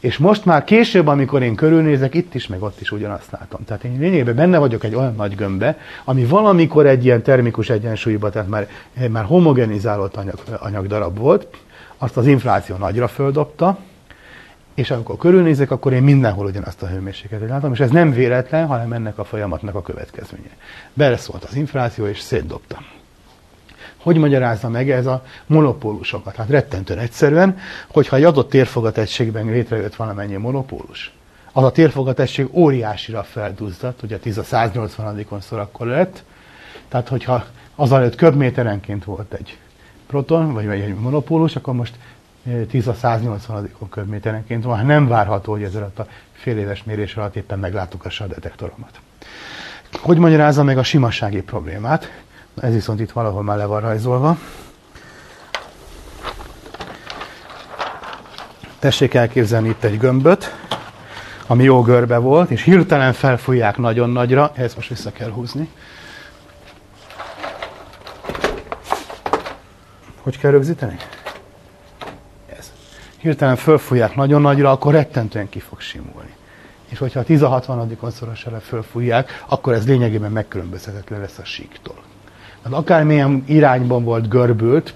Speaker 1: És most már később, amikor én körülnézek, itt is, meg ott is ugyanazt látom. Tehát én lényegében benne vagyok egy olyan nagy gömbbe, ami valamikor egy ilyen termikus egyensúlyba, tehát már, már homogenizálott anyag, anyagdarab volt, azt az infláció nagyra földobta, és amikor körülnézek, akkor én mindenhol ugyanazt a hőmérsékletet látom, és ez nem véletlen, hanem ennek a folyamatnak a következménye. Beleszólt az infláció, és szétdobta. Hogy magyarázza meg ez a monopólusokat? Hát rettentően egyszerűen, hogyha egy adott térfogategységben létrejött valamennyi monopólus, az a térfogategység óriásira felduzzadt, ugye 10 a 180-on szor akkor lett, tehát hogyha azelőtt köbméterenként volt egy proton, vagy egy monopólus, akkor most 10 a 180 köbméterenként van, nem várható, hogy ez alatt a fél éves mérés alatt éppen megláttuk a detektoromat. Hogy magyarázza meg a simassági problémát? Ez viszont itt valahol már le van rajzolva. Tessék elképzelni itt egy gömböt, ami jó görbe volt, és hirtelen felfújják nagyon nagyra, ezt most vissza kell húzni. Hogy kell rögzíteni? Hirtelen fölfújják nagyon nagyra, akkor rettentően ki fog simulni. És hogyha a 10-60. szorosára fölfújják, akkor ez lényegében megkülönbözhetetlen lesz a síktól. Hát akármilyen irányban volt görbült,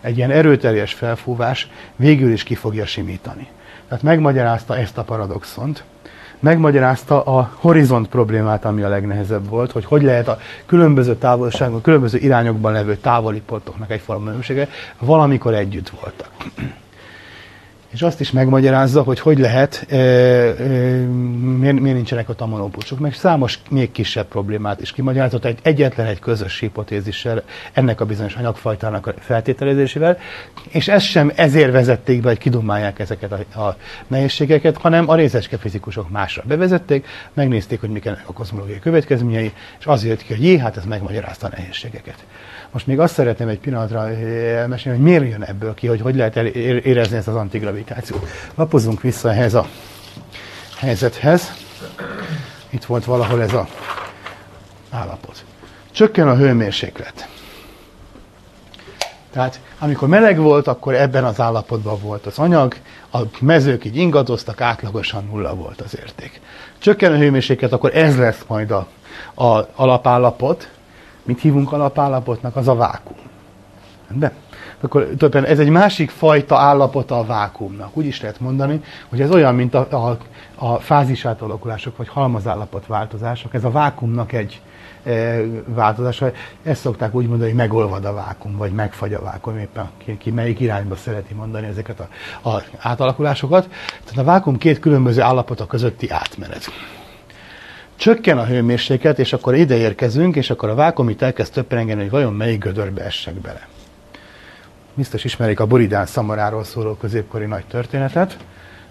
Speaker 1: egy ilyen erőteljes felfúvás végül is ki fogja simítani. Tehát megmagyarázta ezt a paradoxont, megmagyarázta a horizont problémát, ami a legnehezebb volt, hogy hogy lehet a különböző távolságban, különböző irányokban levő távoli pontoknak egyforma minősége, valamikor együtt voltak és azt is megmagyarázza, hogy hogy lehet, e, e, miért, miért nincsenek ott a monopulcsok, meg számos még kisebb problémát is kimagyarázott. Egy, egyetlen egy közös hipotézissel, ennek a bizonyos anyagfajtának a feltételezésével, és ezt sem ezért vezették be, hogy kidumálják ezeket a, a nehézségeket, hanem a részecske fizikusok másra bevezették, megnézték, hogy mik a kozmológiai következményei, és azért ki, hogy jé, hát ez megmagyarázta a nehézségeket. Most még azt szeretném egy pillanatra elmesélni, hogy miért jön ebből ki, hogy hogy lehet érezni ezt az antigravitációt. Lapozzunk vissza ehhez a helyzethez. Itt volt valahol ez a állapot. Csökken a hőmérséklet. Tehát amikor meleg volt, akkor ebben az állapotban volt az anyag, a mezők így ingadoztak, átlagosan nulla volt az érték. Csökken a hőmérséklet, akkor ez lesz majd a, a alapállapot. Mit hívunk alapállapotnak? Az a vákum. De akkor tulajdonképpen ez egy másik fajta állapota a vákumnak. Úgy is lehet mondani, hogy ez olyan, mint a, a, a fázis átalakulások, vagy halmazállapot változások. Ez a vákumnak egy e, változása. Ezt szokták úgy mondani, hogy megolvad a vákum, vagy megfagy a vákum, éppen ki, ki melyik irányba szereti mondani ezeket a, a átalakulásokat. Tehát a vákum két különböző állapota közötti átmenet csökken a hőmérséklet, és akkor ide érkezünk, és akkor a vákum itt elkezd töprengeni, hogy vajon melyik gödörbe essek bele biztos ismerik a Buridán szamaráról szóló középkori nagy történetet.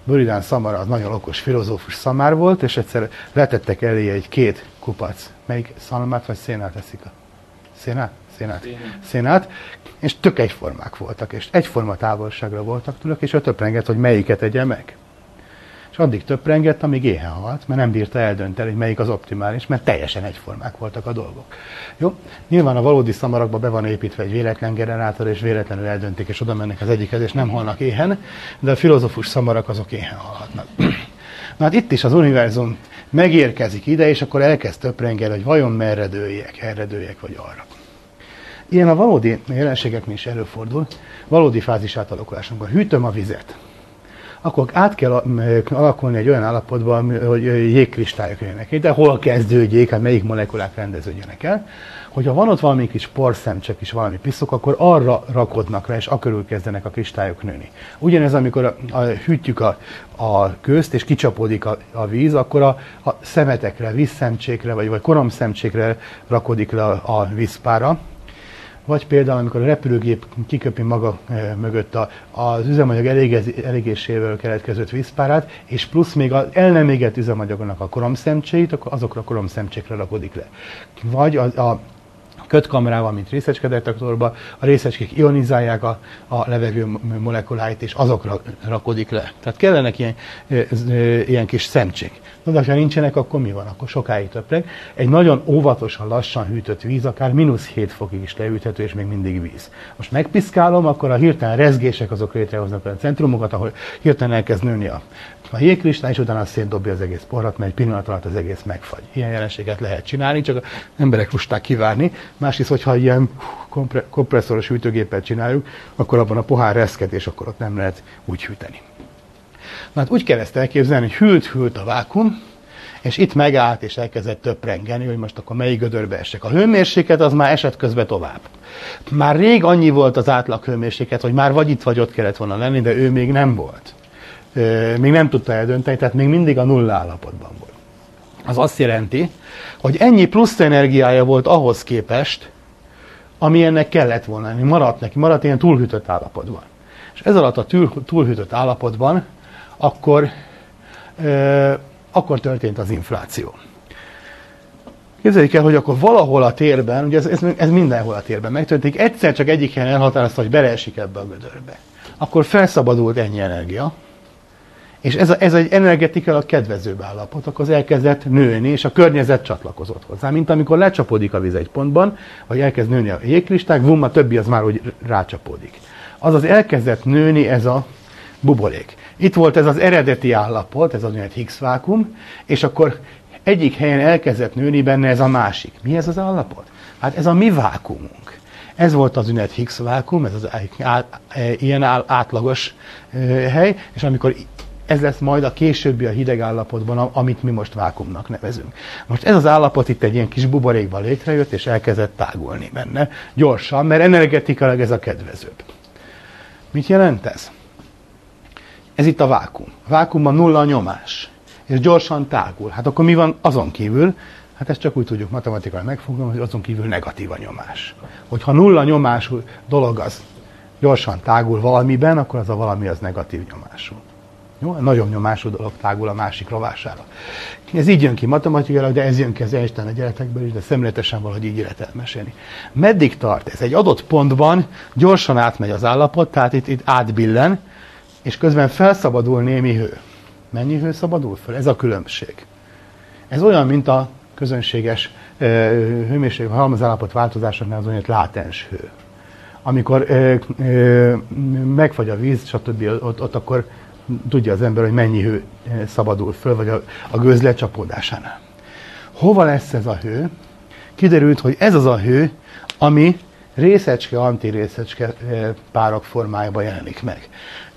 Speaker 1: Buridán szamara az nagyon okos filozófus szamár volt, és egyszer letettek elé egy két kupac. Melyik szalmát vagy szénát eszik? A szénát? Szénát. Szénát. És tök egyformák voltak, és egyforma távolságra voltak tőlük, és ő töprengett, hogy melyiket egye meg és addig töprengett, amíg éhen halt, mert nem bírta eldönteni, hogy melyik az optimális, mert teljesen egyformák voltak a dolgok. Jó? Nyilván a valódi szamarakba be van építve egy véletlen generátor, és véletlenül eldöntik, és oda mennek az egyikhez, és nem halnak éhen, de a filozofus szamarak azok éhen halhatnak. [clears throat] Na hát itt is az univerzum megérkezik ide, és akkor elkezd töprengeni, hogy vajon merre dőljek, erre dőljek, vagy arra. Ilyen a valódi jelenségeknél is előfordul, valódi fázis átalakulásunkban. Hűtöm a vizet, akkor át kell alakulni egy olyan állapotba, hogy jégkristályok jönnek De hol kezdődjék, hát melyik molekulák rendeződjenek el. Hogyha van ott valami kis porszemcsek is, valami piszok, akkor arra rakodnak rá, és akörül kezdenek a kristályok nőni. Ugyanez, amikor a, a, hűtjük a, a közt, és kicsapódik a, a víz, akkor a, a szemetekre, vízszemcsékre, vagy, vagy koromszemcsékre rakodik le a, a vízpára, vagy például, amikor a repülőgép kiköpi maga e, mögött a, az üzemanyag elégez, elégésével keletkezett vízpárát, és plusz még az el nem égett üzemanyagnak a koromszemcséit, azokra a koromszemcsékre rakodik le. Vagy a, a kötkamerával, mint részecskedetektorba, a részecskék ionizálják a, a levegő molekuláit, és azokra rakodik le. Tehát kellenek ilyen, ilyen kis szemcsék. Na, de ha nincsenek, akkor mi van? Akkor sokáig töpreg. Egy nagyon óvatosan, lassan hűtött víz, akár mínusz 7 fokig is leüthető, és még mindig víz. Most megpiszkálom, akkor a hirtelen rezgések azok létrehoznak a centrumokat, ahol hirtelen elkezd nőni a, a jégkristály, és utána szétdobja az egész porrat, mert egy pillanat alatt az egész megfagy. Ilyen jelenséget lehet csinálni, csak az emberek lusták kivárni. Másrészt, hogyha ilyen kompre, kompresszoros hűtőgépet csináljuk, akkor abban a pohár reszket, és akkor ott nem lehet úgy hűteni. Na hát úgy kell ezt elképzelni, hogy hűlt-hűlt a vákum, és itt megállt, és elkezdett töprengeni, hogy most akkor melyik gödörbe esek. A hőmérséklet az már esett közben tovább. Már rég annyi volt az átlag hőmérséklet, hogy már vagy itt vagy ott kellett volna lenni, de ő még nem volt. Még nem tudta eldönteni, tehát még mindig a nulla állapotban volt. Az azt jelenti, hogy ennyi plusz energiája volt ahhoz képest, ami ennek kellett volna lenni. Maradt neki, maradt ilyen túlhűtött állapotban. És ez alatt a túlhűtött állapotban akkor, ö, akkor történt az infláció. Képzeljük el, hogy akkor valahol a térben, ugye ez, ez, ez mindenhol a térben megtörténik, egyszer csak egyik helyen elhatározta, hogy beleesik ebbe a gödörbe. Akkor felszabadult ennyi energia, és ez, a, ez egy energetikailag kedvezőbb állapot, akkor az elkezdett nőni, és a környezet csatlakozott hozzá. Mint amikor lecsapódik a víz egy pontban, vagy elkezd nőni a jégkristály, vum, a többi az már úgy rácsapódik. Azaz elkezdett nőni ez a buborék. Itt volt ez az eredeti állapot, ez az olyan Higgs vákum, és akkor egyik helyen elkezdett nőni benne ez a másik. Mi ez az állapot? Hát ez a mi vákumunk. Ez volt az ünnep Higgs vákum, ez az át, ilyen átlagos hely, és amikor ez lesz majd a későbbi a hideg állapotban, amit mi most vákumnak nevezünk. Most ez az állapot itt egy ilyen kis buborékban létrejött, és elkezdett tágulni benne gyorsan, mert energetikailag ez a kedvezőbb. Mit jelent ez? Ez itt a vákum. A vákumban nulla a nyomás, és gyorsan tágul. Hát akkor mi van azon kívül? Hát ezt csak úgy tudjuk matematikai megfogalmazni, hogy azon kívül negatív a nyomás. Hogyha nulla nyomású dolog az gyorsan tágul valamiben, akkor az a valami az negatív nyomású. Jó? Nagyon nyomású dolog tágul a másik rovására. Ez így jön ki matematikailag, de ez jön ki az Einstein a gyerekekből is, de szemléletesen valahogy így lehet elmesélni. Meddig tart ez? Egy adott pontban gyorsan átmegy az állapot, tehát itt, itt átbillen, és közben felszabadul némi hő. Mennyi hő szabadul föl? Ez a különbség. Ez olyan, mint a közönséges hőmérséklet halmazállapot változásoknál az olyan látens hő amikor ö, ö, megfagy a víz, stb. Ott, ott akkor tudja az ember, hogy mennyi hő szabadul föl, vagy a, a gőz lecsapódásánál. Hova lesz ez a hő? Kiderült, hogy ez az a hő, ami részecske, antirészecske párok formájában jelenik meg.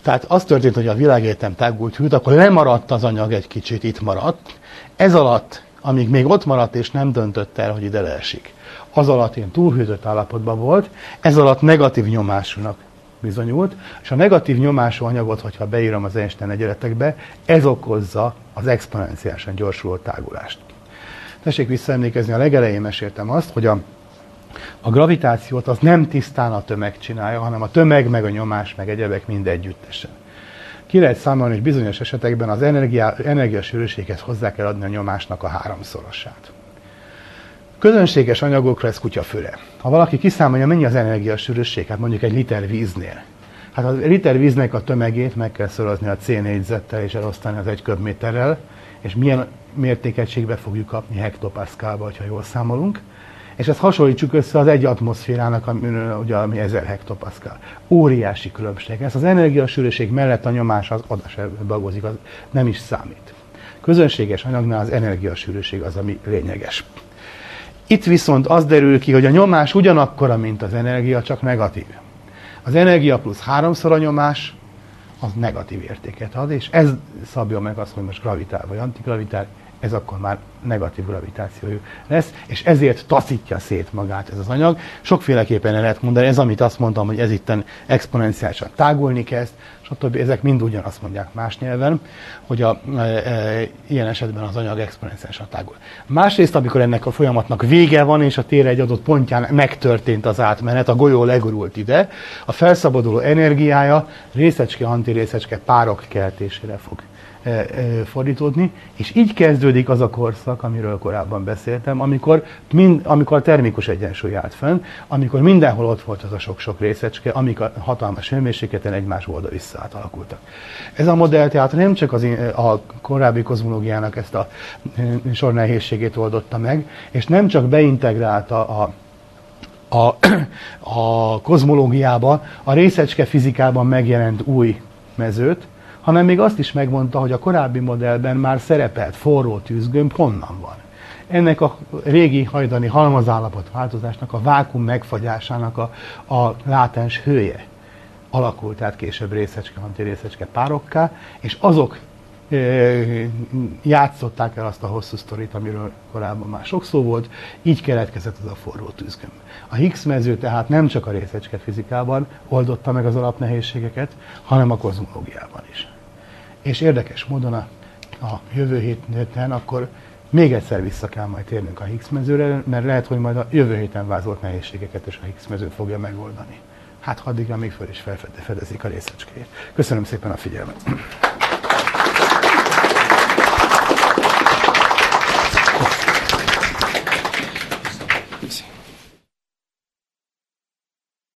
Speaker 1: Tehát az történt, hogy a világegyetem tágult hűt, akkor lemaradt az anyag egy kicsit, itt maradt. Ez alatt, amíg még ott maradt és nem döntött el, hogy ide leesik, az alatt ilyen túlhűtött állapotban volt, ez alatt negatív nyomásúnak bizonyult, és a negatív nyomású anyagot, hogyha beírom az Einstein egyenletekbe, ez okozza az exponenciálisan gyorsuló tágulást. Tessék visszaemlékezni, a legelején meséltem azt, hogy a, a gravitációt az nem tisztán a tömeg csinálja, hanem a tömeg, meg a nyomás, meg egyebek mind együttesen. Ki lehet számolni, hogy bizonyos esetekben az energia, energiasűrűséghez hozzá kell adni a nyomásnak a háromszorosát. Közönséges anyagokra ez kutyafüle. Ha valaki kiszámolja, mennyi az energiasűrűség, hát mondjuk egy liter víznél, hát a liter víznek a tömegét meg kell szorozni a C4-zettel és elosztani az egy köbméterrel, és milyen mértékegységbe fogjuk kapni hektopaszkálba, ha jól számolunk. És ezt hasonlítsuk össze az egy atmoszférának, ami, ugye, ami 1000 hektopaszkál. Óriási különbség. Ez az energiasűrűség mellett a nyomás az oda se bagozik, az nem is számít. Közönséges anyagnál az energiasűrűség az, ami lényeges. Itt viszont az derül ki, hogy a nyomás ugyanakkora, mint az energia, csak negatív. Az energia plusz háromszor a nyomás, az negatív értéket ad, és ez szabja meg azt, hogy most gravitál vagy antigravitál, ez akkor már negatív gravitációjú lesz, és ezért taszítja szét magát ez az anyag. Sokféleképpen lehet mondani, ez amit azt mondtam, hogy ez itten exponenciálisan tágulni kezd, stb. Ezek mind ugyanazt mondják más nyelven, hogy a, e, e, ilyen esetben az anyag exponenciálisan tágul. Másrészt, amikor ennek a folyamatnak vége van, és a tér egy adott pontján megtörtént az átmenet, a golyó legurult ide, a felszabaduló energiája részecske, antirészecske párok keltésére fog fordítódni, és így kezdődik az a korszak, amiről korábban beszéltem, amikor, mind, amikor a termikus egyensúly állt fenn, amikor mindenhol ott volt az a sok-sok részecske, amik a hatalmas hőmérsékleten egymás oldal-vissza átalakultak. Ez a modell tehát nem csak az, a korábbi kozmológiának ezt a sor nehézségét oldotta meg, és nem csak beintegrálta a a, [clears throat] a kozmológiába, a részecske fizikában megjelent új mezőt, hanem még azt is megmondta, hogy a korábbi modellben már szerepelt forró tűzgömb honnan van. Ennek a régi hajdani halmazállapot változásnak, a vákum megfagyásának a, a látens hője alakult tehát később részecske, antirészecske párokká, és azok e, játszották el azt a hosszú sztorit, amiről korábban már sok szó volt, így keletkezett az a forró tűzgömb. A Higgs mező tehát nem csak a részecske fizikában oldotta meg az alapnehézségeket, hanem a kozmológiában is. És érdekes módon a, a jövő héten akkor még egyszer vissza kell majd térnünk a Higgs mezőre, mert lehet, hogy majd a jövő héten vázolt nehézségeket és a Higgs mező fogja megoldani. Hát addigra még föl is felfedezik a részecskéjét. Köszönöm szépen a figyelmet!